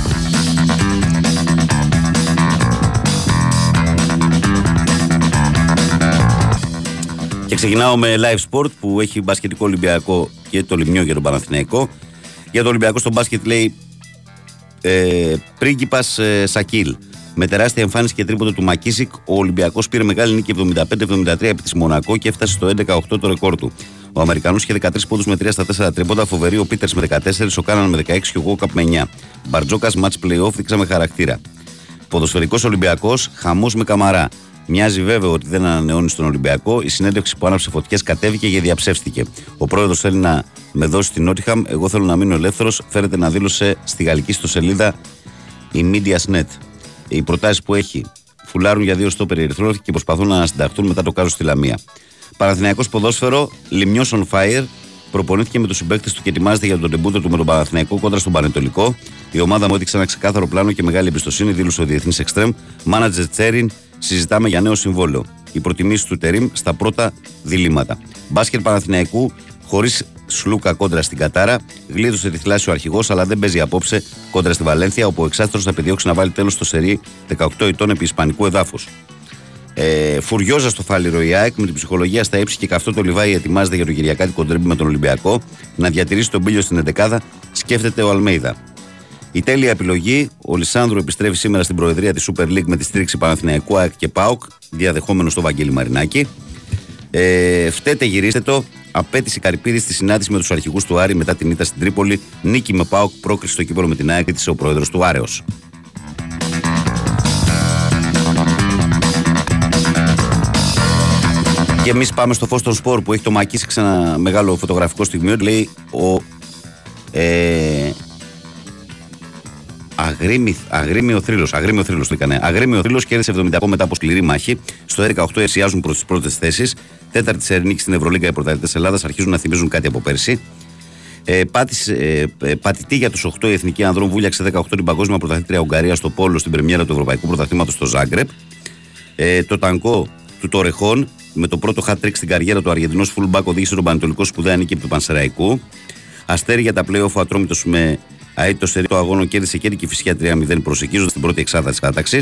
Και ξεκινάω με live sport που έχει μπασκετικό Ολυμπιακό και το Λιμνιό για τον Παναθηναϊκό. Για το Ολυμπιακό στο μπάσκετ λέει ε, πρίγκιπας ε, Σακίλ. Με τεράστια εμφάνιση και τρίποντο του Μακίσικ, ο Ολυμπιακός πήρε μεγάλη νίκη 75-73 επί της Μονακό και έφτασε στο 11-8 το ρεκόρ του. Ο Αμερικανός είχε 13 πόντους με 3 στα 4 τρίποντα, φοβερή ο Πίτερς με 14, ο Κάναν με 16 και ο Γόκαπ με 9. Μπαρτζόκας match playoff δείξαμε χαρακτήρα. Ποδοσφαιρικός Ολυμπιακός, χαμός με καμαρά. Μοιάζει βέβαιο ότι δεν ανανεώνει στον Ολυμπιακό. Η συνέντευξη που άναψε φωτιές κατέβηκε και διαψεύστηκε. Ο πρόεδρος θέλει να με δώσει την Νότιχαμ. Εγώ θέλω να μείνω ελεύθερος. Φέρεται να δήλωσε στη γαλλική ιστοσελίδα η Mediasnet. Οι προτάσεις που έχει φουλάρουν για δύο στο περιερθρό και προσπαθούν να συνταχθούν μετά το κάζος στη Λαμία. Παναθηναϊκός ποδόσφαιρο, Λιμιός on fire, προπονήθηκε με τους συμπαίκτες του και ετοιμάζεται για τον τεμπούτο του με τον Παναθηναϊκό κόντρα στον Πανετολικό. Η ομάδα μου έδειξε ένα ξεκάθαρο πλάνο και μεγάλη εμπιστοσύνη, δήλωσε ο Διεθνής Εξτρέμ. Μάνατζερ Τσέριν, συζητάμε για νέο συμβόλαιο. Οι προτιμήσεις του Τερήμ στα πρώτα διλήμματα. Μπάσκετ Παναθηναϊκού χωρίς Σλούκα κόντρα στην Κατάρα. Γλίδωσε τη θλάση ο αρχηγός, αλλά δεν παίζει απόψε κόντρα στη Βαλένθια, όπου ο Εξάστρος θα επιδιώξει να βάλει τέλος στο σερί 18 ετών επί Ισπανικού εδάφους. Ε, φουριόζα στο φάληρο η ΑΕΚ με την ψυχολογία στα ύψη και καυτό το Λιβάη ετοιμάζεται για το Κυριακάτι κοντρέμπι με τον Ολυμπιακό να διατηρήσει τον πύλιο στην 11 σκέφτεται ο Αλμέιδα. Η τέλεια επιλογή, ο Λισάνδρου επιστρέφει σήμερα στην Προεδρία της Super League με τη στήριξη Παναθηναϊκού ΑΕΚ και ΠΑΟΚ, διαδεχόμενο στο Βαγγέλη Μαρινάκη. Ε, φταίτε, γυρίστε το. Απέτηση Καρυπίδη στη συνάντηση με τους αρχηγούς του Άρη μετά την ήττα στην Τρίπολη. Νίκη με ΠΑΟΚ, πρόκριση στο κύπελο με την ΑΕΚ, της ο πρόεδρος του Άρεος. Και εμείς πάμε στο φως των σπορ που έχει το μακίσει ένα μεγάλο φωτογραφικό στιγμίο. Λέει ο. Ε, Αγρίμη, αγρίμιο θρύλος. Αγρίμιο θρύλος το έκανε. Αγρίμιο θρύλος κέρδισε 70 μετά από σκληρή μάχη. Στο 18 εσιάζουν προς τις πρώτες θέσεις. Τέταρτη σε νίκη στην Ευρωλίγκα οι πρωταθλητές Ελλάδας αρχίζουν να θυμίζουν κάτι από πέρσι. Ε, πάτης, ε, ε, πατητή για τους 8 η εθνική ανδρών βούλιαξε 18 την παγκόσμια πρωταθλήτρια Ουγγαρίας στο Πόλο στην πρεμιέρα του Ευρωπαϊκού Πρωταθλήματος στο Ζάγκρεπ. Ε, το ταγκό του Τορεχών με το πρώτο hat trick στην καριέρα του Αργεντινός fullback οδήγησε τον Πανετολικό σπουδαία νίκη του Πανσεραϊκού. Αστέρι για τα playoff ο Ατρόμητος με αίτητο σερί το αγώνο κέρδισε και την Κυφυσιά 3-0 προσεκίζοντα την πρώτη εξάδα της κατάξη.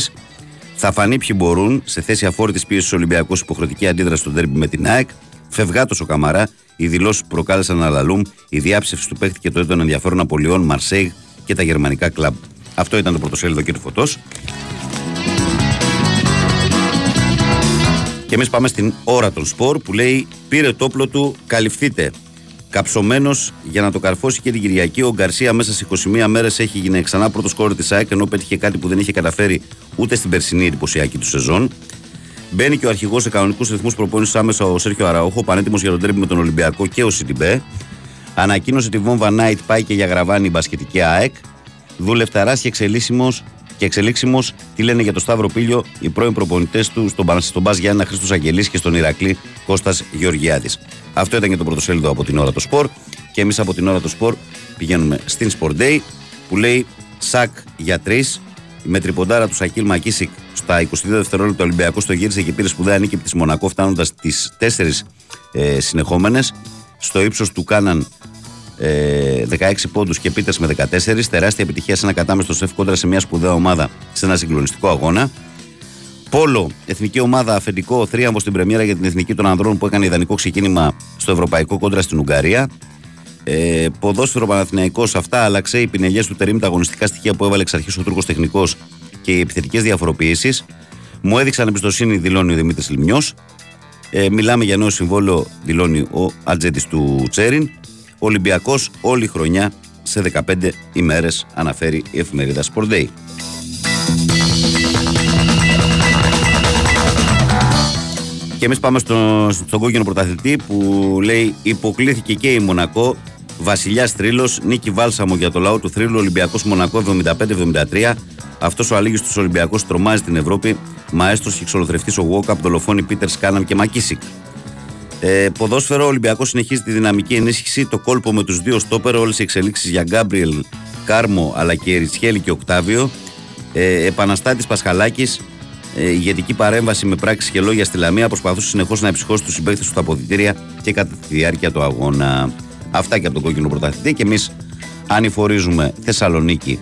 Θα φανεί ποιοι μπορούν σε θέση αφόρητη πίεση Ολυμπιακό υποχρεωτική αντίδραση στο τέρμπι με την ΑΕΚ. Φευγάτος ο Καμαρά, οι δηλώσεις που προκάλεσαν αλαλούμ, η διάψευση του παίχτη και το έντονο ενδιαφέρον Απολειών, Μαρσέιγ και τα γερμανικά κλαμπ. Αυτό ήταν το πρωτοσέλιδο κύριε Φωτός. Και εμείς πάμε στην ώρα των σπορ που λέει πήρε το όπλο του, καλυφθείτε. Καψωμένος για να το καρφώσει και την Κυριακή, ο Γκαρσία μέσα σε 21 μέρες έχει γίνει ξανά πρώτος σκόρ της ΑΕΚ ενώ πέτυχε κάτι που δεν είχε καταφέρει ούτε στην περσινή εντυπωσιακή του σεζόν. Μπαίνει και ο αρχηγός σε κανονικούς ρυθμούς προπόνησης άμεσα ο Σέρχιο Αραούχο, πανέτοιμος για τον τρέμπι με τον Ολυμπιακό και ο Σιντιμπέ. Ανακοίνωσε τη βόμβα Night πάει και για γραβάνι η μπασκετική ΑΕΚ. Δουλευταράς και εξελίσσιμος και εξελίξιμος, τι λένε για το Σταύρο Πίλιο οι πρώην προπονητές του στον, Πα- στον Μπα Γιάννα Χρήστος Αγγελής και στον Ηρακλή Κώστας Γεωργιάδης. Αυτό ήταν και το πρωτοσέλιδο από την ώρα το σπορ. Και εμείς από την ώρα το σπορ πηγαίνουμε στην Sport Day που λέει Σακ για τρεις. Με τριποντάρα του Σακίλ Μακίσικ στα 22 δευτερόλεπτα Ολυμπιακός το γύρισε και πήρε σπουδαία νίκη τη Μονακό φτάνοντας τις τέσσερις ε, συνεχόμενες. Στο ύψος του κάναν ε, 16 πόντους και Πίτερς με 14. Τεράστια επιτυχία σε ένα κατάμεστο σεφ κόντρα σε μια σπουδαία ομάδα σε ένα συγκλονιστικό αγώνα. Πόλο, εθνική ομάδα αφεντικό θρίαμβο στην Πρεμιέρα για την εθνική των ανδρών που έκανε ιδανικό ξεκίνημα στο ευρωπαϊκό κόντρα στην Ουγγαρία. Ε, ποδόσφαιρο Παναθηναϊκός, αυτά άλλαξε. Οι πινελιές του Τερήμ, τα αγωνιστικά στοιχεία που έβαλε εξ αρχής ο Τούρκος τεχνικός και οι επιθετικές διαφοροποιήσεις μου έδειξαν εμπιστοσύνη, δηλώνει ο Δημήτρης Λιμιό. Ε, μιλάμε για νέο συμβόλαιο, δηλώνει ο ατζέντης του Τσέριν. Ολυμπιακός όλη χρονιά σε 15 ημέρες, αναφέρει η εφημερίδα Sport Day. Και εμείς πάμε στο, στον κόκκινο πρωταθλητή που λέει υποκλήθηκε και η Μονακό Βασιλιάς Τρίλο, νίκη βάλσαμο για το λαό του θρύλου, Ολυμπιακός Μονακό 75-73. Αυτός ο αλήγης τους Ολυμπιακό τρομάζει την Ευρώπη. Μαέστρο και εξολοθρευτής ο Βόκαπ, δολοφόνη Πίτερ Σκάναμ και Μακίσικ. Ε, ποδόσφαιρο, ο Ολυμπιακός συνεχίζει τη δυναμική ενίσχυση. Το κόλπο με τους δύο στόπερ, όλες οι εξελίξεις για Γκάμπριελ, Κάρμο αλλά και Ριτσχέλη και Οκτάβιο. Ε, Επαναστάτης Πασχαλάκης, ε, ηγετική παρέμβαση με πράξεις και λόγια στη Λαμία. Προσπαθούσε συνεχώς να εμψυχώσει τους συμπαίκτες του στα αποδητήρια και κατά τη διάρκεια του αγώνα. Αυτά και από τον κόκκινο πρωταθλητή. Και εμείς ανηφορίζουμε Θεσσαλονίκη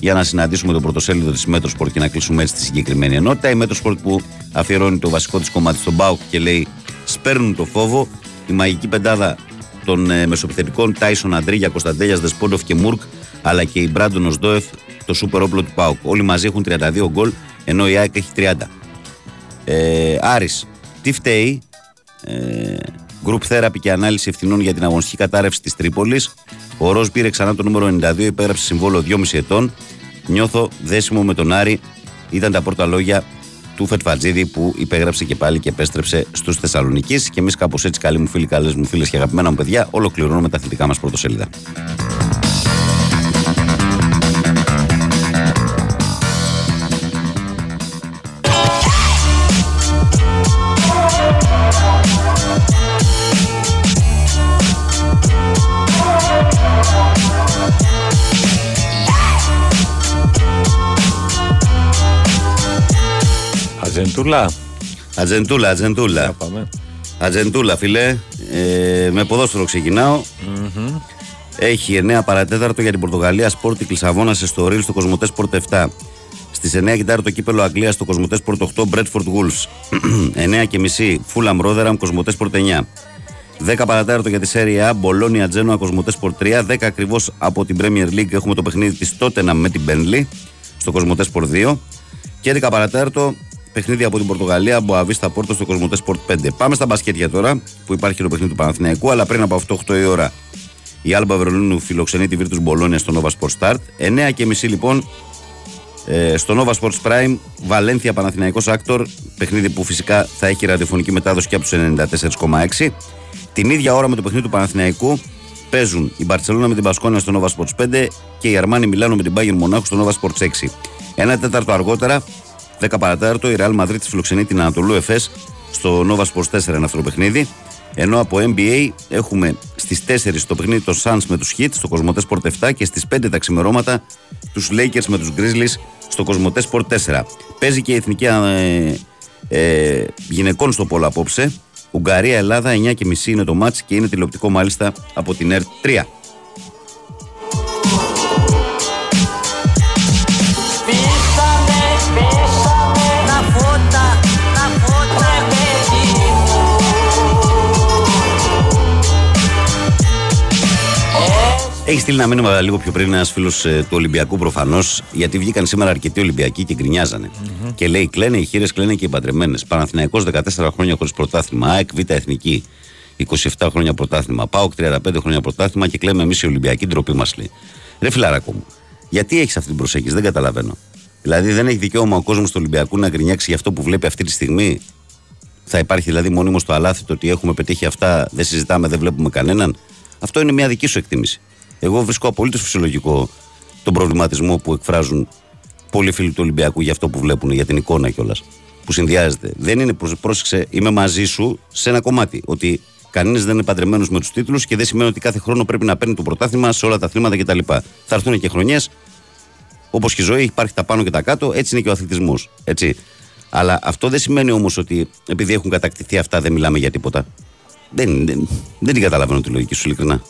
για να συναντήσουμε τον πρωτοσέλιδο της Μέτροσπορτ και να κλείσουμε έτσι τη συγκεκριμένη ενότητα. Η Μέτροσπορτ που αφιερώνει το βασικό της κομμάτι στον ΠΑΟΚ και λέει Σπέρνουν το φόβο. Η μαγική πεντάδα των ε, μεσοπιθετικών Τάισον, Αντρίγια, Κωνσταντέλιας, Δεσπόντοφ και Μουργκ, αλλά και η Μπράντον Οσδόεφ, το σούπερ όπλο του Πάουκ. Όλοι μαζί έχουν 32 γκολ, ενώ η ΑΕΚ έχει 30. Ε, Άρης, τι φταίει, ε, Group Therapy και ανάλυση ευθυνών για την αγωνιστική κατάρρευση της Τρίπολης. Ο Ροζ πήρε ξανά το νούμερο 92, υπέγραψε συμβόλο 2,5 ετών. Νιώθω δέσιμο με τον Άρη. Ήταν τα πρώτα λόγια του Φετφατζίδη που υπέγραψε και πάλι και επέστρεψε στους Θεσσαλονίκης. Και εμείς, κάπως έτσι, καλοί μου φίλοι, καλές μου φίλες και αγαπημένα μου παιδιά, ολοκληρώνουμε τα αθλητικά μας πρωτοσέλιδα. Ατζεντούλα. Ατζεντούλα, ατζεντούλα. Ατζεντούλα, φιλέ. Ε, με ποδόσφαιρο Έχει 9 παρατέταρτο για την Πορτογαλία Sport Κλεισαβόνα σε στο Ρίλ στο Κοσμοτές Sport 7. Στις 9 κοιτάρει το κύπελο Αγγλίας στο Κοσμοτές Sport 8 Bradford Wolves. <clears throat> 9 και μισή Fulham Rotherham Κοσμοτές Sport 9. 10 παρατέταρτο για τη Serie A Μπολόνια Τζένοα Κοσμοτές Sport 3. 10 ακριβώς από την Premier League έχουμε το παιχνίδι της Tottenham με την Burnley στο Κοσμοτέ Sport 2. Και 11 παρά τέταρτο παιχνίδι από την Πορτογαλία, Μποαβίστα Πόρτο στο Κοσμοτέ Sport 5. Πάμε στα μπασκέτια τώρα, που υπάρχει το παιχνίδι του Παναθηναϊκού, αλλά πριν από αυτό 8 η ώρα η Άλμπα Βερολίνου φιλοξενεί τη Βίρτους Μπολόνια στο Nova Sport Start. 9 και μισή λοιπόν ε, στο Nova Sports Prime, Βαλένθια Παναθηναϊκός Άκτορ, παιχνίδι που φυσικά θα έχει ραδιοφωνική μετάδοση και από τους 94,6. Την ίδια ώρα με το παιχνίδι του Παναθηναϊκού παίζουν η Μπαρσελόνα με την Μπασκόνια στο Nova Sports 5 και η Αρμάνι Μιλάνο με την Bayern Μονάχου στο Nova Sports 6. Ένα τέταρτο αργότερα 10 παρατέταρτο η Real Madrid φιλοξενεί την Ανατολού Εφές στο Nova Sports 4 ένα αυτό το παιχνίδι. Ενώ από NBA έχουμε στις 4 το παιχνίδι των Suns με τους Heat στο Κοσμοτέ Sport 7 και στις 5 τα ξημερώματα τους Lakers με τους Grizzlies στο Κοσμοτέ Sport 4. Παίζει και η εθνική ε, ε, γυναικών στο πόλο απόψε. Ουγγαρία-Ελλάδα 9.30 είναι το μάτς και είναι τηλεοπτικό μάλιστα από την ΕΡΤ 3. Έχει στείλει ένα μήνυμα λίγο πιο πριν ένας φίλος ε, του Ολυμπιακού προφανώς, γιατί βγήκαν σήμερα αρκετοί Ολυμπιακοί και γκρινιάζανε. Mm-hmm. Και λέει: Κλαίνε οι χείρες, κλαίνε και οι παντρεμένες. Παναθηναϊκός 14 χρόνια χωρίς πρωτάθλημα. ΑΕΚ Β' Εθνική 27 χρόνια πρωτάθλημα. ΠΑΟΚ 35 χρόνια πρωτάθλημα και κλαίμε εμείς οι Ολυμπιακοί ντροπή μας λέει. Ρε φιλαράκο μου, γιατί έχεις αυτή την προσέγγιση, δεν καταλαβαίνω. Δηλαδή δεν έχει δικαίωμα ο κόσμος του Ολυμπιακού να γκρινιάξει για αυτό που βλέπει αυτή τη στιγμή; Θα υπάρχει δηλαδή μόνιμος στο αλάθη το ότι έχουμε πετύχει αυτά, δεν συζητάμε, δεν βλέπουμε κανέναν; Αυτό είναι μια δική σου εκτίμηση. Εγώ βρίσκω απολύτως φυσιολογικό τον προβληματισμό που εκφράζουν πολλοί φίλοι του Ολυμπιακού για αυτό που βλέπουν, για την εικόνα κιόλας. Που συνδυάζεται. Δεν είναι, πρόσεξε, είμαι μαζί σου σε ένα κομμάτι. Ότι κανένα δεν είναι παντρεμένος με τους τίτλους και δεν σημαίνει ότι κάθε χρόνο πρέπει να παίρνει το πρωτάθλημα σε όλα τα αθλήματα κτλ. Θα έρθουν και χρονιές, όπως και η ζωή, υπάρχει τα πάνω και τα κάτω, έτσι είναι και ο αθλητισμός. Αλλά αυτό δεν σημαίνει όμως ότι επειδή έχουν κατακτηθεί αυτά δεν μιλάμε για τίποτα. Δεν, δεν, δεν την καταλαβαίνω τη λογική σου, ειλικρινά.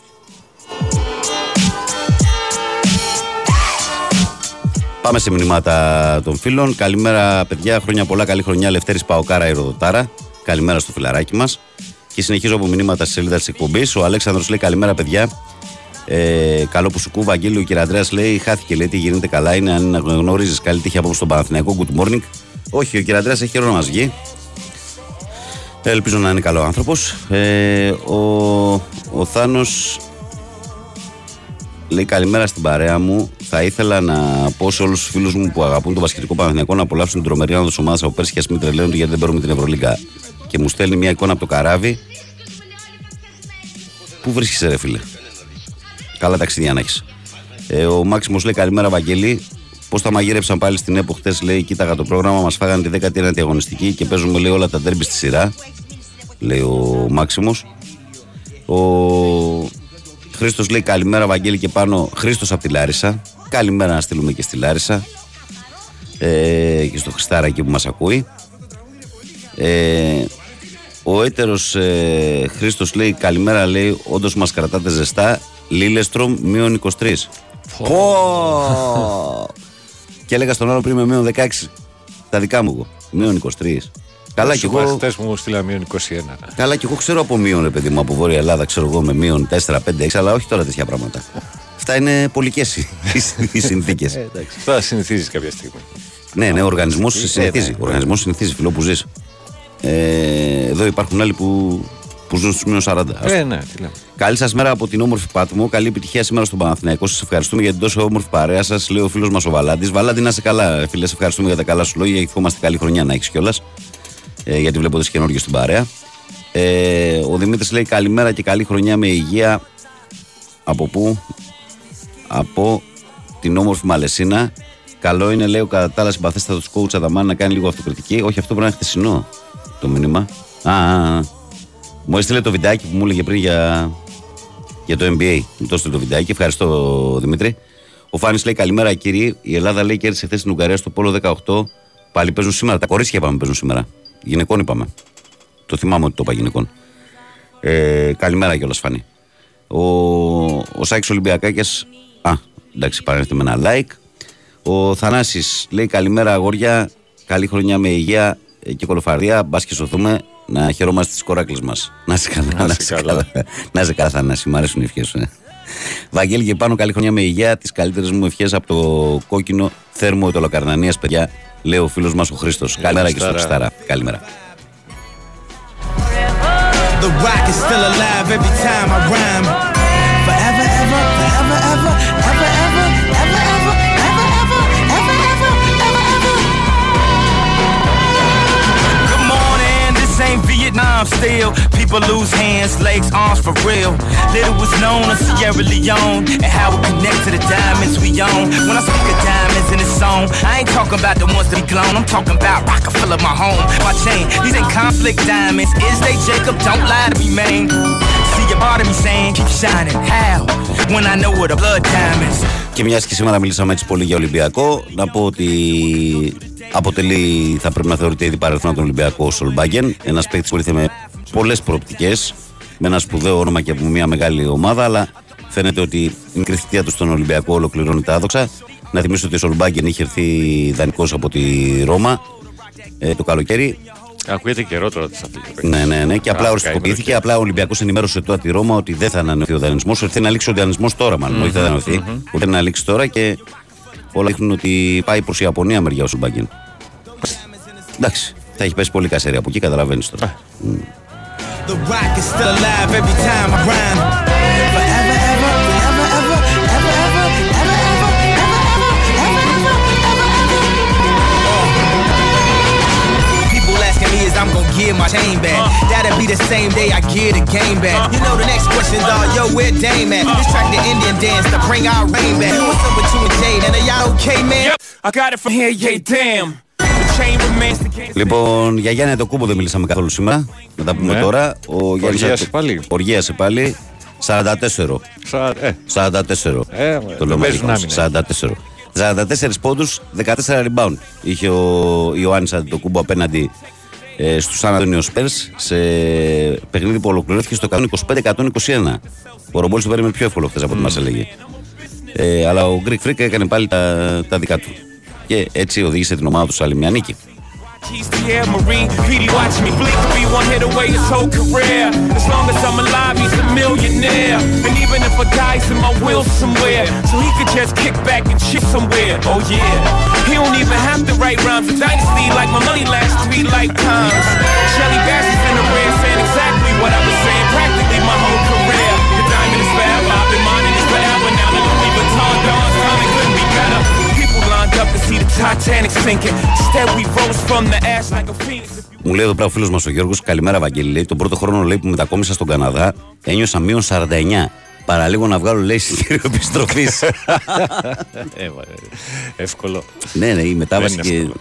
Πάμε σε μηνύματα των φίλων. Καλημέρα, παιδιά. Χρόνια πολλά. Καλή χρονιά. Λευτέρης Παοκάρα, Ηροδοτάρα. Καλημέρα στο φιλαράκι μας. Και συνεχίζω από μηνύματα στη σελίδα της εκπομπής. Ο Αλέξανδρος λέει καλημέρα, παιδιά. Ε, καλό που σου κούβα, Αγγέλιο. Ο κ. Αντρέα λέει: Χάθηκε, λέει, τι γίνεται καλά. Είναι αν γνωρίζεις καλή τύχη από στον Παναθηναϊκό. Good morning. Όχι, ο κ. Αντρέα έχει καιρό να μα βγει. Ελπίζω να είναι καλό άνθρωπος. Ε, ο, ο Θάνος Λέει καλημέρα στην παρέα μου. Θα ήθελα να πω σε όλους τους φίλους μου που αγαπούν το βασιλικό Παναθηναϊκό να απολαύσουν την τρομερή άνοδο ομάδα από πέρσι και ας μην τρελαίνονται γιατί δεν παίρνουμε την Ευρωλίγκα. Και μου στέλνει μια εικόνα από το καράβι. Πού βρίσκεσαι, ρε φίλε; Καλά ταξίδια να έχεις. Ε, ο Μάξιμος λέει καλημέρα, Βαγγέλη. Πώς τα μαγείρεψαν πάλι στην ΕΠΟ χτες, λέει: Κοίταγα το πρόγραμμα, μας φάγανε τη 19η αγωνιστική και παίζουμε λέει, όλα τα ντέρμπι στη σειρά. Λέει ο Μάξιμος. Ο Χρήστος λέει: Καλημέρα, Βαγγέλη και πάνω. Χρήστος από τη Λάρισα. Καλημέρα να στείλουμε και στη Λάρισα. Ε, και στο Χριστάρα εκεί που μας ακούει. Ε, ο έτερος ε, Χρήστος λέει: Καλημέρα, λέει: Όντως μας κρατάτε ζεστά. Λίλεστρομ μείον 23. Πω! και έλεγα στον άλλο πριν με μείον 16. Τα δικά μου εγώ. Μείον 23. Καλά κι εγώ. Χθε μου στείλα μείον 21. Καλά κι εγώ ξέρω από μείον, ρε παιδί μου, από Βόρεια Ελλάδα, ξέρω εγώ με μείον 4, 5, 6, αλλά όχι τώρα τέτοια πράγματα. Αυτά είναι πολικές οι συνθήκες. Θα συνηθίζεις κάποια στιγμή. ναι, ναι, ο οργανισμός συνηθίζει. Ο οργανισμός συνηθίζει, φιλό που ζεις. Ε, εδώ υπάρχουν άλλοι που, που ζουν στους μείον 40. Ε, ναι, τι λέμε. Καλή σας μέρα από την όμορφη Πάτμο. Καλή επιτυχία σήμερα στον Παναθηναϊκό. Σας ευχαριστούμε για την τόσο όμορφη παρέα σας. Λέει ο φίλος μας ο Βαλάντης. Βαλάντη, να είσαι καλά, φίλε. Σε ευχαριστούμε για τα καλά σου λόγια. Ευχόμαστε καλή χρονιά να έχεις κιόλας. Ε, γιατί βλέπω τι καινούργιε στην παρέα. Ε, ο Δημήτρης λέει καλημέρα και καλή χρονιά με υγεία. Από πού; Από την όμορφη Μαλεσίνα. Καλό είναι, λέει ο κατά τα άλλα συμπαθέστατος coach Αδαμάν να κάνει λίγο αυτοκριτική. Όχι, αυτό πρέπει να είναι χθεσινό το μήνυμα. Α, α, α. Μου έστειλε το βιντεάκι που μου έλεγε πριν για, για το NBA. Μου το έστειλε το βιντεάκι. Ευχαριστώ, Δημήτρη. Ο Φάνης λέει καλημέρα, κύριε. Η Ελλάδα λέει κέρδισε χθες στην Ουγγαρία στο Πόλο 18. Πάλι παίζουν σήμερα. Τα κορίτσια είπαμε παίζουν σήμερα. Γυναικών είπαμε. Το θυμάμαι ότι το είπα γυναικών. Ε, καλημέρα κιόλας, Φάνη. Ο, ο Σάκη Ολυμπιακάκια. Α, εντάξει, παρέχεται με ένα like. Ο Θανάσης λέει καλημέρα, αγόρια. Καλή χρονιά με υγεία ε, και κολοφαρδία. Μπας και σωθούμε να χαιρόμαστε τις κοράκλες μας. Να είσαι καλά, να είσαι καλά. Να είσαι καλά, Θανάση. Μ' αρέσουν οι ευχές σου. Ε. Βαγγέλη και πάνω, καλή χρονιά με υγεία. Τις καλύτερες μου ευχές από το κόκκινο θέρμο του Λοκαρνανία, παιδιά. Λέει ο φίλος μας ο Χρήστος. Καλημέρα και στο Χριστάρα. Χριστάρα. Καλημέρα. The rock is still alive every time I rhyme. Forever, ever, forever, ever, ever, ever, ever, Vietnam still. People lose hands, legs, arms for real. Little was known of Sierra Leone and how it connect to the diamonds we own. When I speak of diamonds in this song, I ain't talking about the ones that be blown. I'm talking about Rockefeller, my home, my chain. These ain't conflict diamonds. Is they Jacob? Don't lie to me, man. See your part of me saying, keep shining. How? When I know what a blood diamonds. Και μια και σήμερα μιλήσαμε έτσι πολύ για Ολυμπιακό, να πω ότι αποτελεί, θα πρέπει να θεωρείται ήδη παρελθόν τον Ολυμπιακό ο Σολμπάγκεν. Ένας παίκτης που ήρθε με πολλές προοπτικές, με ένα σπουδαίο όνομα και από μια μεγάλη ομάδα, αλλά φαίνεται ότι η μικρή θητεία του στον Ολυμπιακό ολοκληρώνει τα άδοξα. Να θυμίσω ότι ο Σολμπάγκεν είχε έρθει δανεικό από τη Ρώμα ε, το καλοκαίρι. Ακούγεται καιρό τώρα της αυτή. Ναι, ναι, ναι. Και απλά Κα- οριστικοποιήθηκε. Απλά ο Ολυμπιακός ενημέρωσε τώρα τη Ρώμα ότι δεν θα ανανεωθεί ο δανεισμός. Ότι θέλει να λήξει ο δανεισμός τώρα, μάλλον. Όχι θα ανανεωθεί. Ότι θέλει να λήξει τώρα και όλα δείχνουν ότι πάει προς η Ιαπωνία μεριά ο Σουμπάγκεν. Εντάξει, θα έχει πέσει πολύ κασέρι από εκεί, καταλαβαίνει τώρα. I'm gonna get my chain back. That'll be the same day I get a game back. You know the next question's are yo, where Dame at? This track the Indian dance to bring our rain back. What's up with you and Jade? And are y'all okay, man? Yep, I got it from here, yeah, damn. Λοιπόν, για Γιάννη το κούμπο δεν μιλήσαμε καθόλου σήμερα. Να τα πούμε Ναι. τώρα. Ο Γιάννης Οργίασε Ατο- πάλι. Οργίασε πάλι. 44. Σα, ε, 44. Ε, το δεν λέμε παίζουν λοιπόν, άμυνα. 44. 44 πόντους, 14 rebound. Είχε ο Ιωάννης Αντιτοκούμπο απέναντι ε, στους Σαν Αντώνιο Σπέρς σε παιχνίδι που ολοκληρώθηκε στο 125-121. Ο Ρομπόλης το περίμενε πιο εύκολο χθες από ό,τι μας έλεγε. Ε, αλλά ο Greek Freak έκανε πάλι τα, τα δικά του και έτσι οδήγησε την ομάδα του σε άλλη μια νίκη. What I was saying, Titanic sinking. Instead we rose from the ash like a phoenix. Μου λέει εδώ πέρα ο φίλος μας ο Γιώργος, καλημέρα Βαγγέλη. Λέει, τον πρώτο χρόνο λέει, που μετακόμισα στον Καναδά ένιωσα μείον 49. Παραλίγο να βγάλω λέει εισιτήριο επιστροφής. Ε, Εύκολο. ναι, ναι, η μετάβαση Δεν είναι και. εύκολο.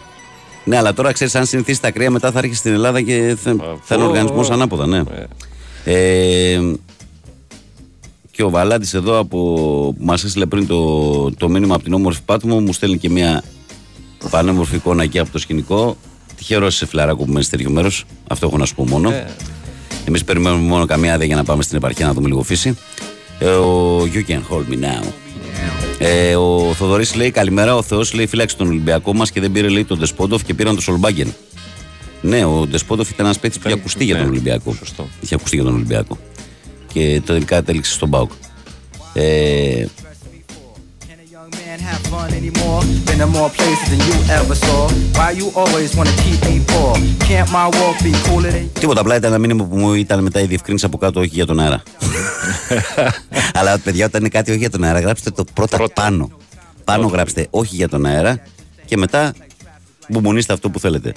Ναι, αλλά τώρα ξέρεις, αν συνηθίσει τα κρύα, μετά θα έρχεσαι στην Ελλάδα και θα, θα είναι οργανισμός ανάποδα, ναι. Ε, και ο Βαλάντης εδώ από, που μας έστειλε πριν το, το μήνυμα από την όμορφη Πάτμο μου στέλνει και μια πανέμορφη εικόνα εκεί από το σκηνικό. Τυχερό είσαι φιλαράκο που μένεις σε τέτοιο μέρος. Αυτό έχω να σου πω μόνο. Ε. Εμείς περιμένουμε μόνο καμία άδεια για να πάμε στην επαρχία να δούμε λίγο φύση. Ε, ο You can hold me now. Ε, ο Θοδωρής λέει καλημέρα. Ο Θεός λέει φύλαξε τον Ολυμπιακό μας και δεν πήρε λέει τον Ντεσπόντοφ και πήραν τον Σολμπάγκεν. Ναι, ο Ντεσπόντοφ ήταν ένας παίκτης που είχε ακουστεί για τον ναι, Ολυμπιακό. Είχε ακουστεί για τον Ολυμπιακό. Και τελικά κατέληξε στον Μπάουκ. Ε, Can't have fun anymore. Been in more places than you ever saw. Why you always wanna keep me poor? Can't my walk be cooler than Τίποτα, απλά ήταν ένα μήνυμα που μου ήταν μετά η διευκρίνηση από κάτω, όχι για τον αέρα. <laughs> Αλλά παιδιά, όταν είναι κάτι όχι για τον αέρα, γράψτε το πρώτα, πάνω. Πάνω γράψτε όχι για τον αέρα και μετά μπουμονίστε αυτό που θέλετε.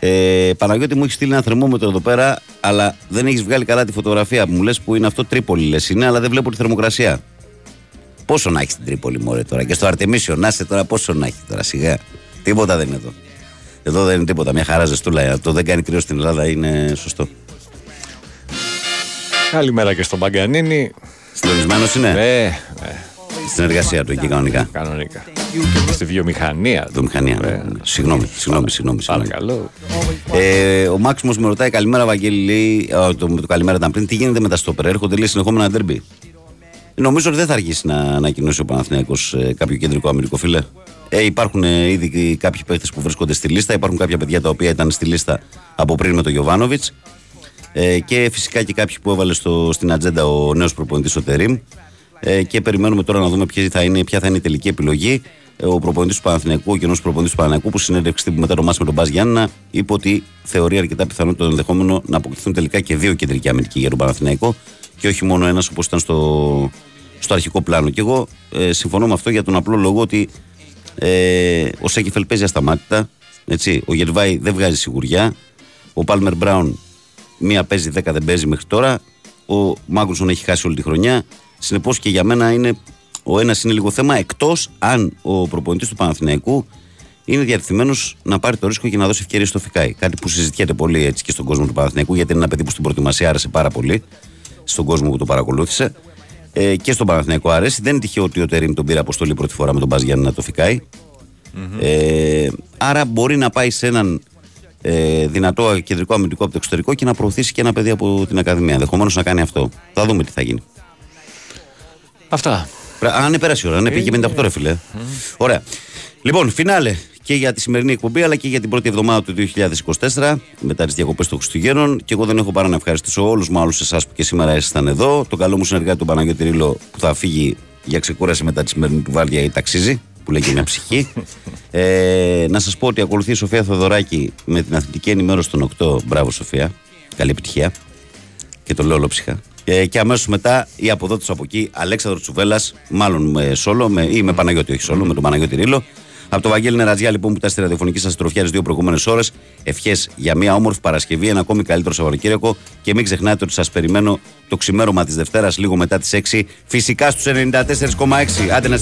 Ε, Παναγιώτη μου έχεις στείλει ένα θερμόμετρο εδώ πέρα, αλλά δεν έχεις βγάλει καλά τη φωτογραφία που μου λες που είναι αυτό Τρίπολη, λες είναι, αλλά δεν βλέπω τη θερμοκρασία. Πόσο να έχεις την Τρίπολη, Μωρέ τώρα; Και στο Αρτεμίσιο, να είσαι τώρα, πόσο να έχει τώρα, σιγά. Τίποτα δεν είναι εδώ. Εδώ δεν είναι τίποτα. Μια χαρά ζεστούλα. Το δεν κάνει κρύος στην Ελλάδα είναι σωστό. Καλημέρα και στον Παγκανίνη. Συντονισμένος είναι; Ναι, ναι. Στην εργασία του εκεί κανονικά. Κανονικά. Στη βιομηχανία. του. Βιομηχανία. ναι, ναι. Συγγνώμη, συγγνώμη, συγγνώμη. συγγνώμη. Παρακαλώ. Ε, ο Μάξιμος με ρωτάει καλημέρα, Βαγγέλη. Λέει, α, το, το καλημέρα ήταν πριν. Τι γίνεται με τα στόπερ, έρχονται λέει συνεχόμενα ντέρμπι. Νομίζω ότι δεν θα αργήσει να ανακοινώσει ο Παναθηναϊκός ε, κάποιο κεντρικό αμυντικό φίλε. Ε, υπάρχουν ε, ήδη κάποιοι παίχτε που βρίσκονται στη λίστα. Υπάρχουν κάποια παιδιά τα οποία ήταν στη λίστα από πριν με τον Γιωβάνοβιτς. Ε, και φυσικά και κάποιοι που έβαλε στο, στην ατζέντα ο νέος προπονητής ο Τερήμ. Ε, και περιμένουμε τώρα να δούμε ποια θα είναι, ποια θα είναι η τελική επιλογή. Ε, ο προπονητής του Παναθηναϊκού, ο καινούριο προπονητής του Παναθηναϊκού, που συνέντευξη τύπου μετά το μάτι με τον Μπα Γιάννα, είπε ότι θεωρεί αρκετά πιθανό το ενδεχόμενο να αποκτηθούν τελικά και δύο κεντρικοί αμυντικοί για τον Παναθηναϊκό και όχι μόνο ένας όπως ήταν στο, στο αρχικό πλάνο. Και εγώ ε, συμφωνώ με αυτό για τον απλό λόγο ότι ε, ο Σέκεφελ παίζει ασταμάτητα. Έτσι, ο Γερβάη δεν βγάζει σιγουριά. Ο Πάλμερ Μπράουν μία παίζει, δέκα δεν παίζει μέχρι τώρα. Ο Μάγκρουσον έχει χάσει όλη τη χρονιά. Συνεπώς και για μένα είναι, ο ένας είναι λίγο θέμα εκτός αν ο προπονητής του Παναθηναϊκού είναι διαρρυθμένο να πάρει το ρίσκο και να δώσει ευκαιρία στο Φικάι. Κάτι που συζητιέται πολύ έτσι και στον κόσμο του Παναθηναϊκού, γιατί είναι ένα παιδί που στην προετοιμασία άρεσε πάρα πολύ στον κόσμο που το παρακολούθησε. Ε, και στον Παναθηναϊκό αρέσει. Δεν είναι τυχαίο ότι ο Τερήμ τον πήρε αποστολή πρώτη φορά με τον Μπάζ Γιάννη να το φικαει Ε, άρα μπορεί να πάει σε έναν ε, δυνατό κεντρικό αμυντικό από το εξωτερικό και να προωθήσει και ένα παιδί από την Ακαδημία. Ενδεχομένως να κάνει αυτό. Θα δούμε τι θα γίνει. Αυτά. Πρέ- Αν είναι πέρασε η ώρα, ναι, πήγε 58 ρε φίλε. Ωραία. Λοιπόν, φινάλε και για τη σημερινή εκπομπή αλλά και για την πρώτη εβδομάδα του 2024 μετά τι διακοπές των Χριστουγέννων. Και εγώ δεν έχω παρά να ευχαριστήσω όλους μα, όλους εσάς που και σήμερα ήσασταν εδώ. Τον καλό μου συνεργάτη τον Παναγιώτη Ρήλο που θα φύγει για ξεκούραση μετά τη σημερινή του βάρδια ή ταξίζει, που λέει και μια ψυχή. <laughs> ε, να σας πω ότι ακολουθεί η Σοφία Θοδωράκη με την αθλητική ενημέρωση των 8. Μπράβο, Σοφία. Καλή επιτυχία. Και το λέω ολόψυχα. Ε, και αμέσως μετά η αποδότης από εκεί, Αλέξανδρος Τσουβέλλα, μάλλον με σόλο με, ή με Παναγιώτη, όχι σόλο, με τον Παναγιώτη Ρήλο. Από το Βαγγέλη Νερατζιά, λοιπόν, που ήταν στη ραδιοφωνική σας τροφιά τις δύο προηγούμενες ώρες. Ευχές για μια όμορφη Παρασκευή, ένα ακόμη καλύτερο Σαββατοκύριακο. Και μην ξεχνάτε ότι σας περιμένω το ξημέρωμα της Δευτέρας, λίγο μετά τις 6, φυσικά στους 94,6. Άντε να είστε